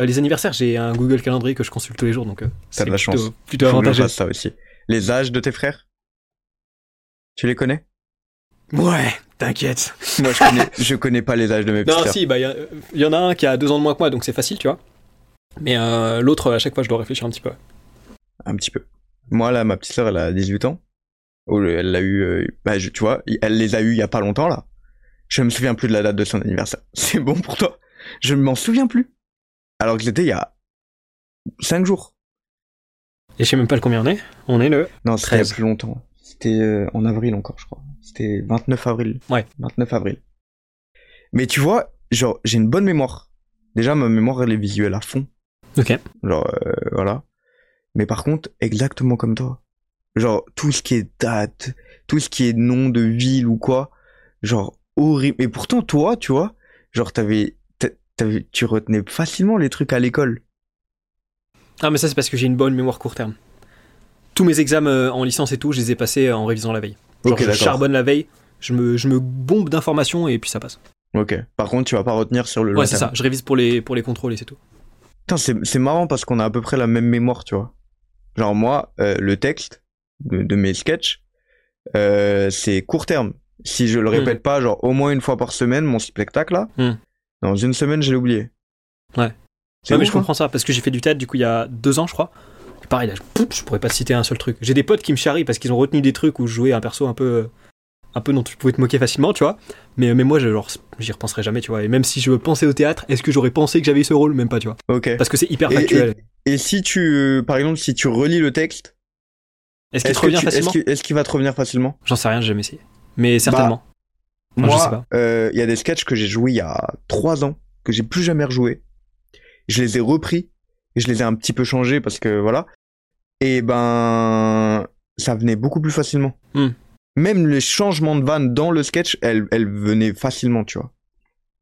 Speaker 2: Euh, les anniversaires, j'ai un Google calendrier que je consulte tous les jours, donc euh, c'est
Speaker 1: de la
Speaker 2: plutôt,
Speaker 1: chance.
Speaker 2: plutôt avantageux.
Speaker 1: ça aussi. Les âges de tes frères? Tu les connais?
Speaker 2: Ouais, t'inquiète. [LAUGHS]
Speaker 1: Moi, je connais, je connais pas les âges de mes petits
Speaker 2: Non,
Speaker 1: frères.
Speaker 2: si, bah, il y en a un qui a deux ans de moins que moi, donc c'est facile, tu vois. Mais euh, l'autre, à chaque fois, je dois réfléchir un petit peu.
Speaker 1: Un petit peu. Moi, là, ma petite sœur, elle a 18 ans. Oh, le- elle l'a eu, euh, bah, je- tu vois, elle les a eu il y a pas longtemps, là. Je me souviens plus de la date de son anniversaire. [LAUGHS] C'est bon pour toi Je ne m'en souviens plus. Alors que c'était il y a 5 jours.
Speaker 2: Et je sais même pas le combien on est. On est le.
Speaker 1: Non, c'était il y a
Speaker 2: 13.
Speaker 1: plus longtemps. C'était euh, en avril encore, je crois. C'était 29 avril.
Speaker 2: Ouais.
Speaker 1: 29 avril. Mais tu vois, genre, j'ai une bonne mémoire. Déjà, ma mémoire, elle est visuelle à fond.
Speaker 2: Ok.
Speaker 1: Genre, euh, voilà. Mais par contre, exactement comme toi. Genre, tout ce qui est date, tout ce qui est nom de ville ou quoi, genre, horrible. Et pourtant, toi, tu vois, genre, t'avais, t'a- t'avais, tu retenais facilement les trucs à l'école.
Speaker 2: Ah, mais ça, c'est parce que j'ai une bonne mémoire court terme. Tous mes examens euh, en licence et tout, je les ai passés en révisant la veille. Genre, je charbonne la veille, je me, je me bombe d'informations et puis ça passe.
Speaker 1: Ok. Par contre, tu vas pas retenir sur le long
Speaker 2: Ouais, c'est ça. Je révise pour les, pour les contrôles et c'est tout.
Speaker 1: Putain, c'est, c'est marrant parce qu'on a à peu près la même mémoire, tu vois. Genre, moi, euh, le texte de, de mes sketchs, euh, c'est court terme. Si je le répète pas, genre, au moins une fois par semaine, mon spectacle, là,
Speaker 2: Hmm.
Speaker 1: dans une semaine, je l'ai oublié.
Speaker 2: Ouais.
Speaker 1: C'est
Speaker 2: Ouais, mais je comprends ça parce que j'ai fait du théâtre du coup il y a deux ans, je crois. Et pareil, là, je, je pourrais pas citer un seul truc. J'ai des potes qui me charrient parce qu'ils ont retenu des trucs où je jouais un perso un peu, un peu dont tu pouvais te moquer facilement, tu vois. Mais, mais moi, je, genre, j'y repenserai jamais, tu vois. Et même si je pensais au théâtre, est-ce que j'aurais pensé que j'avais ce rôle? Même pas, tu vois.
Speaker 1: hein. Ok.
Speaker 2: Parce que c'est hyper factuel.
Speaker 1: Et si tu, par exemple, si tu relis le texte,
Speaker 2: Est-ce qu'il te revient
Speaker 1: est-ce
Speaker 2: facilement
Speaker 1: qu'il est-ce qu'il va te revenir facilement?
Speaker 2: J'en sais rien, j'ai jamais essayé. Mais certainement. Enfin, je sais
Speaker 1: Moi,
Speaker 2: pas.
Speaker 1: euh, il y a des sketchs que j'ai joués il y a trois ans, que j'ai plus jamais rejoués. Je les ai repris, et je les ai un petit peu changés parce que voilà. Et ben, ça venait beaucoup plus facilement.
Speaker 2: Hmm.
Speaker 1: Même les changements de vannes dans le sketch, elles, elles venaient facilement, tu vois.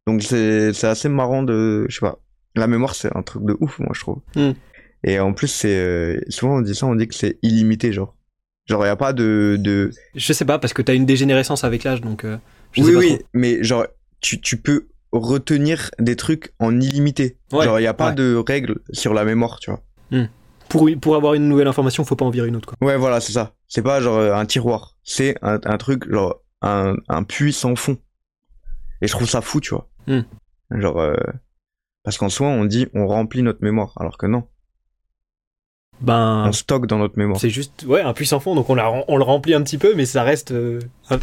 Speaker 1: Donc c'est assez marrant de, je sais pas. La mémoire, c'est un truc de ouf, moi, je trouve.
Speaker 2: Hmm.
Speaker 1: Et en plus, c'est euh, souvent on dit ça, on dit que c'est illimité, genre. Genre, il y a pas de, de,
Speaker 2: Je sais pas parce que t'as une dégénérescence avec l'âge, donc. euh, je sais
Speaker 1: oui,
Speaker 2: pas
Speaker 1: oui,
Speaker 2: trop.
Speaker 1: mais genre, tu, tu peux retenir des trucs en illimité.
Speaker 2: Ouais,
Speaker 1: genre, il n'y a pas
Speaker 2: ouais.
Speaker 1: de règles sur la mémoire, tu vois.
Speaker 2: Pour, pour avoir une nouvelle information, faut pas en virer une autre, quoi.
Speaker 1: Ouais, voilà, c'est ça. C'est pas genre euh, un tiroir. C'est un, un truc, genre, un, un puits sans fond. Et je trouve ça fou, tu vois.
Speaker 2: Hmm.
Speaker 1: Genre, euh, parce qu'en soi, on dit, on remplit notre mémoire. Alors que non,
Speaker 2: Ben.
Speaker 1: on stocke dans notre mémoire.
Speaker 2: C'est juste, ouais, un puissant fond, donc on, la, on le remplit un petit peu, mais ça reste euh, un,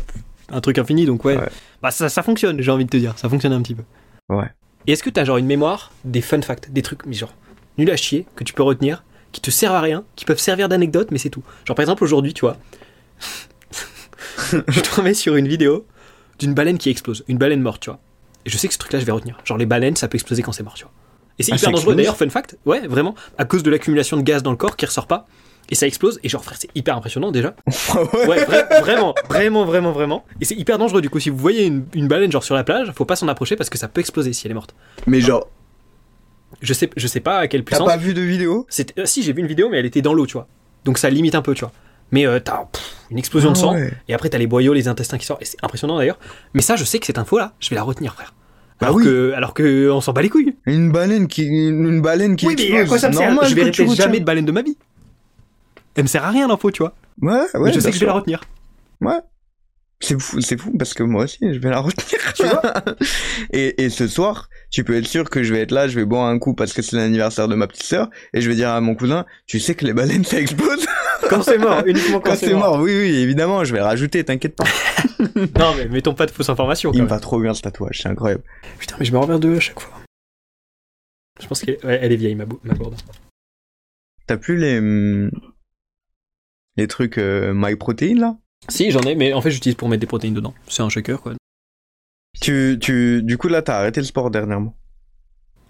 Speaker 2: un truc infini, donc ouais.
Speaker 1: Ouais.
Speaker 2: Bah ça, ça fonctionne, j'ai envie de te dire, ça fonctionne un petit peu.
Speaker 1: Ouais.
Speaker 2: Et est-ce que t'as genre une mémoire, des fun facts, des trucs, mais genre, nul à chier, que tu peux retenir, qui te servent à rien, qui peuvent servir d'anecdote, mais c'est tout. Genre par exemple aujourd'hui, tu vois, [LAUGHS] je tombais sur une vidéo d'une baleine qui explose, une baleine morte, tu vois. Et je sais que ce truc-là, je vais retenir. Genre les baleines, ça peut exploser quand c'est mort, tu vois. Et c'est
Speaker 1: Ah,
Speaker 2: hyper dangereux d'ailleurs, fun fact, ouais, vraiment, à cause de l'accumulation de gaz dans le corps qui ressort pas. Et ça explose, et genre frère, c'est hyper impressionnant déjà. [LAUGHS]
Speaker 1: ouais.
Speaker 2: Ouais, vra- vraiment, vraiment, vraiment, vraiment. Et c'est hyper dangereux du coup. Si vous voyez une, une baleine genre sur la plage, faut pas s'en approcher parce que ça peut exploser si elle est morte.
Speaker 1: Mais genre,
Speaker 2: Je sais, je sais pas à quelle
Speaker 1: t'as
Speaker 2: puissance.
Speaker 1: pas vu de vidéo?
Speaker 2: Euh, si j'ai vu une vidéo, mais elle était dans l'eau, tu vois. Donc ça limite un peu, tu vois. Mais euh, t'as une explosion de
Speaker 1: Ah
Speaker 2: sang,
Speaker 1: ouais.
Speaker 2: et après t'as les boyaux, les intestins qui sortent, et c'est impressionnant d'ailleurs. Mais ça, je sais que cette info-là, je vais la retenir, frère.
Speaker 1: Bah
Speaker 2: Alors
Speaker 1: oui.
Speaker 2: que, alors que, on s'en bat les couilles.
Speaker 1: Une baleine qui, une baleine qui
Speaker 2: oui, mais
Speaker 1: explose.
Speaker 2: à quoi ça me sert
Speaker 1: Normal
Speaker 2: Je
Speaker 1: retiens.
Speaker 2: jamais de baleine de ma vie. Elle me sert à rien l'info, tu vois.
Speaker 1: Ouais, ouais.
Speaker 2: mais je sais que je vais la retenir.
Speaker 1: Ouais. C'est fou, c'est fou parce que moi aussi je vais la retenir.
Speaker 2: Tu vois [LAUGHS]
Speaker 1: et, et ce soir, tu peux être sûr que je vais être là, je vais boire un coup parce que c'est l'anniversaire de ma petite sœur et je vais dire à mon cousin, tu sais que les baleines ça explose? [LAUGHS]
Speaker 2: Quand c'est mort, uniquement quand,
Speaker 1: quand c'est mort. Oui, oui, évidemment, je vais le rajouter, t'inquiète pas. [LAUGHS]
Speaker 2: Non, mais mettons pas de fausses informations.
Speaker 1: Il me va trop bien ce tatouage, c'est incroyable.
Speaker 2: Putain, mais je me revers de eux à chaque fois. Je pense qu'elle ouais, elle est vieille, ma, ma gourde.
Speaker 1: T'as plus les hum, les trucs euh, MyProtein là?
Speaker 2: Si, j'en ai, mais en fait, j'utilise pour mettre des protéines dedans. C'est un shaker, quoi.
Speaker 1: Tu, tu, du coup, là, t'as arrêté le sport dernièrement?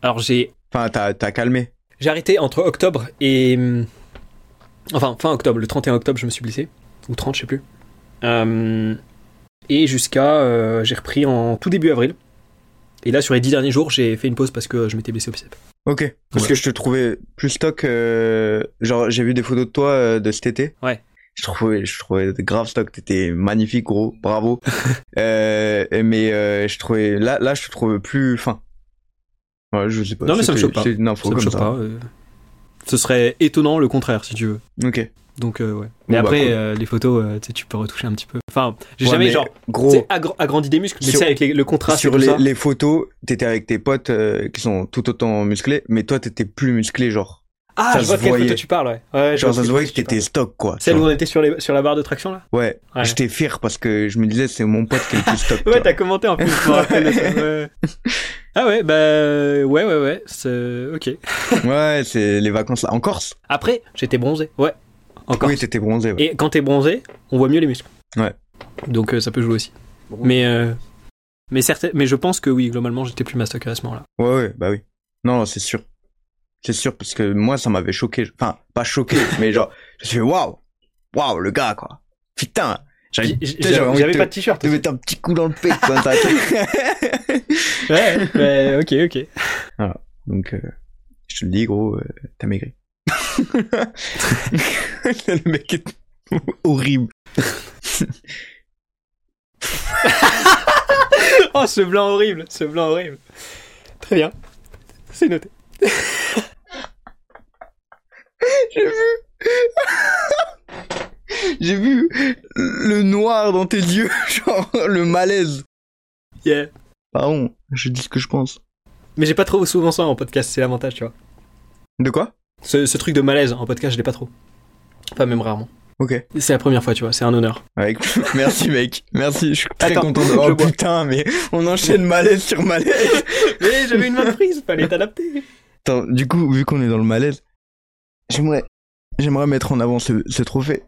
Speaker 2: Alors j'ai
Speaker 1: Enfin, t'as, t'as calmé.
Speaker 2: j'ai arrêté entre octobre et hum, enfin fin octobre, le 31 octobre, je me suis blessé ou 30, je sais plus. Euh, et jusqu'à euh, j'ai repris en tout début avril. Et là sur les dix derniers jours, j'ai fait une pause parce que je m'étais blessé au bicep.
Speaker 1: Ok. Parce
Speaker 2: Ouais.
Speaker 1: que je te trouvais plus stock. euh, genre, j'ai vu des photos de toi de cet été.
Speaker 2: Ouais.
Speaker 1: Je trouvais, je trouvais grave stock. T'étais magnifique, gros. Bravo. [LAUGHS] euh, mais euh, je trouvais là, là, je te trouvais plus fin. Ouais, je sais pas.
Speaker 2: Non, mais ça me choque pas.
Speaker 1: C'est une info
Speaker 2: Ça me
Speaker 1: comme ça.
Speaker 2: pas. euh. Ce serait étonnant le contraire si tu veux.
Speaker 1: Ok.
Speaker 2: Donc euh, ouais. Mais
Speaker 1: Bon, bah,
Speaker 2: après euh, les photos, euh, tu peux retoucher un petit peu. Enfin, j'ai
Speaker 1: Ouais,
Speaker 2: jamais
Speaker 1: mais
Speaker 2: genre
Speaker 1: Gros.
Speaker 2: agrandi des muscles, mais c'est avec les- le contraste et
Speaker 1: sur
Speaker 2: tout
Speaker 1: les,
Speaker 2: ça.
Speaker 1: les photos, t'étais avec tes potes qui sont tout autant musclés, mais toi t'étais plus musclé, genre.
Speaker 2: Ah,
Speaker 1: ça
Speaker 2: je vois de quelle photo tu parles, ouais. ouais je
Speaker 1: Genre
Speaker 2: vois
Speaker 1: ça
Speaker 2: de
Speaker 1: se voyait que t'étais stock, quoi.
Speaker 2: Celle
Speaker 1: tu
Speaker 2: où on était sur, les, sur la barre de traction là?
Speaker 1: Ouais.
Speaker 2: Ouais.
Speaker 1: J'étais fier parce que je me disais c'est mon pote qui est le plus stock. [LAUGHS]
Speaker 2: Ouais, t'as commenté en plus, je me rappelle ouais. [LAUGHS] Ah ouais, bah ouais, ouais, ouais, c'est ok. [LAUGHS]
Speaker 1: Ouais, c'est les vacances là. En Corse?
Speaker 2: Après, j'étais bronzé, ouais. Encore.
Speaker 1: Oui, t'étais bronzé. Ouais.
Speaker 2: Et quand t'es bronzé, on voit mieux les muscles.
Speaker 1: Ouais.
Speaker 2: Donc euh, ça peut jouer aussi. Mais, euh, mais, certes, mais je pense que oui, globalement, j'étais plus mastoc à ce moment-là.
Speaker 1: Ouais, ouais, bah oui. Non, c'est sûr. C'est sûr, parce que moi, ça m'avait choqué. Enfin, pas choqué, [LAUGHS] mais genre, je suis fait waouh, waouh, le gars, quoi. Putain, j'avais
Speaker 2: pas de t-shirt. aussi.
Speaker 1: mettre un petit coup dans le pec, ça. [LAUGHS]
Speaker 2: Ouais, ouais, ok, ok.
Speaker 1: Donc, euh, je te le dis, gros, euh, t'as maigri. [LAUGHS] le mec est horrible.
Speaker 2: Oh, ce blanc horrible, ce blanc horrible. Très bien. C'est noté.
Speaker 1: J'ai vu le noir dans tes yeux, [LAUGHS] genre le malaise.
Speaker 2: Yeah.
Speaker 1: Pardon, je dis ce que je pense.
Speaker 2: Mais j'ai pas trop souvent ça en podcast, c'est l'avantage, tu vois.
Speaker 1: De quoi?
Speaker 2: Ce, ce truc de malaise en podcast, je l'ai pas trop. Enfin, même rarement.
Speaker 1: Ok.
Speaker 2: C'est la première fois, tu vois, c'est un honneur.
Speaker 1: Avec... [LAUGHS] Merci mec, merci, je suis très
Speaker 2: Attends,
Speaker 1: content de... Oh putain, mais on enchaîne malaise sur malaise. [LAUGHS]
Speaker 2: Mais j'avais une main prise, fallait t'adapter.
Speaker 1: Attends, du coup, vu qu'on est dans le malaise, j'aimerais... J'aimerais mettre en avant ce, ce trophée.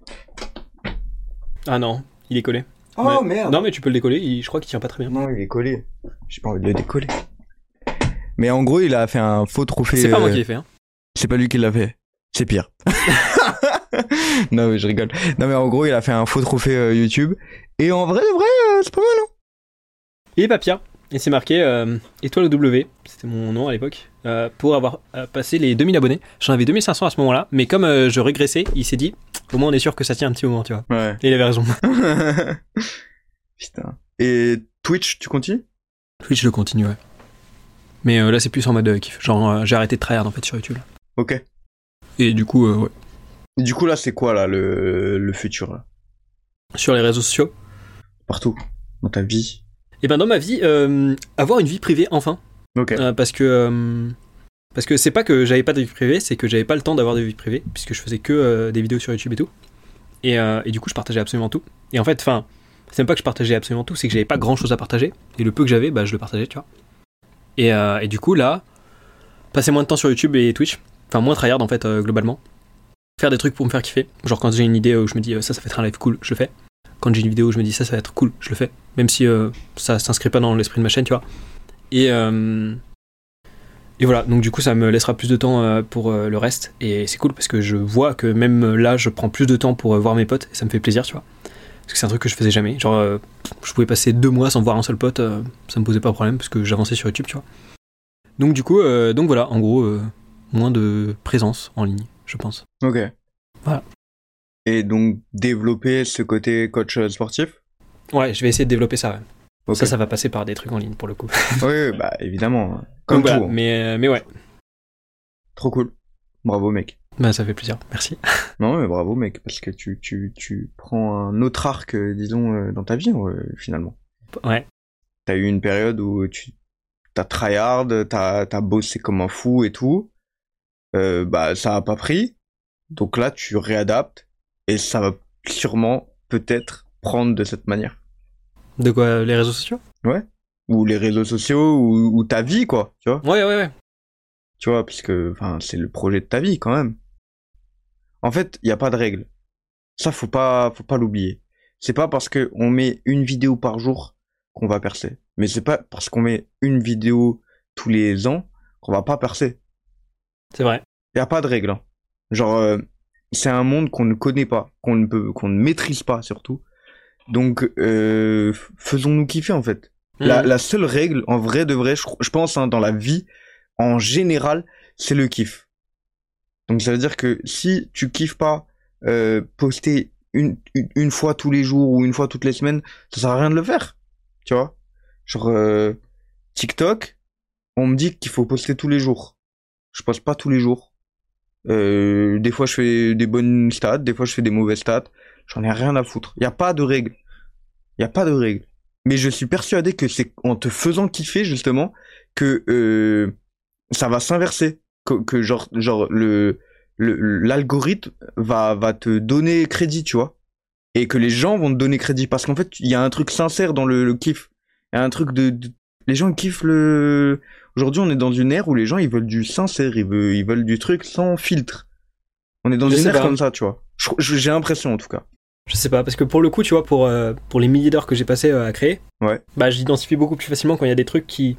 Speaker 2: Ah non, il est collé.
Speaker 1: Oh merde
Speaker 2: Non, mais tu peux le décoller, il- je crois qu'il tient pas très bien.
Speaker 1: Non, il est collé. J'ai pas envie de le décoller. Mais en gros, il a fait un faux trophée.
Speaker 2: C'est pas moi
Speaker 1: euh,
Speaker 2: qui l'ai fait, hein.
Speaker 1: C'est pas lui qui l'a fait. C'est pire. [LAUGHS] [LAUGHS] non, mais je rigole. Non, mais en gros, il a fait un faux trophée euh, YouTube. Et en vrai, de vrai, euh, c'est pas mal. Hein
Speaker 2: Il est pas pire. Et c'est marqué euh, étoile W, c'était mon nom à l'époque, euh, pour avoir euh, passé les 2000 abonnés. J'en avais 2500 à ce moment-là, mais comme je régressais, il s'est dit, au moins on est sûr que ça tient un petit moment, tu vois.
Speaker 1: ouais.
Speaker 2: Et il avait raison. [LAUGHS] [LAUGHS]
Speaker 1: Putain. Et Twitch, tu continues?
Speaker 2: Twitch, je continue, ouais. Mais euh, là, c'est plus en mode euh, kiff. Genre, euh, j'ai arrêté de tryhard en fait sur YouTube.
Speaker 1: Ok.
Speaker 2: Et du coup, euh, ouais.
Speaker 1: Et du coup, là, c'est quoi, là, le, le futur, là?
Speaker 2: Sur les réseaux sociaux.
Speaker 1: Partout. Dans ta vie.
Speaker 2: Et ben dans ma vie, euh, avoir une vie privée enfin. Euh, parce que euh, parce que c'est pas que j'avais pas de vie privée, c'est que j'avais pas le temps d'avoir de vie privée puisque je faisais que des vidéos sur YouTube et tout. Et, et du coup, je partageais absolument tout. Et en fait, enfin, c'est même pas que je partageais absolument tout, c'est que j'avais pas grand chose à partager. Et le peu que j'avais, bah, je le partageais, tu vois. Et, euh, et du coup, là, passer moins de temps sur YouTube et Twitch, enfin moins tryhard en fait euh, globalement. Faire des trucs pour me faire kiffer. Genre quand j'ai une idée où je me dis euh, ça, ça être un live cool, je le fais. Quand j'ai une vidéo où je me dis ça, ça va être cool, je le fais. Même si euh, ça s'inscrit pas dans l'esprit de ma chaîne, tu vois. Et, euh, et voilà, donc du coup ça me laissera plus de temps euh, pour euh, le reste. Et c'est cool parce que je vois que même là je prends plus de temps pour voir mes potes et ça me fait plaisir, tu vois. Parce que c'est un truc que je faisais jamais. Genre je pouvais passer deux mois sans voir un seul pote, ça me posait pas de problème parce que j'avançais sur YouTube, tu vois. Donc du coup, donc voilà, en gros, moins de présence en ligne, je pense.
Speaker 1: Ok.
Speaker 2: Voilà.
Speaker 1: Et donc, développer ce côté coach euh, sportif?
Speaker 2: Ouais, je vais essayer de développer ça. Ça, ça va passer par des trucs en ligne pour le coup. [LAUGHS]
Speaker 1: Oui, bah, évidemment. Comme
Speaker 2: Donc
Speaker 1: tout. hein.
Speaker 2: mais, euh, mais ouais,
Speaker 1: Trop cool. Bravo, mec.
Speaker 2: bah, ça fait plaisir. Merci. [LAUGHS]
Speaker 1: Non, mais bravo, mec, parce que tu, tu, tu prends un autre arc, euh, disons, dans ta vie, finalement.
Speaker 2: Ouais.
Speaker 1: T'as eu une période où tu t'as tryhard, t'as t'as bossé comme un fou et tout. Euh, bah, ça a pas pris. Donc là, tu réadaptes et ça va sûrement, peut-être, prendre de cette manière.
Speaker 2: De quoi Les réseaux sociaux?
Speaker 1: Ou les réseaux sociaux, ou, ou ta vie, quoi, tu vois.
Speaker 2: Ouais, ouais, ouais.
Speaker 1: Tu vois, puisque, enfin, c'est le projet de ta vie, quand même. En fait, il n'y a pas de règle. Ça, faut pas, faut pas l'oublier. C'est pas parce que on met une vidéo par jour qu'on va percer. Mais c'est pas parce qu'on met une vidéo tous les ans qu'on va pas percer.
Speaker 2: C'est vrai.
Speaker 1: Y a pas de règle. hein. Genre, euh, c'est un monde qu'on ne connaît pas, qu'on ne peut, qu'on ne maîtrise pas surtout. Donc, euh, faisons-nous kiffer en fait. La,
Speaker 2: Mhm.
Speaker 1: la seule règle, en vrai de vrai, je, je pense hein, dans la vie, en général, c'est le kiff. Donc ça veut dire que si tu kiffes pas euh, poster une, une, une fois tous les jours ou une fois toutes les semaines, ça sert à rien de le faire. Tu vois? Genre euh, TikTok, on me dit qu'il faut poster tous les jours. Je poste pas tous les jours. Euh, des fois je fais des bonnes stats, des fois je fais des mauvaises stats. J'en ai rien à foutre. Il y a pas de règle. Il y a pas de règle. Mais je suis persuadé que c'est en te faisant kiffer justement que euh, ça va s'inverser, que, genre genre le- l'algorithme va va te donner crédit, tu vois, et que les gens vont te donner crédit parce qu'en fait il y a un truc sincère dans le, le kiff, il y a un truc de, de- les gens kiffent le. Aujourd'hui on est dans une ère où les gens ils veulent du sincère, ils veulent ils veulent du truc sans filtre. On est dans
Speaker 2: Je
Speaker 1: une ère
Speaker 2: pas.
Speaker 1: comme ça, tu vois. J'ai l'impression en tout cas.
Speaker 2: Je sais pas, parce que pour le coup, tu vois, pour, euh, pour les milliers d'heures que j'ai passé euh, à créer,
Speaker 1: Ouais.
Speaker 2: bah j'identifie beaucoup plus facilement quand il y a des trucs qui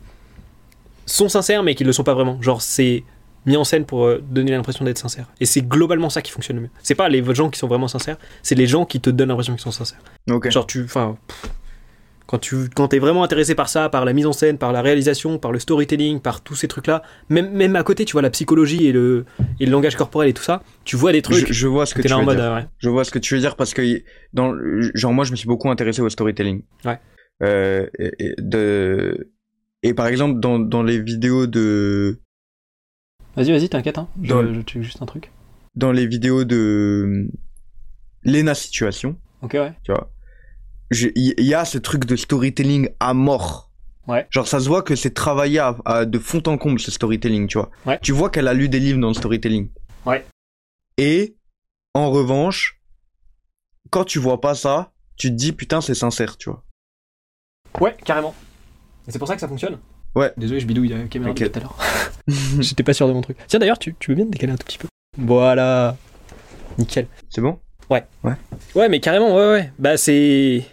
Speaker 2: sont sincères mais qui le sont pas vraiment. Genre c'est mis en scène pour euh, donner l'impression d'être sincère. Et c'est globalement ça qui fonctionne le mieux. C'est pas les gens qui sont vraiment sincères, c'est les gens qui te donnent l'impression qu'ils sont sincères. Genre tu, enfin, quand tu, quand t'es vraiment intéressé par ça, par la mise en scène, par la réalisation, par le storytelling, par tous ces trucs-là, même, même à côté, tu vois la psychologie et le, et le langage corporel et tout ça, tu vois des trucs.
Speaker 1: Je, je vois ce que
Speaker 2: T'es
Speaker 1: tu
Speaker 2: là en
Speaker 1: veux
Speaker 2: mode,
Speaker 1: dire.
Speaker 2: euh, ouais.
Speaker 1: Je vois ce que tu veux dire parce que dans genre moi je me suis beaucoup intéressé au storytelling.
Speaker 2: Ouais.
Speaker 1: Euh, et, et de et par exemple dans dans les vidéos de
Speaker 2: Vas-y, vas-y, t'inquiète, hein. Je,
Speaker 1: Dans-
Speaker 2: je check juste un truc.
Speaker 1: dans les vidéos de Lena Situation,
Speaker 2: Ok, ouais.
Speaker 1: tu vois. Il y, a ce truc de storytelling à mort.
Speaker 2: Ouais.
Speaker 1: Genre ça se voit que c'est travaillé à, à- de fond en comble ce storytelling, tu vois.
Speaker 2: Ouais.
Speaker 1: Tu vois qu'elle a lu des livres dans le storytelling.
Speaker 2: Ouais.
Speaker 1: Et en revanche, quand tu vois pas ça, tu te dis putain c'est sincère, tu vois.
Speaker 2: Ouais, carrément. Et c'est pour ça que ça fonctionne.
Speaker 1: Ouais.
Speaker 2: Désolé, je bidouille la caméra
Speaker 1: T'inquiète.
Speaker 2: depuis tout à l'heure. [LAUGHS] J'étais pas sûr de mon truc. Tiens, d'ailleurs, tu, tu veux bien te décaler un tout petit peu? Voilà. Nickel.
Speaker 1: C'est bon?
Speaker 2: Ouais, mais carrément, ouais, ouais. Bah, c'est.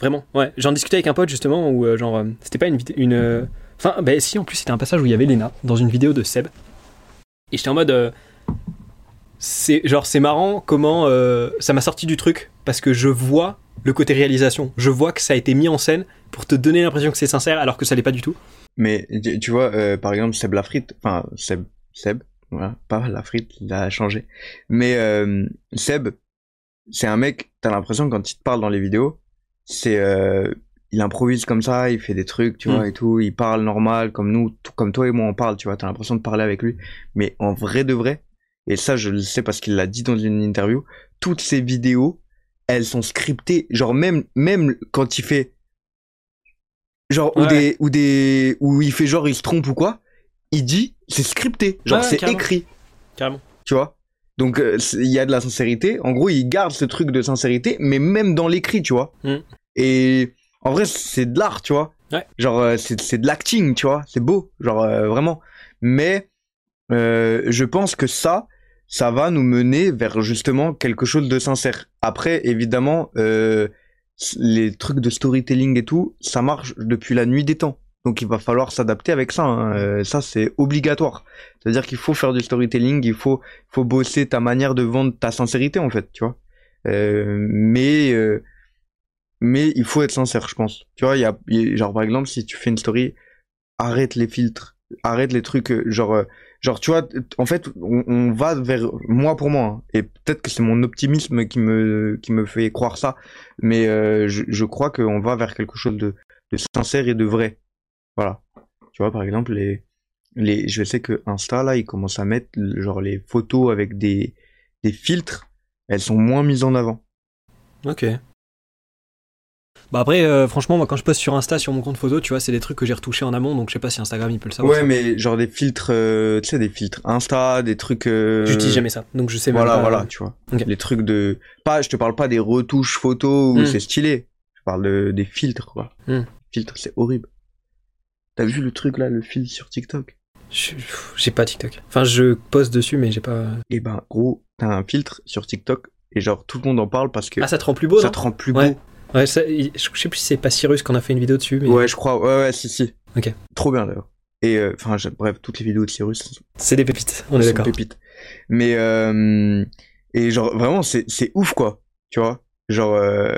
Speaker 2: Vraiment, ouais. J'en discutais avec un pote justement où, euh, genre, euh, c'était pas une. une euh, Enfin, bah, si, en plus, c'était un passage où il y avait Lena dans une vidéo de Seb. Et j'étais en mode. C'est genre, c'est marrant comment ça m'a sorti du truc parce que je vois le côté réalisation. Je vois que ça a été mis en scène pour te donner l'impression que c'est sincère alors que ça l'est pas du tout.
Speaker 1: Mais tu vois, par exemple, Seb Lafrite, enfin Seb, Seb, voilà, pas Lafrite, il a changé. Mais Seb, c'est un mec, t'as l'impression quand il te parle dans les vidéos, c'est, euh, il improvise comme ça, il fait des trucs, tu
Speaker 2: Mm.
Speaker 1: vois, et tout, il parle normal, comme nous, tout, comme toi et moi on parle, tu vois, t'as l'impression de parler avec lui. Mais en vrai de vrai, et ça je le sais parce qu'il l'a dit dans une interview, toutes ces vidéos, elles sont scriptées, genre même, même quand il fait genre ou des ou des où il fait genre il se trompe ou quoi il dit c'est scripté genre
Speaker 2: Ouais,
Speaker 1: c'est
Speaker 2: carrément.
Speaker 1: écrit
Speaker 2: Carrément.
Speaker 1: tu vois? Donc euh, il y a de la sincérité en gros il garde ce truc de sincérité mais même dans l'écrit tu vois?
Speaker 2: Mm.
Speaker 1: Et en vrai c'est de l'art tu vois
Speaker 2: Ouais.
Speaker 1: genre euh, c'est c'est de l'acting tu vois c'est beau genre euh, vraiment mais euh, je pense que ça ça va nous mener vers justement quelque chose de sincère après évidemment euh, les trucs de storytelling et tout, ça marche depuis la nuit des temps. Donc il va falloir s'adapter avec ça. hein. Euh, ça c'est obligatoire. C'est-à-dire qu'il faut faire du storytelling, il faut faut bosser ta manière de vendre ta sincérité en fait, tu vois. Euh, mais euh, mais il faut être sincère, je pense. Tu vois, il y a, genre par exemple si tu fais une story, arrête les filtres, arrête les trucs euh, genre euh, genre tu vois en fait on, on va vers moi pour moi hein. et peut-être que c'est mon optimisme qui me qui me fait croire ça mais euh, je, je crois qu'on va vers quelque chose de, de sincère et de vrai voilà tu vois par exemple les les je sais que Insta là ils commencent à mettre genre les photos avec des des filtres elles sont moins mises en avant
Speaker 2: Ok. Bah après, euh, franchement, moi quand je poste sur Insta, sur mon compte photo, tu vois, c'est des trucs que j'ai retouchés en amont, donc je sais pas si Instagram il peut le savoir.
Speaker 1: ouais
Speaker 2: ça.
Speaker 1: mais genre des filtres euh, tu sais des filtres Insta des trucs euh,
Speaker 2: J'utilise jamais ça, donc je sais même
Speaker 1: voilà
Speaker 2: pas.
Speaker 1: voilà tu vois les trucs de pas je te parle pas des retouches photos où
Speaker 2: Hmm.
Speaker 1: c'est stylé je parle de, des filtres quoi
Speaker 2: Hmm.
Speaker 1: filtres c'est horrible t'as vu le truc là le filtre sur TikTok?
Speaker 2: J'ai pas TikTok. Enfin, je poste dessus, mais j'ai pas.
Speaker 1: et ben gros t'as un filtre sur TikTok et genre tout le monde en parle parce que
Speaker 2: Ah, ça te rend plus beau,
Speaker 1: ça
Speaker 2: non?
Speaker 1: te rend plus beau
Speaker 2: Ouais, ça- il- je sais plus si c'est pas Cyrus qu'on a fait une vidéo dessus, mais
Speaker 1: Ouais, je crois. Ouais, ouais, si, si.
Speaker 2: Ok.
Speaker 1: Trop bien d'ailleurs. Et euh, enfin, bref, toutes les vidéos de Cyrus
Speaker 2: c'est des pépites, on est d'accord.
Speaker 1: pépites. Mais euh, et genre vraiment, c'est c'est ouf quoi. Tu vois? Genre. Euh,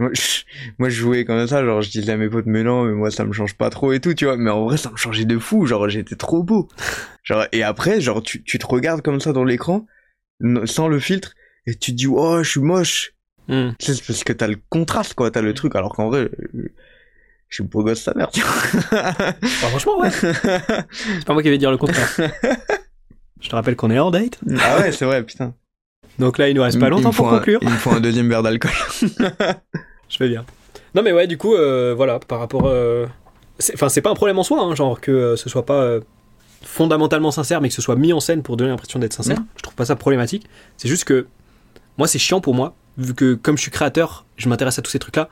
Speaker 1: moi, je, moi, je jouais comme ça, genre, je disais à mes potes, mais non, mais moi, ça me change pas trop et tout, tu vois. Mais en vrai, ça me changeait de fou, genre, j'étais trop beau. [LAUGHS] Genre, et après, genre, tu, tu te regardes comme ça dans l'écran, sans le filtre, et tu te dis, oh, je suis moche.
Speaker 2: Hmm.
Speaker 1: Sais, c'est parce que t'as le contraste, quoi, t'as le truc, alors qu'en vrai, je suis beau gosse sa mère, tu vois.
Speaker 2: Bah, franchement, ouais. [LAUGHS] C'est pas moi qui vais dire le contraire. je te rappelle qu'on est en date.
Speaker 1: ah ouais, c'est vrai, putain.
Speaker 2: Donc là, il nous reste pas longtemps pour
Speaker 1: un-
Speaker 2: conclure.
Speaker 1: Il me faut un deuxième verre d'alcool. [LAUGHS]
Speaker 2: Je vais bien. Non, mais ouais, du coup, euh, voilà, par rapport. euh, Enfin, c'est pas un problème en soi, hein, genre que euh, ce soit pas euh, fondamentalement sincère, mais que ce soit mis en scène pour donner l'impression d'être sincère. Je trouve pas ça problématique. C'est juste que moi, c'est chiant pour moi, vu que comme je suis créateur, je m'intéresse à tous ces trucs-là.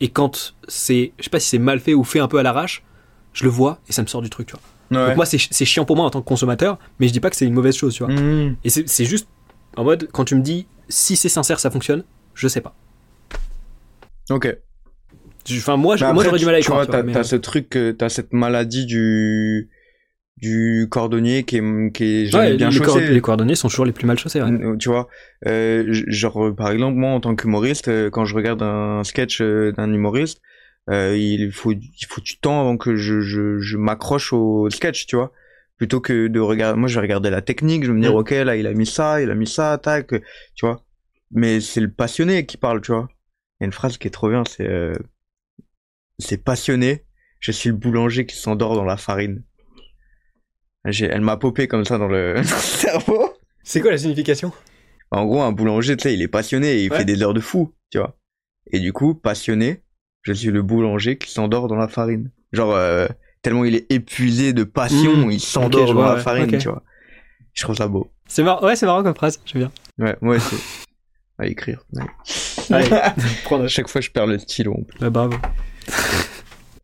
Speaker 2: Et quand c'est. Je sais pas si c'est mal fait ou fait un peu à l'arrache, je le vois et ça me sort du truc, tu vois.
Speaker 1: Ouais.
Speaker 2: Donc moi, c'est c'est chiant pour moi en tant que consommateur, mais je dis pas que c'est une mauvaise chose, tu vois.
Speaker 1: Mmh.
Speaker 2: Et c'est c'est juste en mode, quand tu me dis si c'est sincère, ça fonctionne, je sais pas.
Speaker 1: Ok.
Speaker 2: Enfin, moi, je-
Speaker 1: Mais
Speaker 2: moi
Speaker 1: après,
Speaker 2: j'aurais du mal à y
Speaker 1: tu
Speaker 2: croire.
Speaker 1: vois,
Speaker 2: tu vois,
Speaker 1: t'as
Speaker 2: mais,
Speaker 1: t'as ce truc, t'as cette maladie du du cordonnier qui est qui est jamais
Speaker 2: ouais,
Speaker 1: bien
Speaker 2: les, cor- les coordonnées sont toujours les plus mal ouais.
Speaker 1: Euh, Tu vois, euh, genre par exemple moi en tant qu'humoriste, euh, quand je regarde un sketch euh, d'un humoriste, euh, il faut il faut du temps avant que je je, je m'accroche au sketch, tu vois. Plutôt que de regarder, moi je vais regarder la technique, je vais me dire
Speaker 2: Mm.
Speaker 1: ok là il a mis ça, il a mis ça, tac, tu vois. Mais c'est le passionné qui parle, tu vois. Il y a une phrase qui est trop bien, c'est euh, c'est passionné. Je suis le boulanger qui s'endort dans la farine. Elle m'a popé comme ça dans le, [LAUGHS] dans le cerveau.
Speaker 2: C'est quoi la signification?
Speaker 1: En gros, un boulanger, tu sais, il est passionné et il
Speaker 2: Ouais.
Speaker 1: fait des heures de fou, tu vois. Et du coup, passionné, je suis le boulanger qui s'endort dans la farine. Genre, euh, tellement il est épuisé de passion,
Speaker 2: Mmh.
Speaker 1: il s'endort dans
Speaker 2: vois,
Speaker 1: la
Speaker 2: ouais.
Speaker 1: farine, tu vois. Je trouve ça beau.
Speaker 2: C'est marrant, ouais, c'est marrant comme phrase, je bien.
Speaker 1: Ouais, moi aussi. À écrire. ouais.
Speaker 2: Allez, [LAUGHS] prends
Speaker 1: À chaque fois, je perds le stylo. plus.
Speaker 2: Bah, bravo.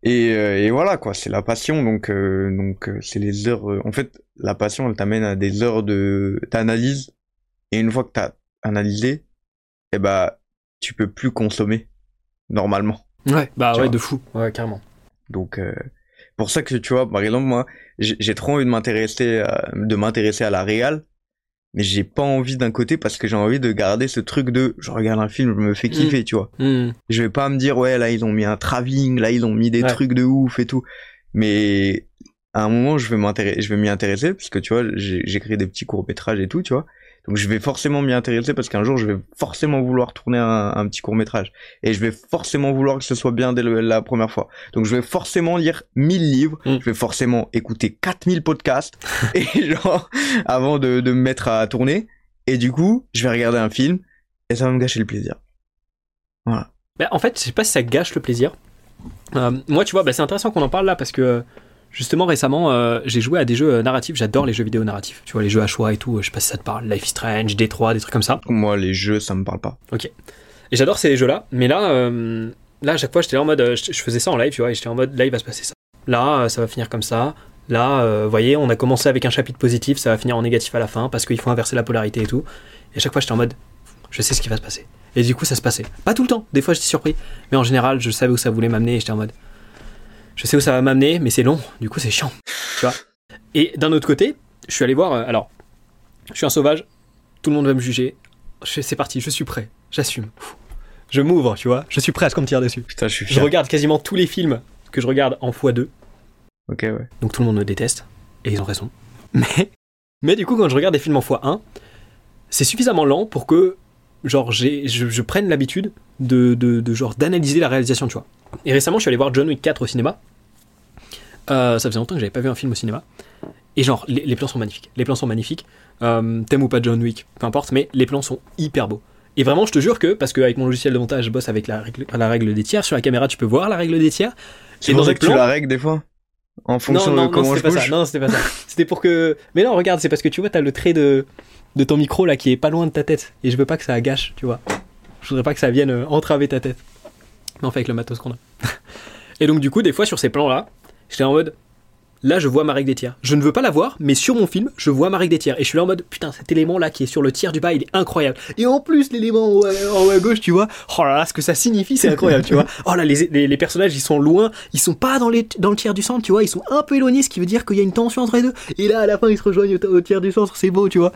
Speaker 1: Et, euh, et voilà, quoi, c'est la passion, donc euh, donc euh, c'est les heures. euh, en fait, la passion, elle t'amène à des heures de d'analyse. Et une fois que t'as analysé, eh bah, tu peux plus consommer normalement.
Speaker 2: Ouais, bah
Speaker 1: Tu
Speaker 2: ouais, de fou, ouais, carrément.
Speaker 1: Donc, euh, pour ça que tu vois, par exemple, moi, j'ai j'ai trop envie de m'intéresser, à- de m'intéresser à la réal, mais j'ai pas envie d'un côté parce que j'ai envie de garder ce truc de, je regarde un film, je me fais kiffer, tu vois.
Speaker 2: Hmm.
Speaker 1: Je vais pas me dire, ouais, là, ils ont mis un travelling, là, ils ont mis des
Speaker 2: Ouais.
Speaker 1: trucs de ouf et tout. Mais à un moment, je vais m'intéresser, je vais m'y intéresser parce que tu vois, j'ai- j'écris des petits courts métrages et tout, tu vois. Donc je vais forcément m'y intéresser parce qu'un jour, je vais forcément vouloir tourner un, un petit court métrage. Et je vais forcément vouloir que ce soit bien dès le- la première fois. Donc je vais forcément lire 1000 livres,
Speaker 2: Mm.
Speaker 1: je vais forcément écouter 4000 podcasts, [LAUGHS] et genre, avant de, de me mettre à tourner. Et du coup, je vais regarder un film, et ça va me gâcher le plaisir. Voilà.
Speaker 2: Bah, en fait, je sais pas si ça gâche le plaisir. Euh, moi, tu vois, bah, c'est intéressant qu'on en parle là parce que justement récemment, euh, j'ai joué à des jeux euh, narratifs. J'adore les jeux vidéo narratifs. Tu vois, les jeux à choix et tout. Je sais pas si ça te parle. Life is Strange, D3, des trucs comme ça.
Speaker 1: Moi, les jeux, ça me parle pas.
Speaker 2: Et j'adore ces jeux-là. Mais là, euh, là, à chaque fois, j'étais là en mode, je, je faisais ça en live, tu vois, et j'étais en mode, là, il va se passer ça. Là, ça va finir comme ça. Là, euh, vous voyez, on a commencé avec un chapitre positif, ça va finir en négatif à la fin parce qu'il faut inverser la polarité et tout. Et à chaque fois, j'étais en mode, je sais ce qui va se passer. Et du coup, ça se passait. Pas tout le temps. Des fois, j'étais surpris. Mais en général, je savais où ça voulait m'amener et j'étais en mode, je sais où ça va m'amener, mais c'est long. Du coup, c'est chiant. Tu vois. Et d'un autre côté, je suis allé voir. euh, alors, je suis un sauvage. Tout le monde va me juger. C'est parti. Je suis prêt. J'assume. Je m'ouvre, tu vois. Je suis prêt à ce qu'on me tire dessus.
Speaker 1: Putain, je suis
Speaker 2: Je
Speaker 1: fier.
Speaker 2: regarde quasiment tous les films que je regarde en x2.
Speaker 1: Ok, ouais.
Speaker 2: Donc tout le monde me déteste. Et ils ont raison. [LAUGHS] Mais, mais du coup, quand je regarde des films en x1, c'est suffisamment lent pour que genre, je, je prenne l'habitude de, de, de genre d'analyser la réalisation, tu vois. Et récemment, je suis allé voir John Wick 4 au cinéma. Euh, ça faisait longtemps que j'avais pas vu un film au cinéma. Et genre, les, les plans sont magnifiques. Les plans sont magnifiques. Euh, T'aimes ou pas John Wick, peu importe, mais les plans sont hyper beaux. Et vraiment, je te jure que, parce qu'avec mon logiciel de montage, je bosse avec la règle, la règle des tiers. Sur la caméra, tu peux voir la règle des tiers.
Speaker 1: C'est pour
Speaker 2: dans
Speaker 1: ça que tu
Speaker 2: plan-
Speaker 1: la règles des fois En fonction
Speaker 2: non, non,
Speaker 1: de comment
Speaker 2: non,
Speaker 1: je
Speaker 2: pas
Speaker 1: bouge
Speaker 2: ça. Non, c'était pas ça. [LAUGHS] C'était pour que. Mais non, regarde, c'est parce que tu vois, t'as le trait de, de ton micro là qui est pas loin de ta tête. Et je veux pas que ça gâche, tu vois. Je voudrais pas que ça vienne euh, entraver ta tête. Mais on fait avec le matos qu'on a. [LAUGHS] et donc, du coup, des fois, sur ces plans là, j'étais en mode. là je vois Marek des tiers. Je ne veux pas la voir, mais sur mon film, je vois Marek des tiers. Et je suis là en mode, putain, cet élément là qui est sur le tiers du bas, il est incroyable. Et en plus, l'élément en haut, en haut à gauche, tu vois, oh là là, ce que ça signifie, c'est incroyable, tu vois. [LAUGHS] Oh là, les, les, les personnages, ils sont loin, ils sont pas dans, les, dans le tiers du centre, tu vois, ils sont un peu éloignés, ce qui veut dire qu'il y a une tension entre les deux. Et là, à la fin, ils se rejoignent au, au tiers du centre, c'est beau, tu vois.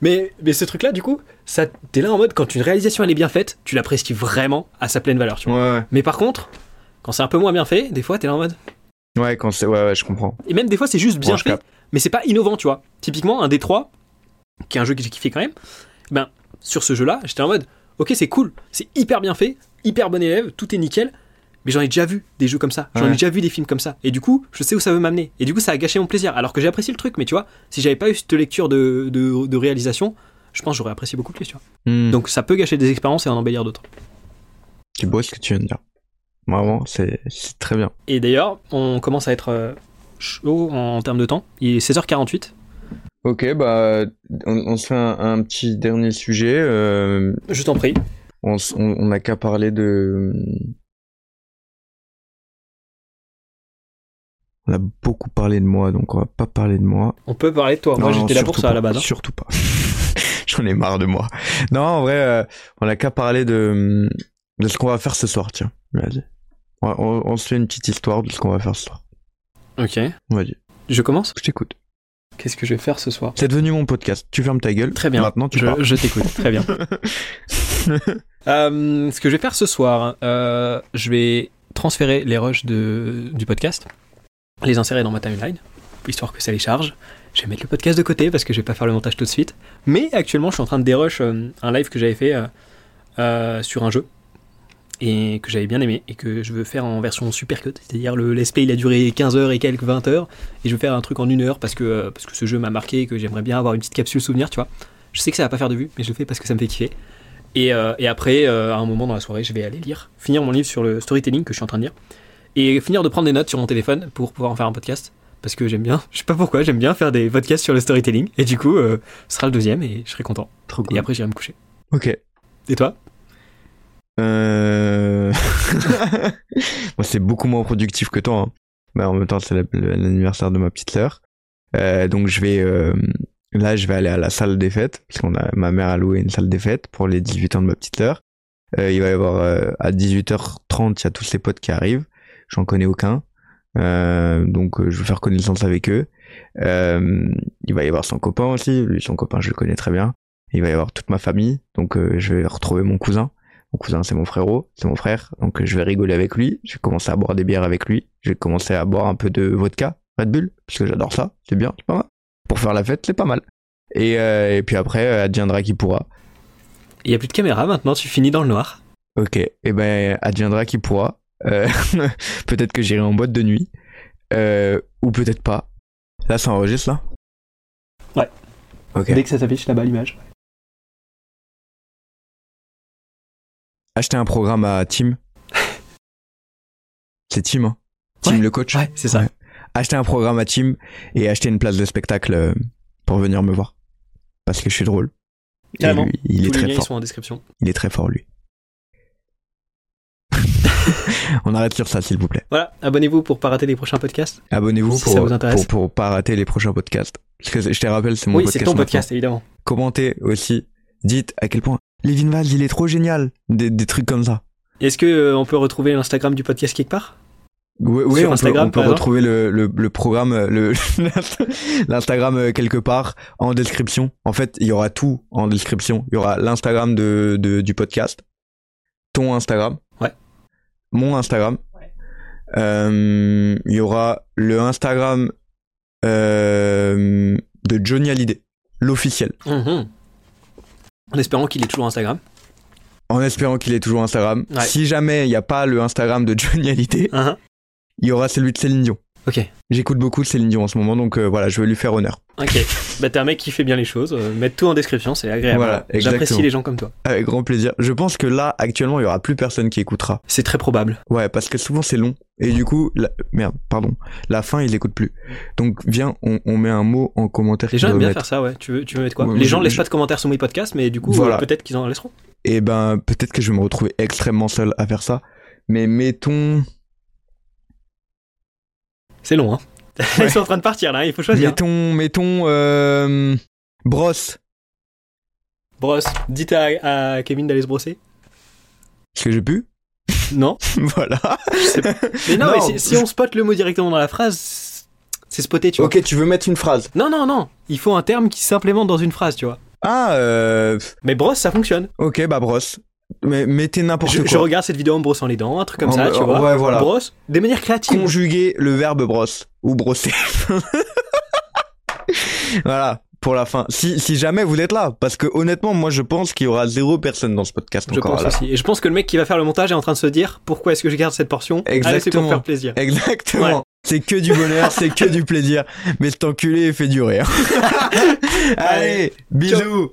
Speaker 2: Mais, mais ce truc là, du coup, ça, t'es là en mode, quand une réalisation elle est bien faite, tu l'apprécies vraiment à sa pleine valeur, tu vois.
Speaker 1: Ouais,
Speaker 2: Mais par contre, quand c'est un peu moins bien fait, des fois, t'es là en mode.
Speaker 1: Ouais. Quand c'est, ouais, ouais, je comprends.
Speaker 2: Et même des fois, c'est juste bien
Speaker 1: Ouais,
Speaker 2: fait, mais c'est pas innovant, tu vois. Typiquement, un D3, qui est un jeu que j'ai kiffé quand même, ben, sur ce jeu-là, j'étais en mode, ok, c'est cool, c'est hyper bien fait, hyper bon élève, tout est nickel, mais j'en ai déjà vu des jeux comme ça, j'en ai déjà vu des films comme ça, et du coup, je sais où ça veut m'amener, et du coup, ça a gâché mon plaisir, alors que j'ai apprécié le truc, mais tu vois, si j'avais pas eu cette lecture de, de, de réalisation, je pense que j'aurais apprécié beaucoup plus, tu vois.
Speaker 1: Hmm.
Speaker 2: Donc ça peut gâcher des expériences et en embellir d'autres.
Speaker 1: c'est beau ce que tu viens de dire. Vraiment, c'est, c'est très bien.
Speaker 2: Et d'ailleurs, on commence à être euh, chaud en termes de temps, il est 16h48,
Speaker 1: Ok, bah, on, on se fait un, un petit dernier sujet. euh,
Speaker 2: je t'en prie.
Speaker 1: on, s- on, on a qu'à parler de. On a beaucoup parlé de moi, donc on va pas parler de moi.
Speaker 2: On peut parler de toi. Moi,
Speaker 1: Non,
Speaker 2: j'étais là pour ça à la base. hein.
Speaker 1: Surtout pas. [LAUGHS] J'en ai marre de moi. Non, en vrai, euh, on a qu'à parler de, de ce qu'on va faire ce soir, tiens. Vas-y. On, on- on se fait une petite histoire de ce qu'on va faire ce soir.
Speaker 2: Ok.
Speaker 1: Vas-y,
Speaker 2: Je commence?
Speaker 1: Je t'écoute.
Speaker 2: Qu'est-ce que je vais faire ce soir?
Speaker 1: C'est devenu mon podcast. Tu fermes ta gueule.
Speaker 2: Très bien.
Speaker 1: Maintenant, tu
Speaker 2: je,
Speaker 1: parles.
Speaker 2: je t'écoute. Très bien. [LAUGHS] Euh, ce que je vais faire ce soir, euh, je vais transférer les rushs de, du podcast, les insérer dans ma timeline, histoire que ça les charge. Je vais mettre le podcast de côté parce que je vais pas faire le montage tout de suite. Mais actuellement, je suis en train de dérush euh, un live que j'avais fait sur un jeu et que j'avais bien aimé et que je veux faire en version super cut. C'est-à-dire le let's play il a duré 15 heures et quelques 20 heures et je veux faire un truc en une heure parce que, euh, parce que ce jeu m'a marqué et que j'aimerais bien avoir une petite capsule souvenir, tu vois. Je sais que ça va pas faire de vue, mais je le fais parce que ça me fait kiffer. Et, euh, et après, euh, à un moment dans la soirée, je vais aller lire, finir mon livre sur le storytelling que je suis en train de lire, et finir de prendre des notes sur mon téléphone pour pouvoir en faire un podcast. Parce que j'aime bien, [LAUGHS] je sais pas pourquoi, j'aime bien faire des podcasts sur le storytelling. Et du coup, euh, ce sera le deuxième et je serai content.
Speaker 1: Trop
Speaker 2: Et après, j'irai me coucher.
Speaker 1: Ok.
Speaker 2: Et toi?
Speaker 1: Euh... [LAUGHS] Moi, c'est beaucoup moins productif que toi. hein. Mais en même temps, c'est l'anniversaire de ma petite sœur. Euh, donc, je vais. euh, Là, je vais aller à la salle des fêtes. Parce qu'on a ma mère a loué une salle des fêtes pour les 18 ans de ma petite sœur. Euh, il va y avoir euh, à 18h30, il y a tous ses potes qui arrivent. J'en connais aucun. Euh, donc, euh, je vais faire connaissance avec eux. Euh, il va y avoir son copain aussi. Lui, son copain, je le connais très bien. Il va y avoir toute ma famille. Donc, euh, je vais retrouver mon cousin. Mon cousin, c'est mon frérot, c'est mon frère. Donc, euh, je vais rigoler avec lui. Je vais commencer à boire des bières avec lui. Je vais commencer à boire un peu de vodka, Red Bull, parce que j'adore ça. C'est bien, c'est pas mal. Pour faire la fête, c'est pas mal. Et, euh, et puis après, euh, adviendra qui pourra.
Speaker 2: Il y a plus de caméra maintenant, tu finis dans le noir.
Speaker 1: Ok, et ben, adviendra qui pourra. Euh, [LAUGHS] peut-être que j'irai en boîte de nuit. Euh, ou peut-être pas. Là, ça enregistre, là?
Speaker 2: Ouais. Dès que ça s'affiche là-bas l'image.
Speaker 1: Acheter un programme à Team. [LAUGHS] C'est Team, hein Team
Speaker 2: Ouais.
Speaker 1: le coach
Speaker 2: Ouais, c'est ça.
Speaker 1: Ouais. Acheter un programme à Team et acheter une place de spectacle euh, pour venir me voir. Parce que je suis drôle.
Speaker 2: Carrément.
Speaker 1: lui, il est
Speaker 2: Tous les
Speaker 1: très
Speaker 2: liens
Speaker 1: fort.
Speaker 2: sont en description.
Speaker 1: Il est très fort, lui. [LAUGHS] On arrête sur ça, s'il vous plaît.
Speaker 2: Voilà, abonnez-vous pour pas rater les prochains podcasts.
Speaker 1: Abonnez-vous
Speaker 2: Si
Speaker 1: pour,
Speaker 2: ça vous intéresse.
Speaker 1: pour, pour pas rater les prochains podcasts. Parce que je te rappelle, c'est mon
Speaker 2: oui,
Speaker 1: podcast.
Speaker 2: c'est ton
Speaker 1: maintenant.
Speaker 2: podcast, évidemment.
Speaker 1: Commentez aussi. Dites à quel point Levin Vaz, il est trop génial. Des, des trucs comme ça.
Speaker 2: Est-ce que euh, on peut retrouver l'Instagram du podcast quelque part?
Speaker 1: Oui, on
Speaker 2: Instagram,
Speaker 1: peut, on retrouver le, le, le programme, euh, le [LAUGHS] l'Instagram euh, quelque part en description. En fait, il y aura tout en description. Il y aura l'Instagram de, de, du podcast, ton Instagram,
Speaker 2: Ouais.
Speaker 1: mon Instagram.
Speaker 2: Ouais.
Speaker 1: Euh, il y aura le Instagram euh, de Johnny Hallyday, l'officiel.
Speaker 2: Mhm. En espérant qu'il est toujours Instagram.
Speaker 1: En espérant qu'il est toujours Instagram.
Speaker 2: Ouais.
Speaker 1: Si jamais il n'y a pas le Instagram de Johnny Hallyday,
Speaker 2: Mhm.
Speaker 1: il y aura celui de Céline Dion.
Speaker 2: Ok.
Speaker 1: J'écoute beaucoup de Céline Dion en ce moment, donc euh, voilà, je vais lui faire honneur.
Speaker 2: Ok. Bah t'es un mec qui fait bien les choses. euh, mettre tout en description, c'est agréable.
Speaker 1: Voilà,
Speaker 2: J'apprécie les gens comme toi.
Speaker 1: Avec grand plaisir. Je pense que là, actuellement, il y aura plus personne qui écoutera.
Speaker 2: C'est très probable.
Speaker 1: Ouais, parce que souvent c'est long. Et du coup, la... merde, pardon. La fin, ils écoutent plus. Donc, viens, on, on met un mot en commentaire.
Speaker 2: Les gens aiment bien
Speaker 1: mettre.
Speaker 2: faire ça, ouais. Tu veux, tu veux mettre quoi
Speaker 1: Ouais,
Speaker 2: Les
Speaker 1: je-
Speaker 2: gens laissent
Speaker 1: je-
Speaker 2: pas de commentaires sur mes podcasts, mais du coup,
Speaker 1: Voilà.
Speaker 2: euh, peut-être qu'ils en laisseront.
Speaker 1: Et ben, peut-être que je vais me retrouver extrêmement seul à faire ça. Mais mettons,
Speaker 2: C'est long, hein. Ils sont en train de partir là, il faut choisir.
Speaker 1: Mettons, mettons, euh, brosse.
Speaker 2: Brosse. Dites à, à Kevin d'aller se brosser.
Speaker 1: Est-ce que j'ai pu
Speaker 2: Non. [LAUGHS]
Speaker 1: Voilà.
Speaker 2: Je sais pas. Mais non,
Speaker 1: Non.
Speaker 2: mais si, si on spot le mot directement dans la phrase, c'est spoté, tu vois.
Speaker 1: Ok, tu veux mettre une phrase.
Speaker 2: Non, non, non. Il faut un terme qui s'implémente dans une phrase, tu vois.
Speaker 1: Ah, euh,
Speaker 2: Mais brosse, ça fonctionne.
Speaker 1: ok, bah brosse. Mais mettez n'importe quoi.
Speaker 2: je regarde cette vidéo en brossant les dents, un truc comme
Speaker 1: En-
Speaker 2: ça, tu vois.
Speaker 1: ouais, voilà.
Speaker 2: Brosse, des manières créatives.
Speaker 1: Conjuguer le verbe brosse ou brosser. [LAUGHS] voilà, pour la fin. Si, si jamais vous êtes là, parce que honnêtement, moi je pense qu'il y aura zéro personne dans ce podcast
Speaker 2: Je
Speaker 1: encore
Speaker 2: pense
Speaker 1: là.
Speaker 2: aussi. Et je pense que le mec qui va faire le montage est en train de se dire pourquoi est-ce que je garde cette portion? Allez, c'est pour
Speaker 1: Exactement.
Speaker 2: faire plaisir.
Speaker 1: Exactement.
Speaker 2: Ouais.
Speaker 1: C'est que du bonheur, c'est que du plaisir. Mais cet enculé fait du rire. [LAUGHS] Allez, bisous.